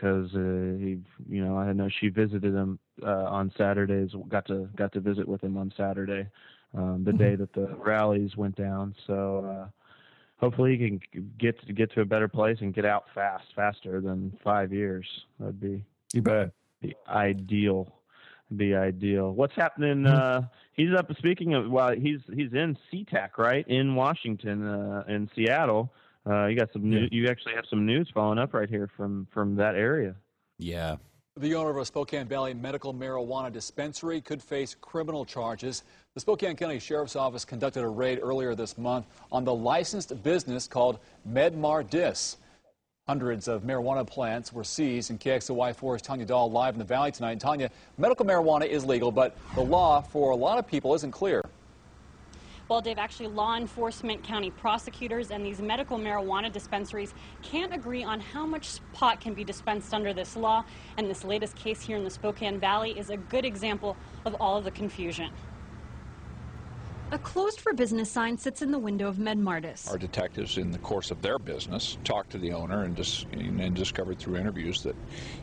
uh, he, you know, I know she visited him uh, on Saturdays. Got to got to visit with him on Saturday, um, the mm-hmm. day that the rallies went down. So uh, hopefully he can get to get to a better place and get out fast, faster than five years. That'd be you bet be ideal be ideal. What's happening? Hmm. Uh, he's up. Speaking of, well, he's he's in SeaTac, right in Washington, uh, in Seattle. Uh, you got some. New, you actually have some news following up right here from from that area. Yeah. The owner of a Spokane Valley medical marijuana dispensary could face criminal charges. The Spokane County Sheriff's Office conducted a raid earlier this month on the licensed business called MedMar Dis. Hundreds of marijuana plants were seized, and KXLY4's Tanya Dahl live in the valley tonight. And Tanya, medical marijuana is legal, but the law for a lot of people isn't clear. Well, Dave, actually, law enforcement, county prosecutors, and these medical marijuana dispensaries can't agree on how much pot can be dispensed under this law. And this latest case here in the Spokane Valley is a good example of all of the confusion. A closed for business sign sits in the window of MedMar-Dis. Our detectives, in the course of their business, talked to the owner and, dis- and discovered through interviews that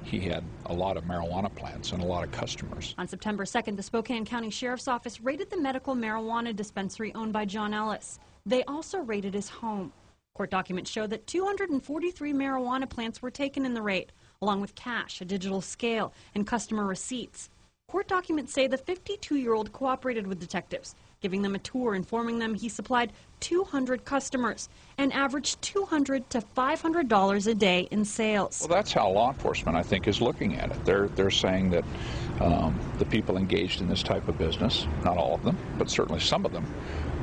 he had a lot of marijuana plants and a lot of customers. On September 2nd, the Spokane County Sheriff's Office raided the medical marijuana dispensary owned by John Ellis. They also raided his home. Court documents show that 243 marijuana plants were taken in the raid, along with cash, a digital scale, and customer receipts. Court documents say the 52 year old cooperated with detectives giving them a tour, informing them he supplied 200 customers and averaged 200 to $500 a day in sales. Well, that's how law enforcement, I think, is looking at it. They're they're saying that um, the people engaged in this type of business, not all of them, but certainly some of them,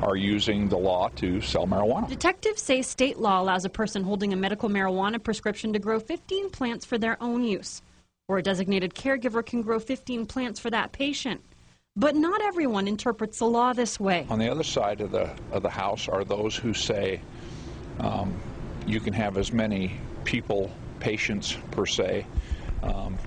are using the law to sell marijuana. Detectives say state law allows a person holding a medical marijuana prescription to grow 15 plants for their own use, or a designated caregiver can grow 15 plants for that patient. But not everyone interprets the law this way. On the other side of the of the house are those who say um, you can have as many people, patients per se, um,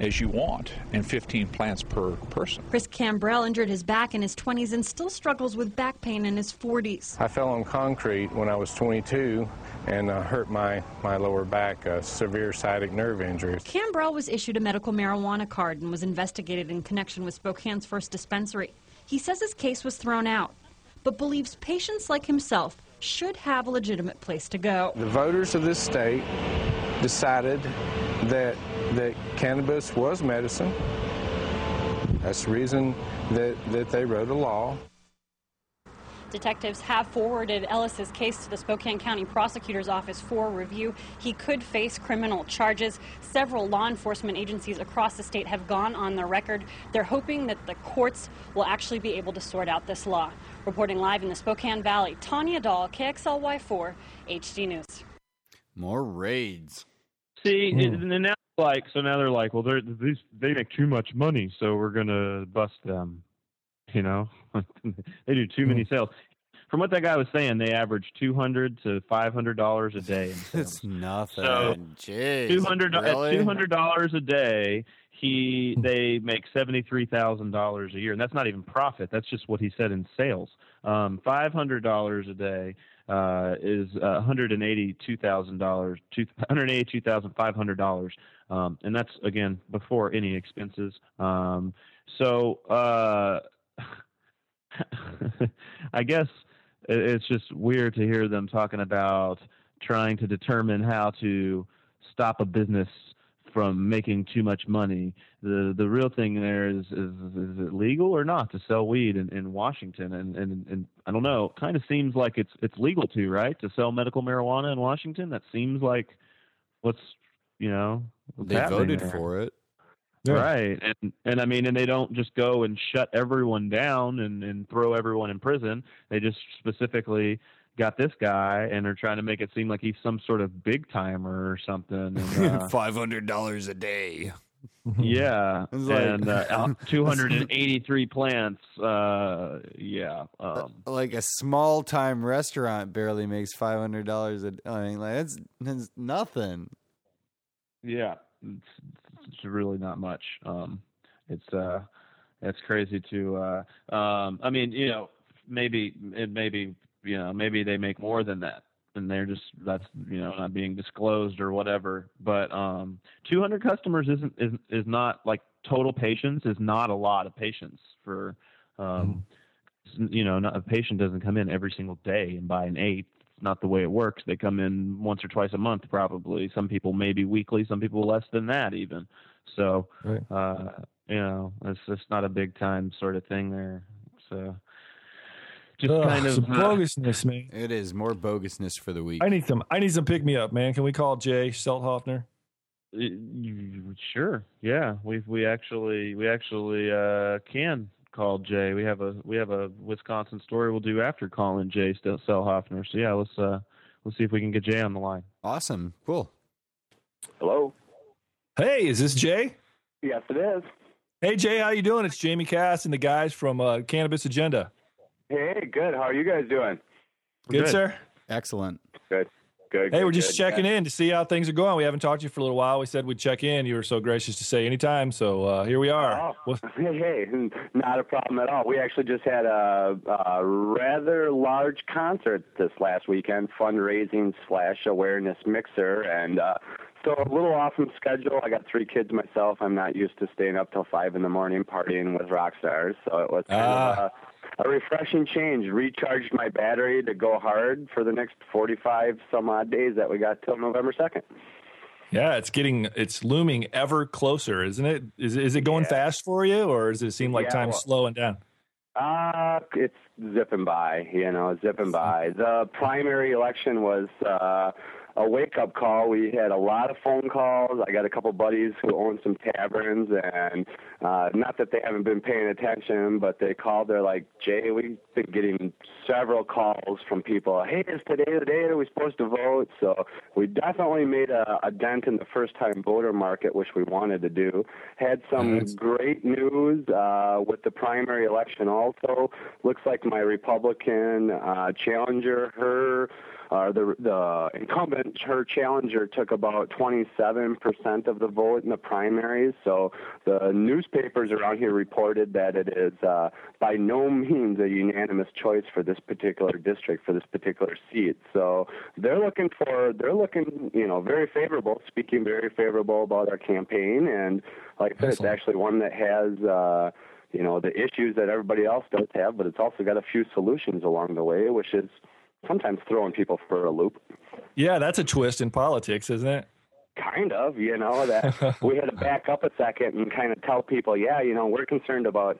as you want and 15 plants per person. Chris Cambrell injured his back in his 20s and still struggles with back pain in his 40s. I fell on concrete when I was 22 and uh, hurt my, my lower back, a severe sciatic nerve injury. Cambrell was issued a medical marijuana card and was investigated in connection with Spokane's first dispensary. He says his case was thrown out, but believes patients like himself should have a legitimate place to go. The voters of this state decided that that cannabis was medicine. That's the reason that, that they wrote a law. Detectives have forwarded Ellis's case to the Spokane County Prosecutor's Office for review. He could face criminal charges. Several law enforcement agencies across the state have gone on the record. They're hoping that the courts will actually be able to sort out this law. Reporting live in the Spokane Valley, Tanya Dahl, KXLY4, HD News. More raids. See, mm. and now like so now they're like, well, they're these they make too much money, so we're gonna bust them. You know, they do too many hmm. sales. from what that guy was saying, they average two hundred to five hundred dollars a day. That's nothing. So two hundred really? at two hundred dollars a day, he they make seventy three thousand dollars a year, and that's not even profit. That's just what he said in sales. Um, Five hundred dollars a day uh, is one hundred and eighty two thousand dollars, two hundred eighty two thousand five hundred dollars, um, and that's again before any expenses. Um, so uh, I guess it's just weird to hear them talking about trying to determine how to stop a business from making too much money. The the real thing there is is, is it legal or not to sell weed in, in Washington? And, and and I don't know. Kind of seems like it's it's legal to right to sell medical marijuana in Washington. That seems like what's you know what's They voted there. for it. Right. And and I mean and they don't just go and shut everyone down and, and throw everyone in prison. They just specifically got this guy and are trying to make it seem like he's some sort of big timer or something. Uh, Five hundred dollars a day. yeah. Like- and uh, 283 plants. Uh, yeah. Um, like a small time restaurant barely makes five hundred dollars a. I mean, like that's, that's nothing. Yeah, it's, it's really not much. Um, it's uh, it's crazy to. Uh, um, I mean, you know, maybe it maybe you know maybe they make more than that, and they're just that's you know not being disclosed or whatever. But um, 200 customers isn't is is not like total patients is not a lot of patients for. Um, You know, not, a patient doesn't come in every single day and buy an eighth not the way it works. They come in once or twice a month, probably. Some people maybe weekly, some people less than that, even. So, uh, you know, it's just not a big time sort of thing there. So, just Ugh, kind of some uh, bogusness, man. It is more bogusness for the week. I need some. I need some pick me up, man. Can we call Jay Selthofner? Sure. Yeah. We we actually we actually uh, can call Jay. We have a we have a Wisconsin story we'll do after calling Jay Stel- Selthofner. So yeah, let's uh let's see if we can get Jay on the line. Awesome. Cool. Hello. Hey, is this Jay? Yes, it is. Hey, Jay, how you doing? It's Jamie Cass and the guys from uh, Cannabis Agenda. Hey, good. How are you guys doing? Good, sir. Excellent. Good. Good. Hey, good, we're just good. checking Yeah. in to see how things are going. We haven't talked to you for a little while. We said we'd check in. You were so gracious to say anytime. So uh, here we are. Oh, hey, hey, not a problem at all. We actually just had a, a rather large concert this last weekend, fundraising slash awareness mixer, and uh, so a little off from schedule. I got three kids myself. I'm not used to staying up till five in the morning partying with rock stars, so it was kind Ah. of a, a refreshing change. Recharged my battery to go hard for the next 45 some odd days that we got till November 2nd. Yeah, it's getting it's looming ever closer, isn't it? Is is it going fast for you, or does it seem like Yeah, time's well- slowing down? Uh, it's zipping by, you know, zipping by. The primary election was uh, a wake up call. We had a lot of phone calls. I got a couple buddies who own some taverns, and uh, not that they haven't been paying attention, but they called. They're like, Jay, we've been getting several calls from people. Hey, is today the day that we're supposed to vote? So we definitely made a, a dent in the first time voter market, which we wanted to do. Had some great news uh, with the primary election also. Looks like my Republican uh, challenger, her uh, the the incumbent, her challenger took about 27% of the vote in the primaries. So the newspapers around here reported that it is uh, by no means a unanimous choice for this particular district for this particular seat. So they're looking for they're looking you know very favorable, speaking very favorable about our campaign, and like I said, it's actually one that has. Uh, you know the issues that everybody else does have, but it's also got a few solutions along the way, which is sometimes throwing people for a loop. Yeah, that's a twist in politics, isn't it? Kind of, you know, that we had to back up a second and kind of tell people, yeah, you know, we're concerned about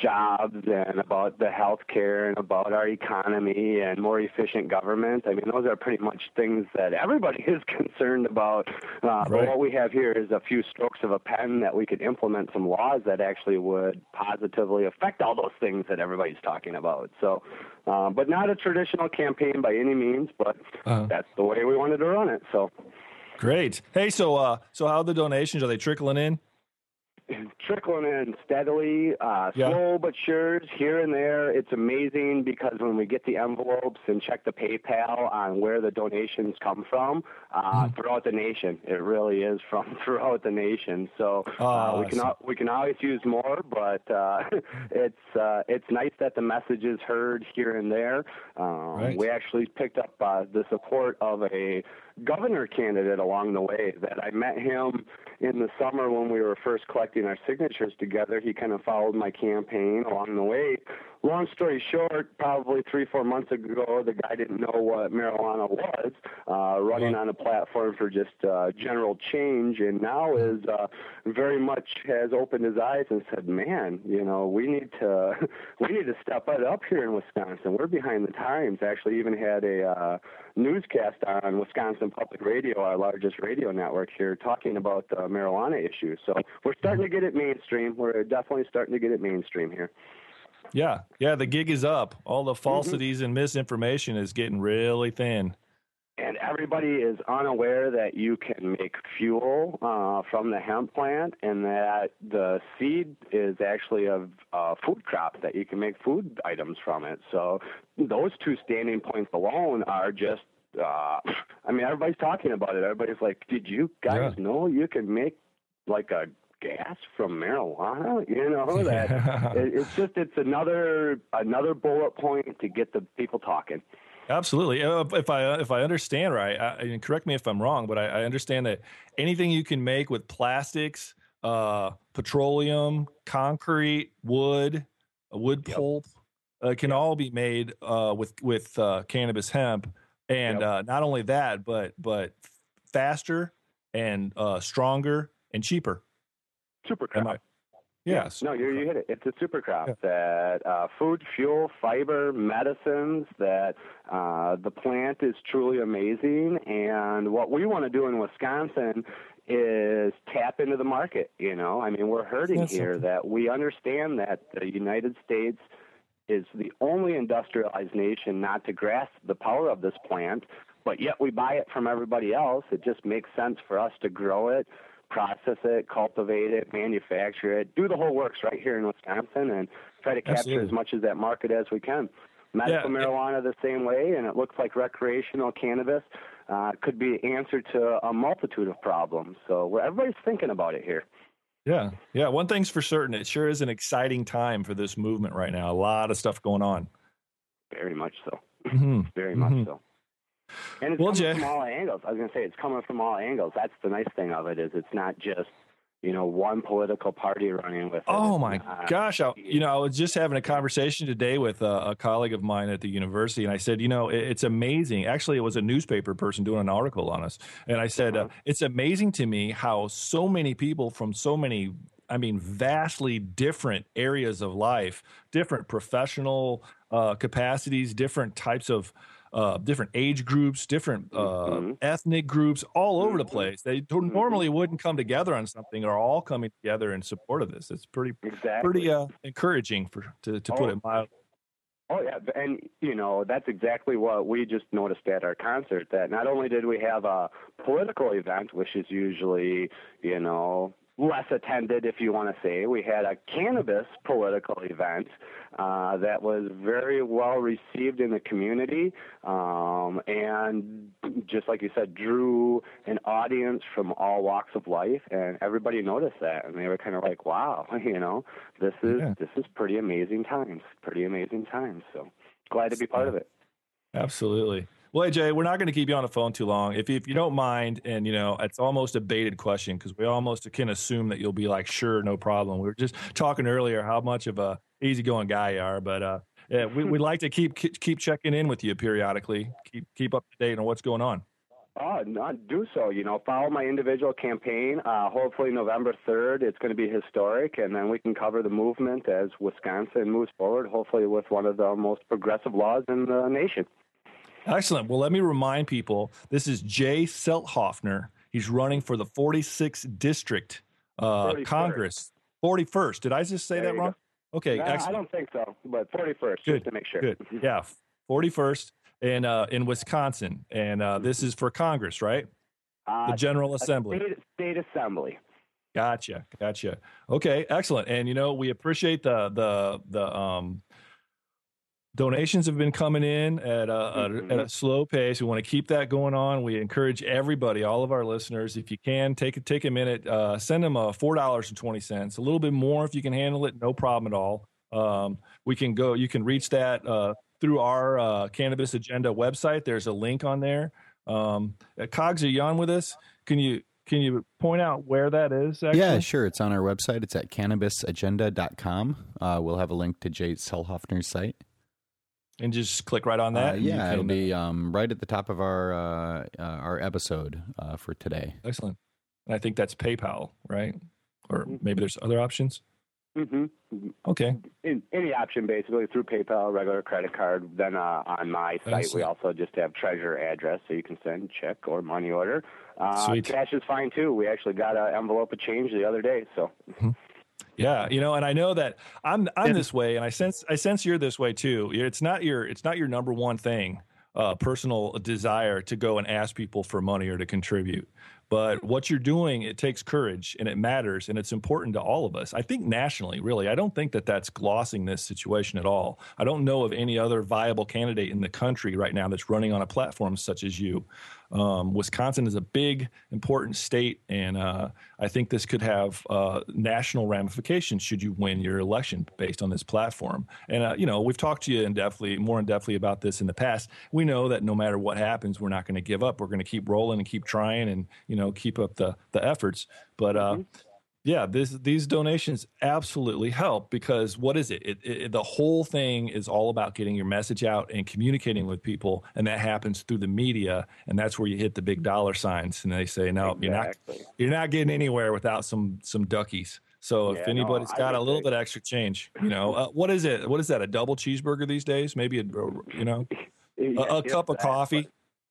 jobs and about the health care and about our economy and more efficient government. I mean, those are pretty much things that everybody is concerned about. Uh, But what we have here is a few strokes of a pen that we could implement some laws that actually would positively affect all those things that everybody's talking about. So, uh, but not a traditional campaign by any means, but Uh-huh. that's the way we wanted to run it. So. Great. Hey, so uh, so how are the donations? Are they trickling in? Trickling in steadily, uh, Yeah. slow but sure, here and there. It's amazing because when we get the envelopes and check the PayPal on where the donations come from uh, Mm-hmm. throughout the nation, it really is from throughout the nation. So uh, Ah, we can we can always use more, but uh, it's uh, it's nice that the message is heard here and there. Um, Right. We actually picked up uh, the support of a governor candidate along the way. That I met him in the summer when we were first collecting our signatures together. He kind of followed my campaign along the way. Long story short, probably three, four months ago, the guy didn't know what marijuana was, uh, running on a platform for just uh, general change, and now is uh, very much has opened his eyes and said, "Man, you know, we need to we need to step it up here in Wisconsin. We're behind the times." Actually, even had a uh, newscast on Wisconsin Public Radio, our largest radio network here, talking about the marijuana issue. So we're starting to get it mainstream. We're definitely starting to get it mainstream here. Yeah, yeah. The gig is up. All Mm-hmm. the falsities and misinformation is getting really thin. And everybody is unaware that you can make fuel uh, from the hemp plant, and that the seed is actually a, a food crop that you can make food items from it. So those two standing points alone are just. Uh, I mean, everybody's talking about it. Everybody's like, "Did you guys know you can make like a gas from marijuana?" You know that it, it's just it's another another bullet point to get the people talking. Absolutely. If I if I understand right, I, and correct me if I'm wrong, but I, I understand that anything you can make with plastics, uh, petroleum, concrete, wood, wood pulp, uh, can all be made uh, with with uh, cannabis hemp, and uh, not only that, but but faster and uh, stronger and cheaper. Super crop. Yes. No, you, you hit it. It's a super crop that uh, food, fuel, fiber, medicines, that uh, the plant is truly amazing. And what we want to do in Wisconsin is tap into the market. You know, I mean, we're hurting That's here that we understand that the United States is the only industrialized nation not to grasp the power of this plant, but yet we buy it from everybody else. It just makes sense for us to grow it, process it, cultivate it, manufacture it, do the whole works right here in Wisconsin, and try to capture Absolutely. as much of that market as we can. Medical Yeah, marijuana the same way, and it looks like recreational cannabis uh, could be the answer to a multitude of problems. So everybody's thinking about it here. Yeah. Yeah. One thing's for certain, it sure is an exciting time for this movement right now. A lot of stuff going on. Very much so. Mhm. Very much Mhm. so. And it's Well, coming Jay- from all angles. I was going to say it's coming from all angles. That's the nice thing of it is it's not just you know one political party running with it. Oh my not- gosh! I, you know, I was just having a conversation today with a, a colleague of mine at the university, and I said, you know, it, it's amazing. Actually, it was a newspaper person doing an article on us, and I said, uh, it's amazing to me how so many people from so many, I mean, vastly different areas of life, different professional uh, capacities, different types of. Uh, different age groups, different uh, ethnic groups, all over the place. They don't- normally wouldn't come together on something, are all coming together in support of this. It's pretty, pretty uh, encouraging for to, to put Oh. it mildly. Oh yeah, and you know that's exactly what we just noticed at our concert. That not only did we have a political event, which is usually you know less attended, if you want to say, we had a cannabis political event uh, that was very well received in the community, um, and just like you said, drew an audience from all walks of life, and everybody noticed that, and they were kind of like, "Wow, you know, this is Yeah. this is pretty amazing times, pretty amazing times." So glad to be part of it. Absolutely. Well, AJ, we're not going to keep you on the phone too long. If if you don't mind, and you know, it's almost a baited question because we almost can assume that you'll be like, sure, no problem. We were just talking earlier how much of a easygoing guy you are, but uh, yeah, we, we'd like to keep keep checking in with you periodically, keep keep up to date on what's going on. Oh, not do so. You know, follow my individual campaign. Uh, hopefully, November third, it's going to be historic, and then we can cover the movement as Wisconsin moves forward. Hopefully, with one of the most progressive laws in the nation. Excellent. Well, let me remind people this is Jay Selthofner. He's running for the 46th District uh, 41st. Congress. 41st. Did I just say There that wrong? Okay, No. I don't think so, but forty first, Good just to make sure. Good. Yeah, 41st in uh, in Wisconsin, and uh, this is for Congress, right? Uh, the General a Assembly. State, state Assembly. Gotcha, gotcha. Okay, excellent. And you know, we appreciate the the the um donations have been coming in at a, Mm-hmm. a, at a slow pace. We want to keep that going on. We encourage everybody, all of our listeners, if you can, take a take a minute, uh, send them a four dollars and twenty cents, a little bit more if you can handle it, no problem at all. Um, we can go. You can reach that uh, through our uh, cannabis agenda website. There's a link on there. Um, uh, Cogs, are you on with us? Can you can you point out where that is? Actually? Yeah, sure. It's on our website. It's at cannabisagenda.com. Uh, we'll have a link to Jay Selthofner's site. And just click right on that. Uh, and you yeah, it'll be um, right at the top of our uh, uh, our episode uh, for today. excellent. And I think that's PayPal, right? Or maybe there's other options. hmm Okay. In, any option basically through PayPal, regular credit card. Then uh, on my site, we also just have treasure address, so you can send check or money order. Uh, Sweet. Cash is fine too. We actually got an envelope of change the other day, so Yeah, you know, and I know that I'm I'm this way, and I sense I sense you're this way too. It's not your it's not your number one thing, uh, personal desire to go and ask people for money or to contribute. But what you're doing, it takes courage and it matters and it's important to all of us. I think nationally, really, I don't think that that's glossing this situation at all. I don't know of any other viable candidate in the country right now that's running on a platform such as you. Um, Wisconsin is a big, important state, and uh, I think this could have uh, national ramifications should you win your election based on this platform. And uh, you know, we've talked to you in depthly, more in depthly about this in the past. We know that no matter what happens, we're not going to give up. We're going to keep rolling and keep trying, and you know, keep up the the efforts. But uh, yeah, this, these donations absolutely help because what is it? It, it? The whole thing is all about getting your message out and communicating with people, and that happens through the media, and that's where you hit the big dollar signs, and they say, no, you're not, you're not getting anywhere without some some duckies. So Yeah, if no, anybody's I got a little bit of extra change, you know, uh, what is it? What is that? A double cheeseburger these days? Maybe a, you know, a, a cup of coffee.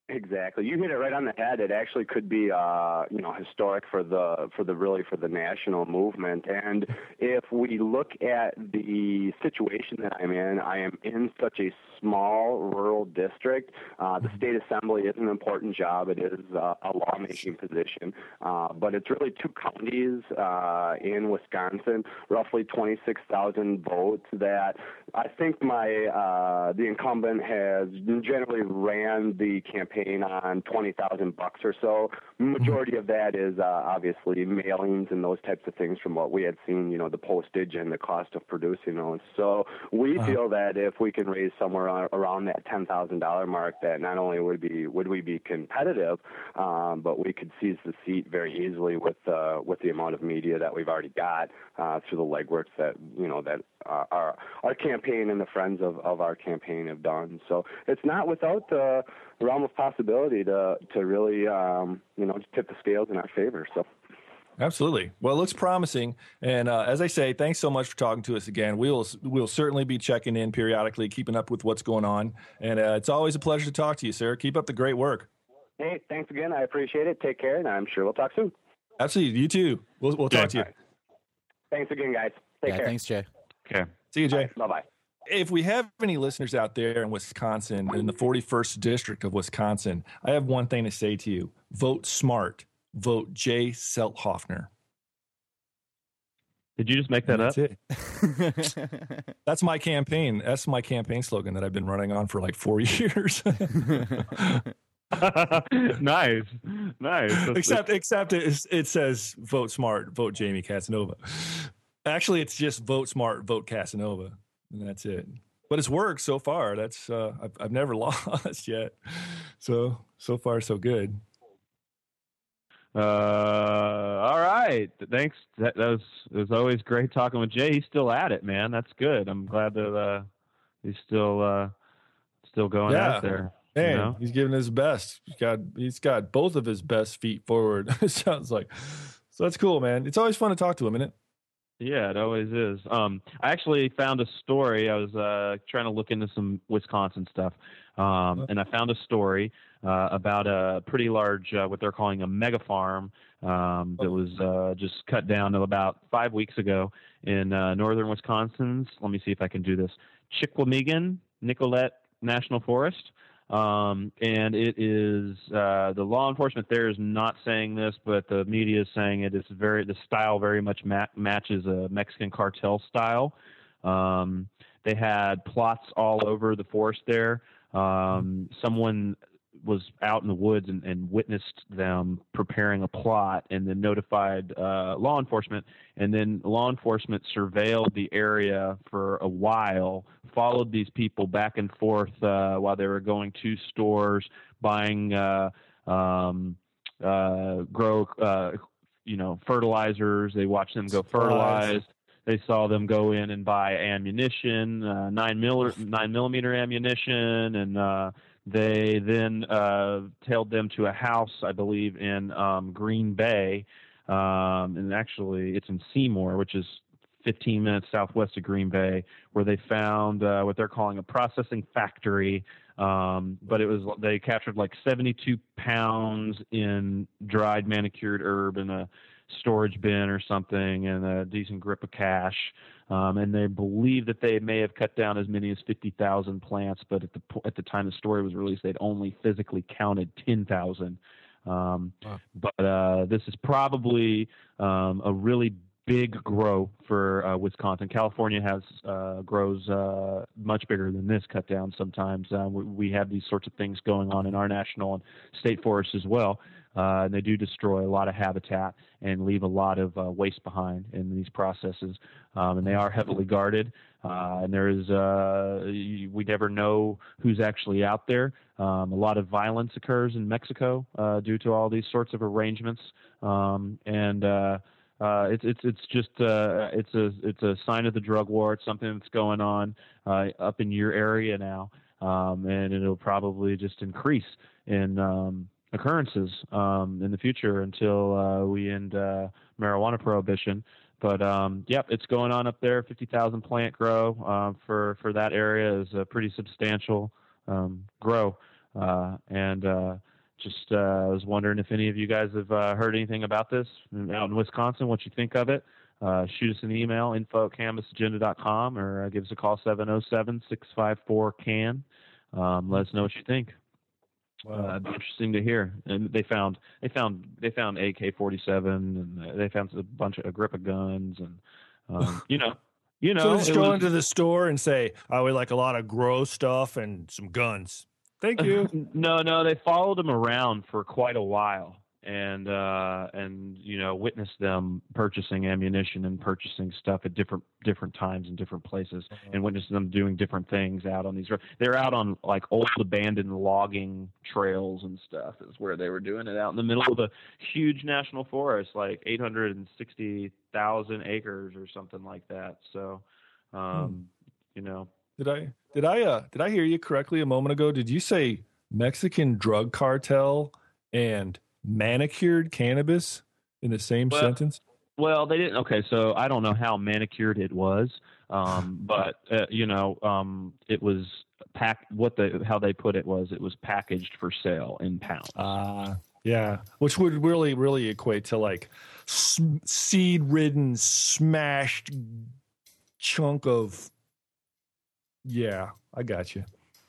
Exactly. You hit it right on the head. It actually could be, uh, you know, historic for the for the really for the national movement. And if we look at the situation that I'm in, I am in such a small rural district. Uh, the state assembly is an important job. It is uh, a lawmaking position, uh, but it's really two counties uh, in Wisconsin, roughly 26,000 votes. That I think my uh, the incumbent has generally ran the campaign on 20,000 bucks or so. Majority of that is uh, obviously mailings and those types of things from what we had seen, you know, the postage and the cost of producing those. So we Uh-huh. feel that if we can raise somewhere around that $10,000 mark, that not only would be would we be competitive, um, but we could seize the seat very easily with uh, with the amount of media that we've already got uh, through the legwork that you know that uh, our our campaign and the friends of, of our campaign have done. So it's not without the realm of possibility to to really um, you know tip the scales in our favor. So. Absolutely. Well, it looks promising. And uh, as I say, thanks so much for talking to us again. We'll we'll certainly be checking in periodically, keeping up with what's going on. And uh, it's always a pleasure to talk to you, sir. Keep up the great work. Hey, thanks again. I appreciate it. Take care, and I'm sure we'll talk soon. Absolutely. You too. We'll we'll talk to you. Thanks again, guys. Take yeah, care. thanks, Jay. Okay. See you, Jay. Bye bye. If we have any listeners out there in Wisconsin, in the 41st district of Wisconsin, I have one thing to say to you: vote smart. Vote Jay Selthofner. Did you just make that That's up? it. That's my campaign. That's my campaign slogan that I've been running on for like four years. nice, nice. That's- except, except it, it says vote smart, vote Jamie Casanova. Actually, it's just vote smart, vote Casanova, and that's it. But it's worked so far. That's uh, I've, I've never lost yet. So so far so good. Uh, all right. Thanks. That, that was it was always great talking with Jay. He's still at it, man. That's good. I'm glad that uh, he's still uh, still going yeah, out there. Man, you know? he's giving his best. He's got he's got both of his best feet forward. it sounds like. So that's cool, man. It's always fun to talk to him, isn't it? Yeah, it always is. Um, I actually found a story. I was uh, trying to look into some Wisconsin stuff, um, and I found a story uh, about a pretty large, uh, what they're calling a mega farm, um, that was uh, just cut down about five weeks ago in uh, northern Wisconsin. Let me see if I can do this. Chequamegon Nicolet National Forest. Um, and it is uh, the law enforcement there is not saying this, but the media is saying it. It's very the style very much ma- matches a Mexican cartel style. Um, they had plots all over the forest there. Um, someone was out in the woods and, and witnessed them preparing a plot and then notified uh, law enforcement. And then law enforcement surveilled the area for a while, followed these people back and forth uh, while they were going to stores, buying uh, um, uh, grow, uh, you know, fertilizers. They watched them go fertilize. They saw them go in and buy ammunition, uh, nine mil nine millimeter ammunition, and uh, they then uh, tailed them to a house, I believe, in um, Green Bay, um, and actually it's in Seymour, which is 15 minutes southwest of Green Bay, where they found uh, what they're calling a processing factory. Um, but it was they captured like 72 pounds in dried manicured herb and a storage bin or something and a decent grip of cash. Um, and they believe that they may have cut down as many as 50,000 plants, but at the at the time the story was released, they'd only physically counted 10,000. Um, wow. But uh, this is probably um, a really big grow for uh, Wisconsin. California has uh, grows uh, much bigger than this cut down. Sometimes uh, we, we, have these sorts of things going on in our national and state forests as well. Uh, and they do destroy a lot of habitat and leave a lot of uh, waste behind in these processes. Um, and they are heavily guarded. Uh, and there is uh, we never know who's actually out there. Um, a lot of violence occurs in Mexico uh, due to all these sorts of arrangements. Um, and uh, it's it's it's just it's a it's a sign of the drug war. It's something that's going on up in your area now, um, and it'll probably just increase in um, occurrences um, in the future until uh, we end uh, marijuana prohibition. But um, yep, it's going on up there. Fifty thousand plant grow uh, for for that area is a pretty substantial um, grow. Uh, and uh, just uh, I was wondering if any of you guys have heard anything about this out in Wisconsin. What you think of it? shoot us an email info at cannabisagenda.com or give us a call 707 654 can. Um, let us know what you think. Wow. Uh, interesting to hear. And they found they found they found AK-47 and they found a bunch of Agrippa guns and um, you know you know. So just go was, into the store and say, "I would like a lot of gross stuff and some guns." Thank you. no, no, they followed him around for quite a while and uh, and you know witness them purchasing ammunition and purchasing stuff at different different times and different places, uh-huh. and witness them doing different things out on these. roads. They're out on like old abandoned logging trails and stuff. Is where they were doing it out in the middle of a huge national forest, like eight hundred and sixty thousand acres or something like that. So, um, hmm. you know, did I did I uh, did I hear you correctly a moment ago? Did you say Mexican drug cartel and manicured cannabis in the same well, sentence? Well, they didn't. Okay, so I don't know how manicured it was, um, but uh, you know, um, it was pack. What the how they put it was it was packaged for sale in pounds. Ah, uh, yeah, which would really really equate to like seed ridden, smashed chunk of. Yeah, I got you.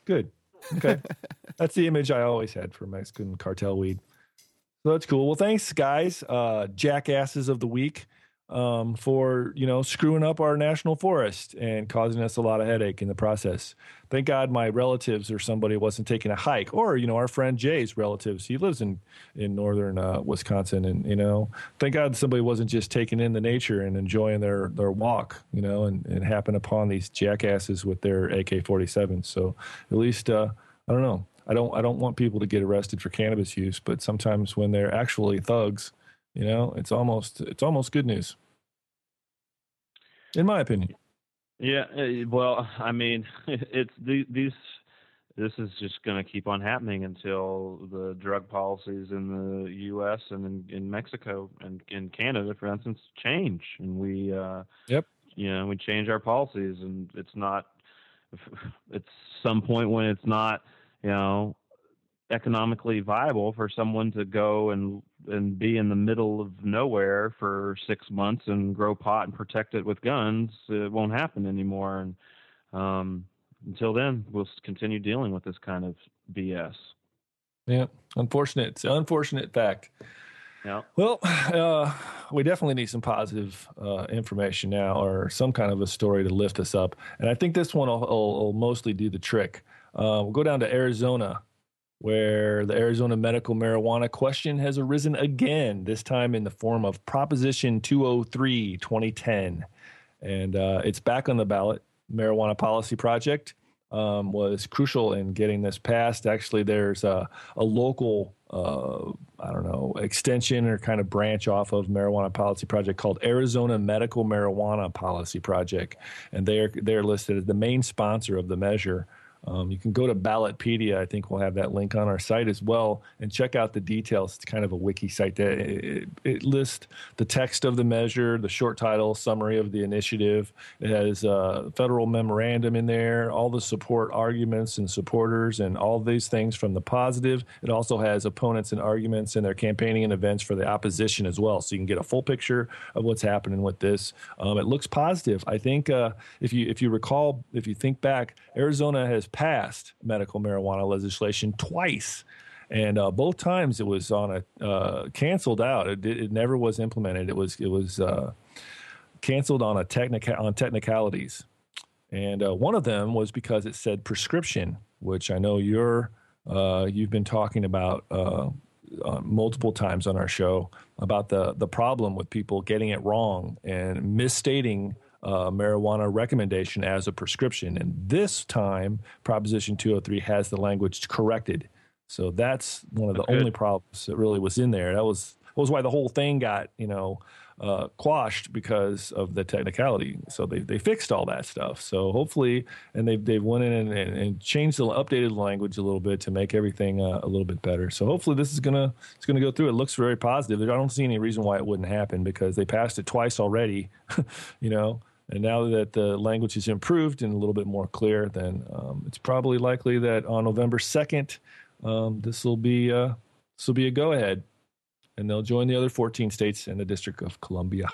Good. Okay, that's the image I always had for Mexican cartel weed. So that's cool. Well, thanks, guys, uh, jackasses of the week, um, for you know screwing up our national forest and causing us a lot of headache in the process. Thank God my relatives or somebody wasn't taking a hike, or you know our friend Jay's relatives. He lives in in northern uh, Wisconsin, and you know, thank God somebody wasn't just taking in the nature and enjoying their their walk, you know, and and happen upon these jackasses with their AK 47s. So at least uh, I don't know I don't I don't want people to get arrested for cannabis use, but sometimes when they're actually thugs, you know, it's almost it's almost good news. In my opinion. Yeah, uh, well, I mean, it's these this is just going to keep on happening until the drug policies in the U.S. and in, in Mexico and in Canada, for instance, change, and we, uh, yep, you know, we change our policies, and it's not. It's some point when it's not you know, economically viable for someone to go and and be in the middle of nowhere for six months and grow pot and protect it with guns. It won't happen anymore. And um, until then, we'll continue dealing with this kind of BS. Yeah, unfortunate. It's an unfortunate fact. Yeah. Well, uh, we definitely need some positive uh, information now, or some kind of a story to lift us up. And I think this one will, will, will mostly do the trick. Uh, we'll go down to Arizona, where the Arizona medical marijuana question has arisen again. This time in the form of Proposition 203, 2010, and uh, it's back on the ballot. Marijuana Policy Project um, was crucial in getting this passed. Actually, there's a, a local, uh, I don't know, extension or kind of branch off of Marijuana Policy Project called Arizona Medical Marijuana Policy Project, and they're they're listed as the main sponsor of the measure. Um, you can go to Ballotpedia. I think we'll have that link on our site as well, and check out the details. It's kind of a wiki site that it, it lists the text of the measure, the short title, summary of the initiative. It has a federal memorandum in there, all the support arguments and supporters, and all these things from the positive. It also has opponents and arguments and their campaigning and events for the opposition as well, so you can get a full picture of what's happening with this. Um, it looks positive. I think uh, if you if you recall, if you think back, Arizona has passed medical marijuana legislation twice. And uh, both times it was on a uh, canceled out. It, it, never was implemented. It was it was uh, canceled on a technica- on technicalities. And uh, one of them was because it said prescription, which I know you're uh, you've been talking about uh, multiple times on our show about the the problem with people getting it wrong and misstating uh, marijuana recommendation as a prescription. And this time, Proposition 203 has the language corrected. So that's one of the okay. only problems that really was in there. That was that was why the whole thing got you know uh, quashed because of the technicality. So they, they fixed all that stuff. So hopefully, and they've they've went in and, and, and changed the updated language a little bit to make everything uh, a little bit better. So hopefully this is gonna it's gonna go through. It looks very positive. I don't see any reason why it wouldn't happen because they passed it twice already. you know, and now that the language is improved and a little bit more clear, then um, it's probably likely that on November 2nd, um, this will be uh, this will be a go ahead, and they'll join the other 14 states and the District of Columbia.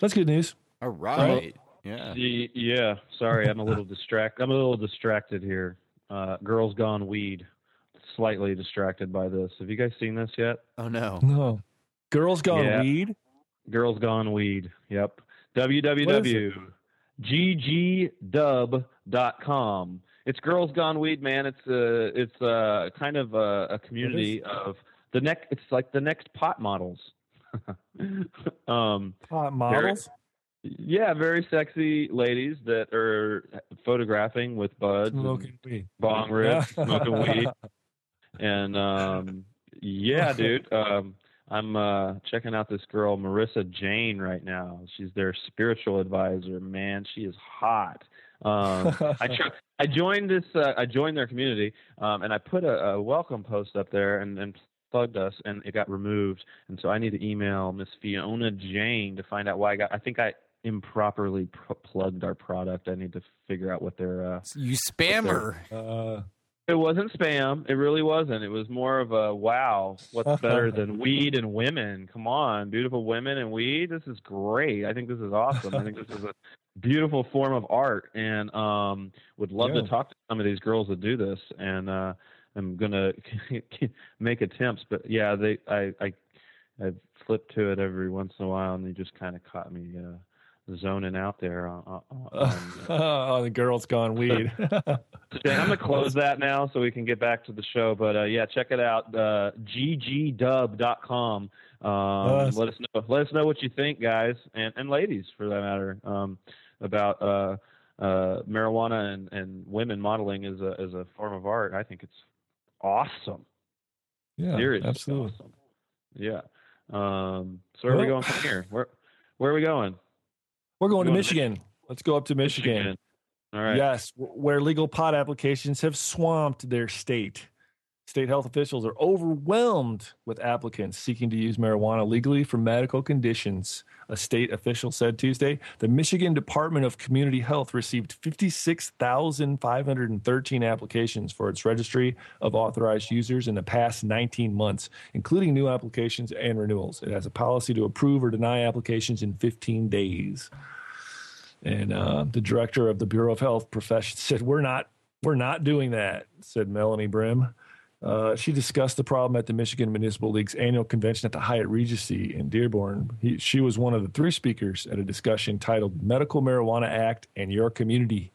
That's good news. All right. Yeah. Yeah. Sorry, I'm a little distracted. I'm a little distracted here. Uh, Girls Gone Weed. Slightly distracted by this. Have you guys seen this yet? Oh no. No. Girls Gone Yeah. Weed. Girls Gone Weed. Yep. www.ggdub.com. It's Girls Gone Weed, man. It's a it's a kind of a, a community of the next. It's like the next pot models. um, Pot models. yeah, very sexy ladies that are photographing with buds, Smoking weed. bong rips, smoking weed, and um, yeah, dude. Um, I'm uh, checking out this girl, Marissa Jane, right now. She's their spiritual advisor. Man, she is hot. Um, I tr- I joined this. Uh, I joined their community, um, and I put a, a welcome post up there and, and plugged us, and it got removed. And so I need to email Miss Fiona Jane to find out why I got. I think I improperly pr- plugged our product. I need to figure out what their. Uh, You spammer. their- uh, it wasn't spam. It really wasn't. It was more of a wow. What's better than weed and women? Come on, beautiful women and weed. This is great. I think this is awesome. I think this is a beautiful form of art, and um, would love Yeah. to talk to some of these girls that do this. And uh, I'm gonna make attempts, but yeah, they I I I flip to it every once in a while, and they just kind of caught me uh, zoning out there on. on, on oh, the girls gone weed. I'm gonna close that now so we can get back to the show. But uh, yeah, check it out. Uh, ggdub.com. Um. Let us know. Let us know what you think, guys, and, and ladies for that matter, um, about uh, uh, marijuana and, and women modeling as a as a form of art. I think it's awesome. yeah, Seriously absolutely. awesome. Yeah. Um, so where are we going from here? Where where are we going? We're going to Michigan. Let's go up to Michigan. Michigan. All right. Yes, where legal pot applications have swamped their state. State health officials are overwhelmed with applicants seeking to use marijuana legally for medical conditions. A state official said Tuesday the Michigan Department of Community Health received 56,513 applications for its registry of authorized users in the past 19 months, including new applications and renewals. It has a policy to approve or deny applications in 15 days. And uh, the director of the Bureau of Health Professions said, "We're not, we're not doing that," said Melanie Brim. Uh, she discussed the problem at the Michigan Municipal League's annual convention at the Hyatt Regency in Dearborn. He, she was one of the three speakers at a discussion titled "Medical Marijuana Act and Your Community."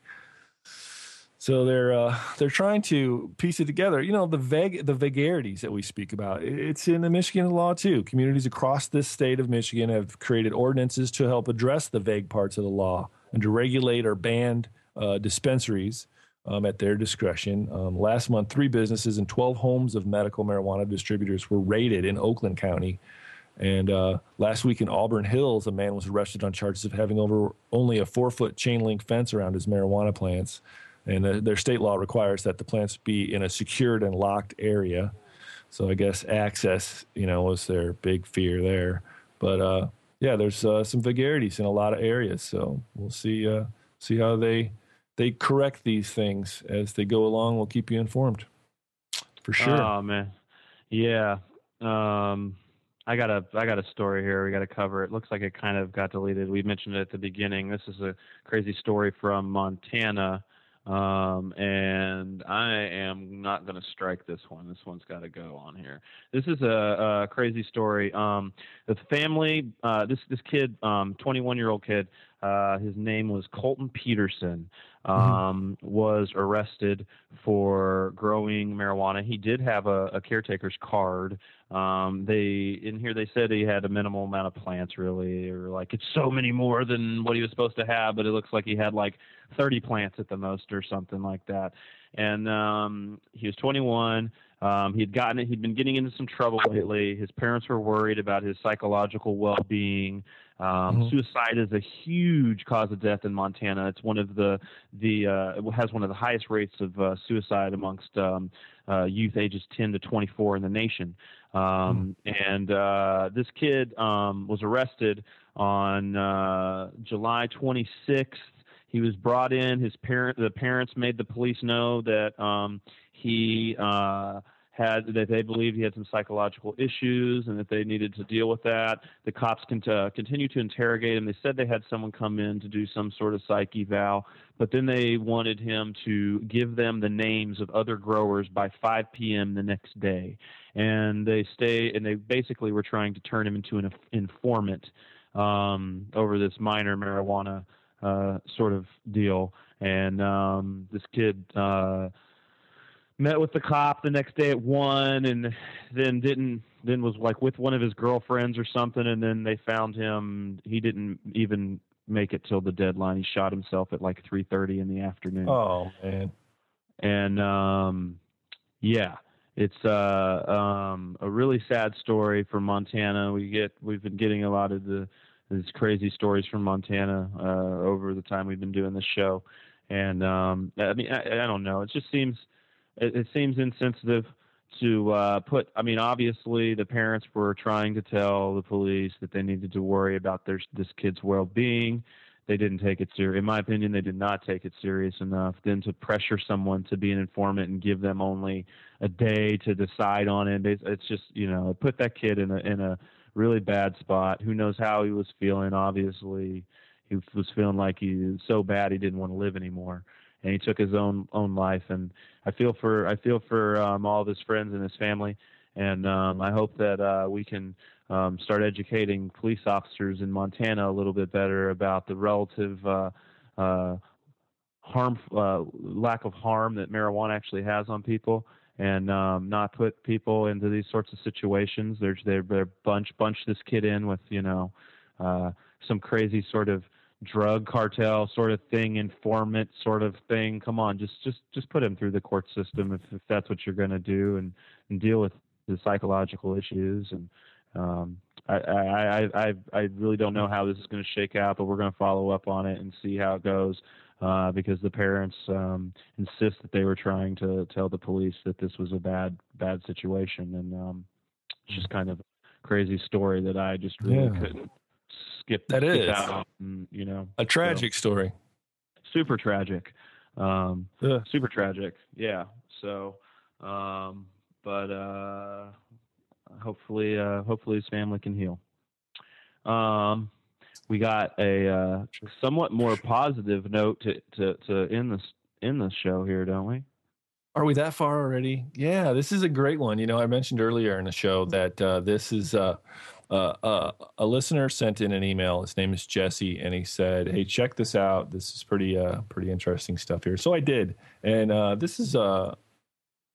So they're uh, they're trying to piece it together. You know the vague the vagaries that we speak about. It's in the Michigan law too. Communities across this state of Michigan have created ordinances to help address the vague parts of the law and to regulate or ban uh, dispensaries um, at their discretion. Um, last month, three businesses and 12 homes of medical marijuana distributors were raided in Oakland County. And uh, last week in Auburn Hills, a man was arrested on charges of having over only a four foot chain link fence around his marijuana plants. And uh, their state law requires that the plants be in a secured and locked area. So I guess access, you know, was their big fear there. But uh, yeah, there's uh, some vagaries in a lot of areas. So we'll see uh, see how they they correct these things as they go along. We'll keep you informed for sure. Oh man, yeah. Um, I got a I got a story here. We got to cover it. Looks like it kind of got deleted. We mentioned it at the beginning. This is a crazy story from Montana. Um, and I am not going to strike this one. This one's got to go on here. This is a, a crazy story. Um, the family, uh, this this kid, um, 21 year old kid, uh, his name was Colton Peterson, um, was arrested for growing marijuana. He did have a, a caretaker's card. Um, they in here they said he had a minimal amount of plants, really, or like it's so many more than what he was supposed to have, but it looks like he had like 30 plants at the most or something like that. And um, he was 21. Um, he'd gotten it. He'd been getting into some trouble lately. His parents were worried about his psychological well-being. Um, Mm-hmm. Suicide is a huge cause of death in Montana. It's one of the the uh, it has one of the highest rates of uh, suicide amongst um, uh, youth ages 10 to 24 in the nation. Um, And uh, this kid um, was arrested on uh, July 26th. He was brought in. His parent, the parents made the police know that um, he uh, had that they believed he had some psychological issues and that they needed to deal with that. The cops can uh, continue to interrogate him. They said they had someone come in to do some sort of psych eval, but then they wanted him to give them the names of other growers by 5 p.m. the next day, and they stay and they basically were trying to turn him into an informant um, over this minor marijuana uh, sort of deal. And um, this kid. Uh, met with the cop the next day at one and then didn't then was like with one of his girlfriends or something and then they found him. He didn't even make it till the deadline. He shot himself at like 3:30 in the afternoon. Oh man. and um yeah it's uh um a really sad story from Montana. We get we've been getting a lot of the these crazy stories from Montana uh over the time we've been doing this show. And um I mean I, I don't know. It just seems it, it seems insensitive to uh, put. I mean, obviously, the parents were trying to tell the police that they needed to worry about their this kid's well-being. They didn't take it serious. In my opinion, they did not take it serious enough. Then to pressure someone to be an informant and give them only a day to decide on it, it's, just you know put that kid in a in a really bad spot. Who knows how he was feeling? Obviously, he was feeling like he was so bad he didn't want to live anymore and he took his own own life. And I feel for I feel for um, all of his friends and his family, and um, I hope that uh, we can um, start educating police officers in Montana a little bit better about the relative uh, uh, harm uh, lack of harm that marijuana actually has on people. And um, not put people into these sorts of situations. They're they're, they're bunch bunch this kid in with you know uh, some crazy sort of drug cartel sort of thing, informant sort of thing. Come on, just just just put him through the court system if, if that's what you're going to do, and, and deal with the psychological issues. And um, I, I I I I really don't know how this is going to shake out, but we're going to follow up on it and see how it goes. Uh, because the parents um, insist that they were trying to tell the police that this was a bad bad situation, and um, it's just kind of a crazy story that I just really Yeah. couldn't skip That skip is. out, and, you know A tragic story. super tragic um Yeah. super tragic yeah so um but uh hopefully uh hopefully his family can heal um we got a uh, somewhat more positive note to, to, to end this in this show here, don't we? Are we that far already? Yeah, this is a great one. You know, I mentioned earlier in the show that uh, this is uh, a listener sent in an email. His name is Jesse, and he said, "Hey, check this out. This is pretty uh, pretty interesting stuff here." So I did, and uh, this is uh,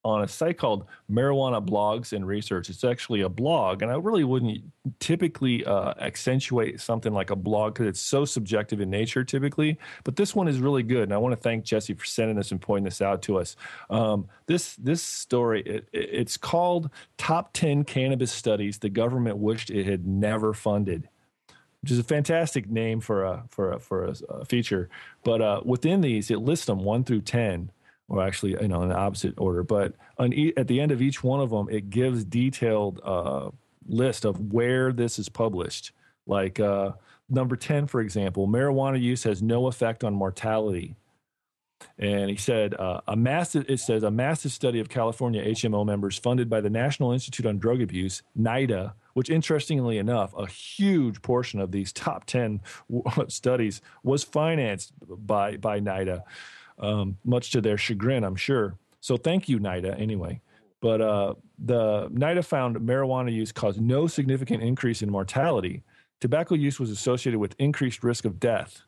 on a site called Marijuana Blogs and Research. It's actually a blog, and I really wouldn't typically uh, accentuate something like a blog because it's so subjective in nature typically. But this one is really good, and I want to thank Jesse for sending this and pointing this out to us. Um, this this story it, it's called "Top Ten Cannabis Studies the Government Wished It Had Never Funded." Which is a fantastic name for a for a, for a, a feature, but uh, within these it lists them one through ten, or actually you know in the opposite order. But e- at the end of each one of them it gives detailed uh, list of where this is published. Like uh, number 10 for example marijuana use has no effect on mortality. And he said uh, a massive it says a massive study of california hmo members funded by the national institute on drug abuse nida which interestingly enough a huge portion of these top 10 studies was financed by by nida um, much to their chagrin, I'm sure. So thank you, NIDA, anyway. But uh, the NIDA found marijuana use caused no significant increase in mortality. Tobacco use was associated with increased risk of death.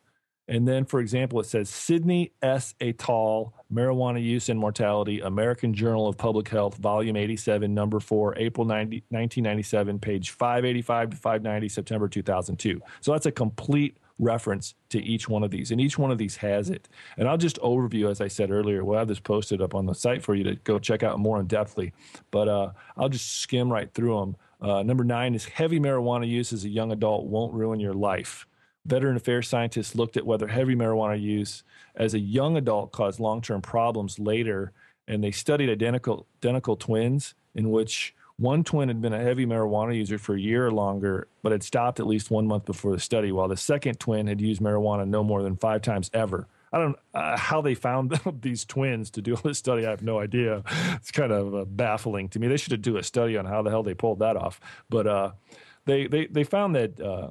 And then, for example, it says Sidney S. et al. Marijuana Use and Mortality, American Journal of Public Health, Volume 87, Number 4, April 90, 1997, page 585 to 590, September 2002. So that's a complete reference to each one of these, and each one of these has it. And I'll just overview, as I said earlier, we'll have this posted up on the site for you to go check out more in depthly. But uh, I'll just skim right through them. Uh, number nine is heavy marijuana use as a young adult won't ruin your life. Veteran affairs scientists looked at whether heavy marijuana use as a young adult caused long term problems later, and they studied identical, identical twins in which one twin had been a heavy marijuana user for a year or longer, but had stopped at least one month before the study, while the second twin had used marijuana no more than five times ever. I don't uh, how they found these twins to do this study. I have no idea. It's kind of uh, baffling to me. They should do a study on how the hell they pulled that off. But uh, they they they found that uh,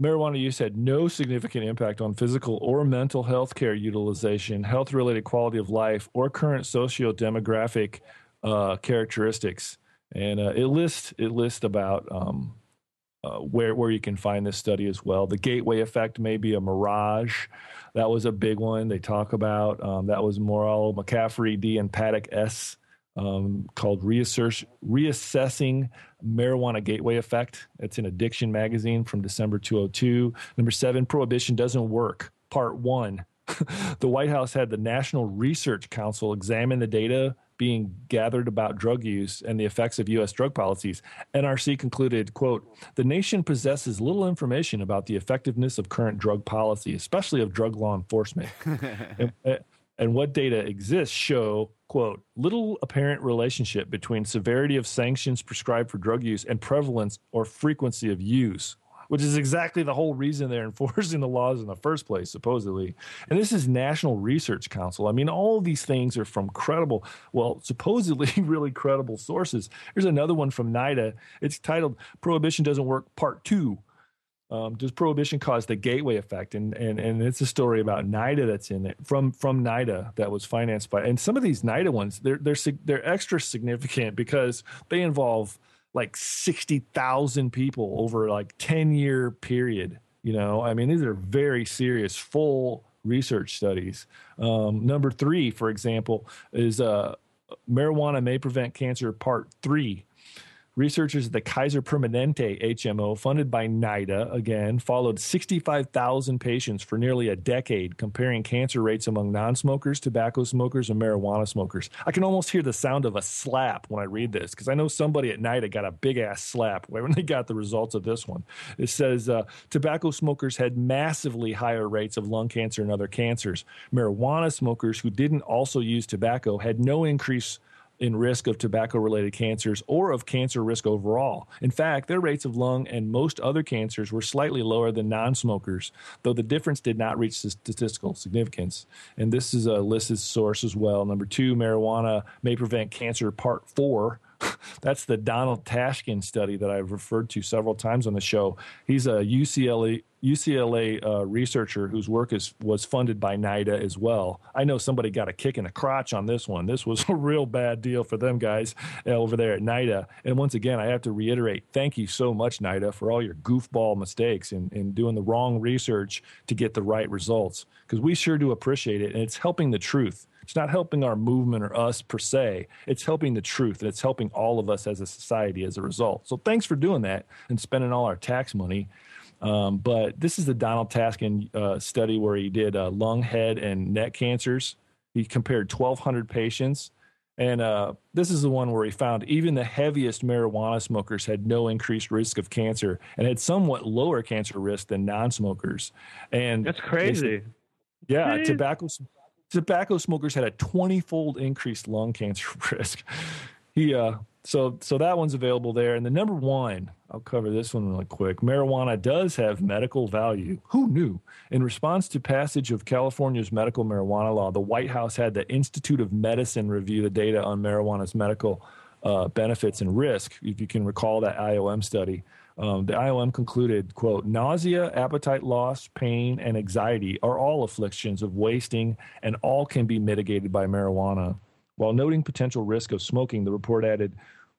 marijuana use had no significant impact on physical or mental health care utilization, health related quality of life, or current socio demographic uh, characteristics, and uh, it lists it lists about um, uh, where where you can find this study as well. The gateway effect may be a mirage. That was a big one they talk about. Um, that was Morello, McCaffrey, D, and Paddock S. Um, called Reassert- Reassessing Marijuana Gateway Effect. It's an Addiction magazine from December 202. Number seven, Prohibition Doesn't Work, Part One. the White House had the National Research Council examine the data being gathered about drug use and the effects of U.S. drug policies, NRC concluded, quote, the nation possesses little information about the effectiveness of current drug policy, especially of drug law enforcement. and, and what data exists show, quote, little apparent relationship between severity of sanctions prescribed for drug use and prevalence or frequency of use, which is exactly the whole reason they're enforcing the laws in the first place, supposedly. And this is National Research Council. I mean, all these things are from credible, well, supposedly really credible sources. Here's another one from NIDA. It's titled Prohibition Doesn't Work, Part Two. Um, does prohibition cause the gateway effect? And, and and it's a story about NIDA that's in it from from NIDA that was financed by. And some of these NIDA ones, they're they're they're extra significant because they involve like 60,000 people over like 10 year period. You know, I mean, these are very serious, full research studies. Um, number three, for example, is uh, marijuana may prevent cancer part three. Researchers at the Kaiser Permanente HMO, funded by NIDA, again, followed 65,000 patients for nearly a decade, comparing cancer rates among non smokers, tobacco smokers, and marijuana smokers. I can almost hear the sound of a slap when I read this because I know somebody at NIDA got a big ass slap when they got the results of this one. It says uh, tobacco smokers had massively higher rates of lung cancer and other cancers. Marijuana smokers who didn't also use tobacco had no increase in risk of tobacco related cancers or of cancer risk overall. In fact, their rates of lung and most other cancers were slightly lower than non smokers, though the difference did not reach statistical significance. And this is a listed source as well. Number two, marijuana may prevent cancer, part four. that's the Donald Tashkin study that I've referred to several times on the show. He's a UCLA UCLA uh, researcher whose work is was funded by NIDA as well. I know somebody got a kick in the crotch on this one. This was a real bad deal for them guys uh, over there at NIDA. And once again, I have to reiterate, thank you so much, NIDA, for all your goofball mistakes and in doing the wrong research to get the right results. Because we sure do appreciate it, and it's helping the truth. It's not helping our movement or us per se. It's helping the truth, and it's helping all of us as a society as a result. So thanks for doing that and spending all our tax money um, but this is the Donald Tashkin uh, study where he did uh, lung, head, and neck cancers. He compared 1,200 patients. And uh, this is the one where he found even the heaviest marijuana smokers had no increased risk of cancer and had somewhat lower cancer risk than non-smokers. And that's crazy. Yeah, tobacco tobacco smokers had a 20-fold increased lung cancer risk. He uh, so so that one's available there. And the number one, I'll cover this one really quick. Marijuana does have medical value. Who knew? In response to passage of California's medical marijuana law, the White House had the Institute of Medicine review the data on marijuana's medical uh, benefits and risk. If you can recall that IOM study. Um, the IOM concluded, quote, nausea, appetite loss, pain, and anxiety are all afflictions of wasting and all can be mitigated by marijuana. While noting potential risk of smoking, the report added,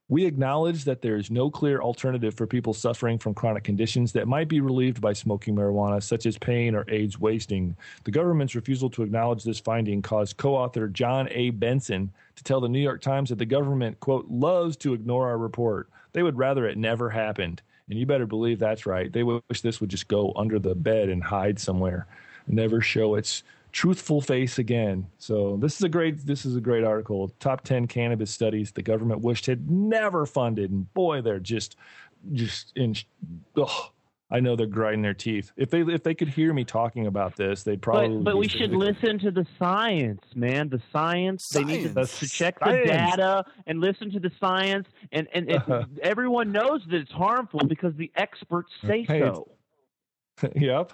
we acknowledge that there is no clear alternative for people suffering from chronic conditions that might be relieved by smoking marijuana, such as pain or AIDS wasting. The government's refusal to acknowledge this finding caused co author John A. Benson to tell the New York Times that the government, quote, loves to ignore our report. They would rather it never happened. And you better believe that's right. They wish this would just go under the bed and hide somewhere, never show its truthful face again. So this is a great this is a great article. Top 10 cannabis studies the government wished had never funded and boy they're just just in ugh, I know they're grinding their teeth. If they if they could hear me talking about this, they'd probably. But, but we should listen to the science, man. The science. science. They need to, uh, to check the data and listen to the science, and and, and everyone knows that it's harmful because the experts say so. yep.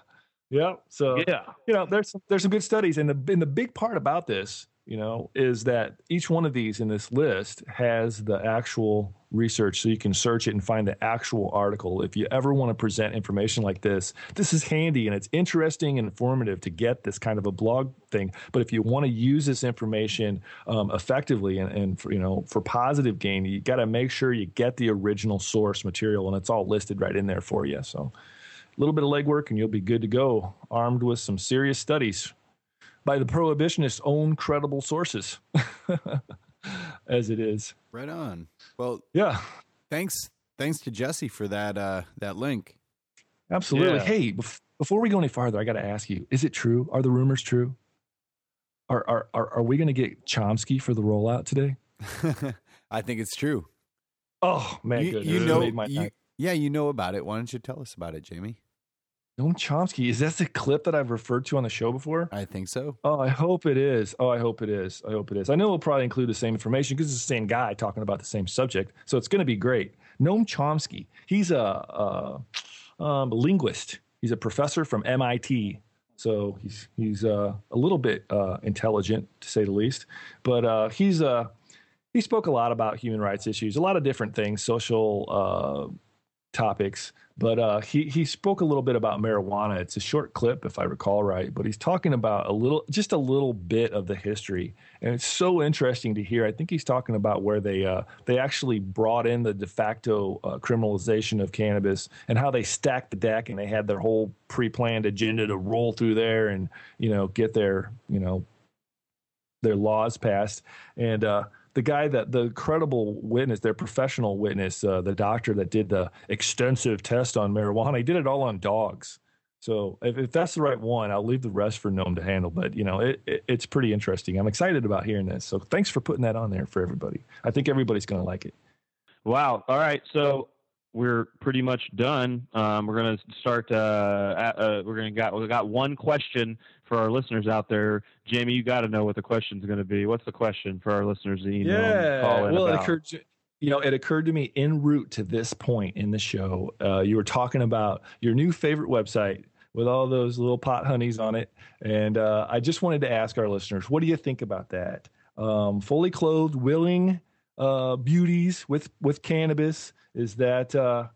Yep. So yeah, you know, there's some, there's some good studies, and the and the big part about this, you know, is that each one of these in this list has the actual research, so you can search it and find the actual article. If you ever want to present information like this, this is handy and it's interesting and informative to get this kind of a blog thing. But if you want to use this information um, effectively and, and for, you know for positive gain, you got to make sure you get the original source material, and it's all listed right in there for you. So a little bit of legwork and you'll be good to go, armed with some serious studies by the prohibitionists' own credible sources, as it is. Right on. Well, yeah. Thanks, thanks to Jesse for that uh, that link. Absolutely. Yeah. Hey, before we go any farther, I got to ask you: Is it true? Are the rumors true? Are are are, are we going to get Chomsky for the rollout today? I think it's true. Oh man, you, you know, you, yeah, you know about it. Why don't you tell us about it, Jamie? Noam Chomsky. Is that the clip that I've referred to on the show before? I think so. Oh, I hope it is. Oh, I hope it is. I hope it is. I know it'll probably include the same information because it's the same guy talking about the same subject. So it's going to be great. Noam Chomsky. He's a, a, um, linguist. He's a professor from MIT. So he's he's uh, a little bit uh, intelligent to say the least. But uh, he's uh, he spoke a lot about human rights issues, a lot of different things, social uh, topics. But uh, he he spoke a little bit about marijuana. It's a short clip, if I recall right. But he's talking about a little, just a little bit of the history, and it's so interesting to hear. I think he's talking about where they uh, they actually brought in the de facto uh, criminalization of cannabis and how they stacked the deck and they had their whole pre-planned agenda to roll through there and you know get their you know their laws passed and uh, the guy that the credible witness, their professional witness, uh, the doctor that did the extensive test on marijuana, he did it all on dogs. So if, if that's the right one, I'll leave the rest for Noam to handle. But you know, it, it, it's pretty interesting. I'm excited about hearing this. So thanks for putting that on there for everybody. I think everybody's going to like it. Wow. All right. So we're pretty much done. Um, we're going to start. Uh, at, uh, we're going to got we got one question for our listeners out there. Jamie, you got to know what the question is going to be. What's the question for our listeners to email yeah. well, about? it occurred. To, you know, it occurred to me en route to this point in the show. Uh, you were talking about your new favorite website with all those little pot honeys on it, and uh, I just wanted to ask our listeners, what do you think about that? Um, fully clothed, willing uh, beauties with with cannabis? Is that uh,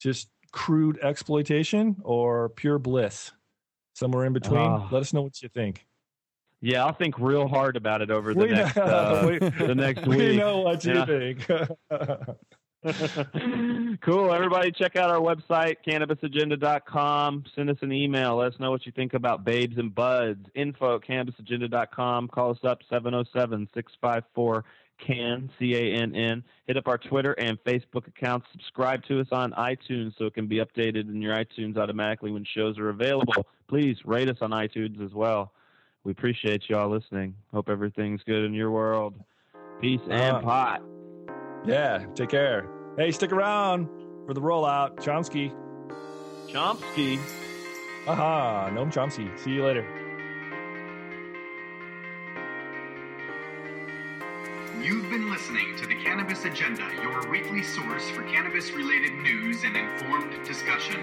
just crude exploitation or pure bliss? Somewhere in between. Ah. Let us know what you think. Yeah, I'll think real hard about it over the We next know- uh, we- the next week. we know what you Yeah. think. cool. Everybody check out our website, cannabisagenda.com. Send us an email. Let us know what you think about babes and buds. Info at cannabisagenda.com. Call us up 707 654 CAN, C A N N. Hit up our Twitter and Facebook accounts. Subscribe to us on iTunes so it can be updated in your iTunes automatically when shows are available. Please rate us on iTunes as well. We appreciate y'all listening. Hope everything's good in your world. Peace and Uh, pot. yeah, take care. Hey, stick around for the rollout. Chomsky. Chomsky. Aha, Noam Chomsky. See you later. Listening to the Cannabis Agenda, your weekly source for cannabis related news and informed discussion.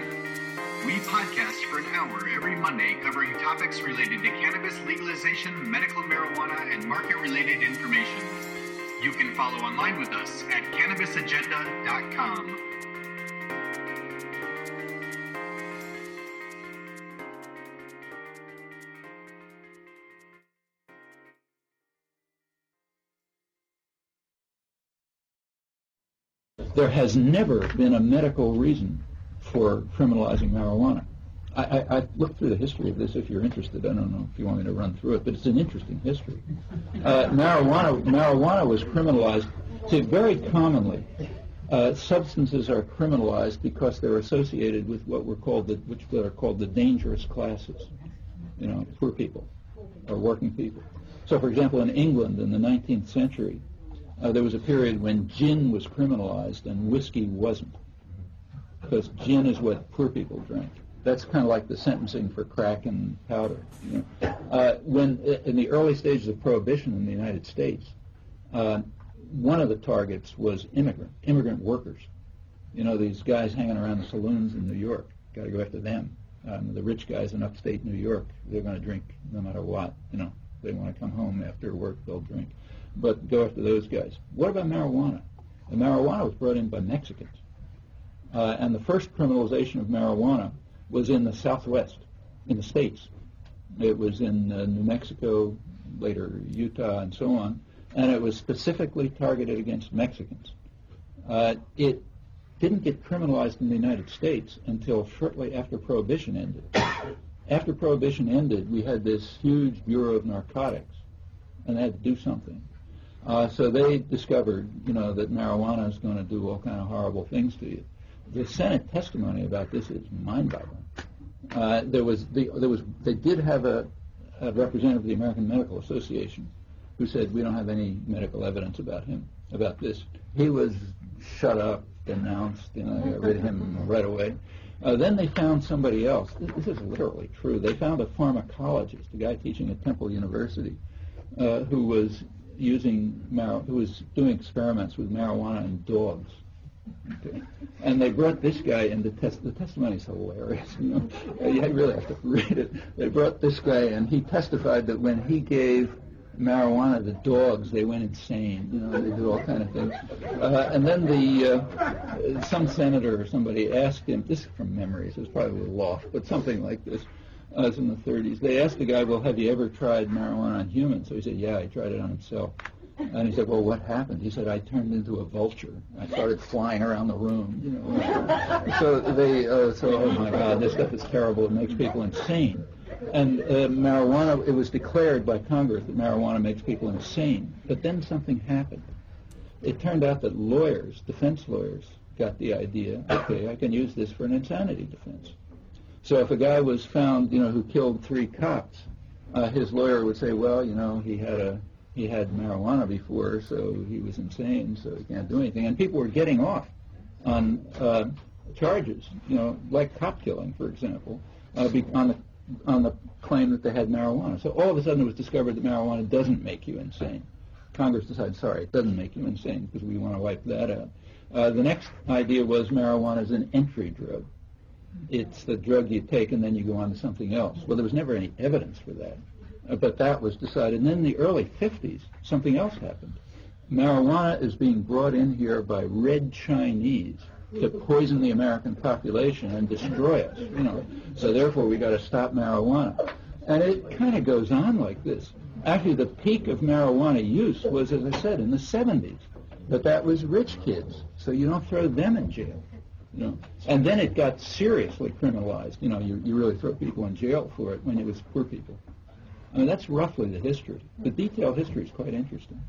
We podcast for an hour every Monday covering topics related to cannabis legalization, medical marijuana, and market related information. You can follow online with us at cannabisagenda.com. There has never been a medical reason for criminalizing marijuana. I, I, I looked through the history of this if you're interested. I don't know if you want me to run through it, but it's an interesting history. Uh, marijuana, marijuana was criminalized. See, very commonly, uh, substances are criminalized because they're associated with what were called the, which are called the dangerous classes. You know, poor people or working people. So, for example, in England in the 19th century, uh, there was a period when gin was criminalized and whiskey wasn't, because gin is what poor people drink. That's kind of like the sentencing for crack and powder. You know? uh, when in the early stages of prohibition in the United States, uh, one of the targets was immigrant immigrant workers. You know, these guys hanging around the saloons in New York. Got to go after them. Um, the rich guys in upstate New York, they're going to drink no matter what. You know, they want to come home after work, they'll drink. But go after those guys. What about marijuana? The marijuana was brought in by Mexicans. Uh, and the first criminalization of marijuana was in the Southwest, in the states. It was in uh, New Mexico, later Utah, and so on. And it was specifically targeted against Mexicans. Uh, it didn't get criminalized in the United States until shortly after Prohibition ended. after Prohibition ended, we had this huge Bureau of Narcotics, and they had to do something. Uh, so they discovered, you know, that marijuana is going to do all kind of horrible things to you. The Senate testimony about this is mind-boggling. Uh, there was the, there was they did have a, a representative of the American Medical Association who said we don't have any medical evidence about him about this. He was shut up, denounced, you know, got rid of him right away. Uh, then they found somebody else. This, this is literally true. They found a pharmacologist, a guy teaching at Temple University, uh, who was using mar- who was doing experiments with marijuana and dogs. Okay. And they brought this guy in to test. The testimony is hilarious. You know, Uh, you really have to read it. They brought this guy, and he testified that when he gave marijuana to dogs, they went insane. You know, they do all kind of things. Uh, and then the uh, some senator or somebody asked him. This is from memory, so it's probably a off, but something like this. It was in the 30s. They asked the guy, "Well, have you ever tried marijuana on humans?" So he said, "Yeah, I tried it on himself." And he said, "Well, what happened?" He said, "I turned into a vulture. I started flying around the room." You know. so they, uh, so oh my God, this stuff is terrible. It makes people insane. And uh, marijuana, it was declared by Congress that marijuana makes people insane. But then something happened. It turned out that lawyers, defense lawyers, got the idea. Okay, I can use this for an insanity defense. So if a guy was found, you know, who killed three cops, uh, his lawyer would say, well, you know, he had a he had marijuana before, so he was insane, so he can't do anything. And people were getting off on uh, charges, you know, like cop killing, for example, uh, be, on the on the claim that they had marijuana. So all of a sudden it was discovered that marijuana doesn't make you insane. Congress decided, sorry, it doesn't make you insane because we want to wipe that out. Uh, the next idea was marijuana is an entry drug. It's the drug you take and then you go on to something else. Well, there was never any evidence for that, uh, but that was decided. And then in the early 50s, something else happened. marijuana is being brought in here by red Chinese to poison the American population and destroy us. You know, so therefore we got to stop marijuana. And it kind of goes on like this. Actually, the peak of marijuana use was, as I said, in the 70s. But that was rich kids, so you don't throw them in jail. You know, and then it got seriously criminalized. You know, you, you really throw people in jail for it when it was poor people. I mean, that's roughly the history. The detailed history is quite interesting.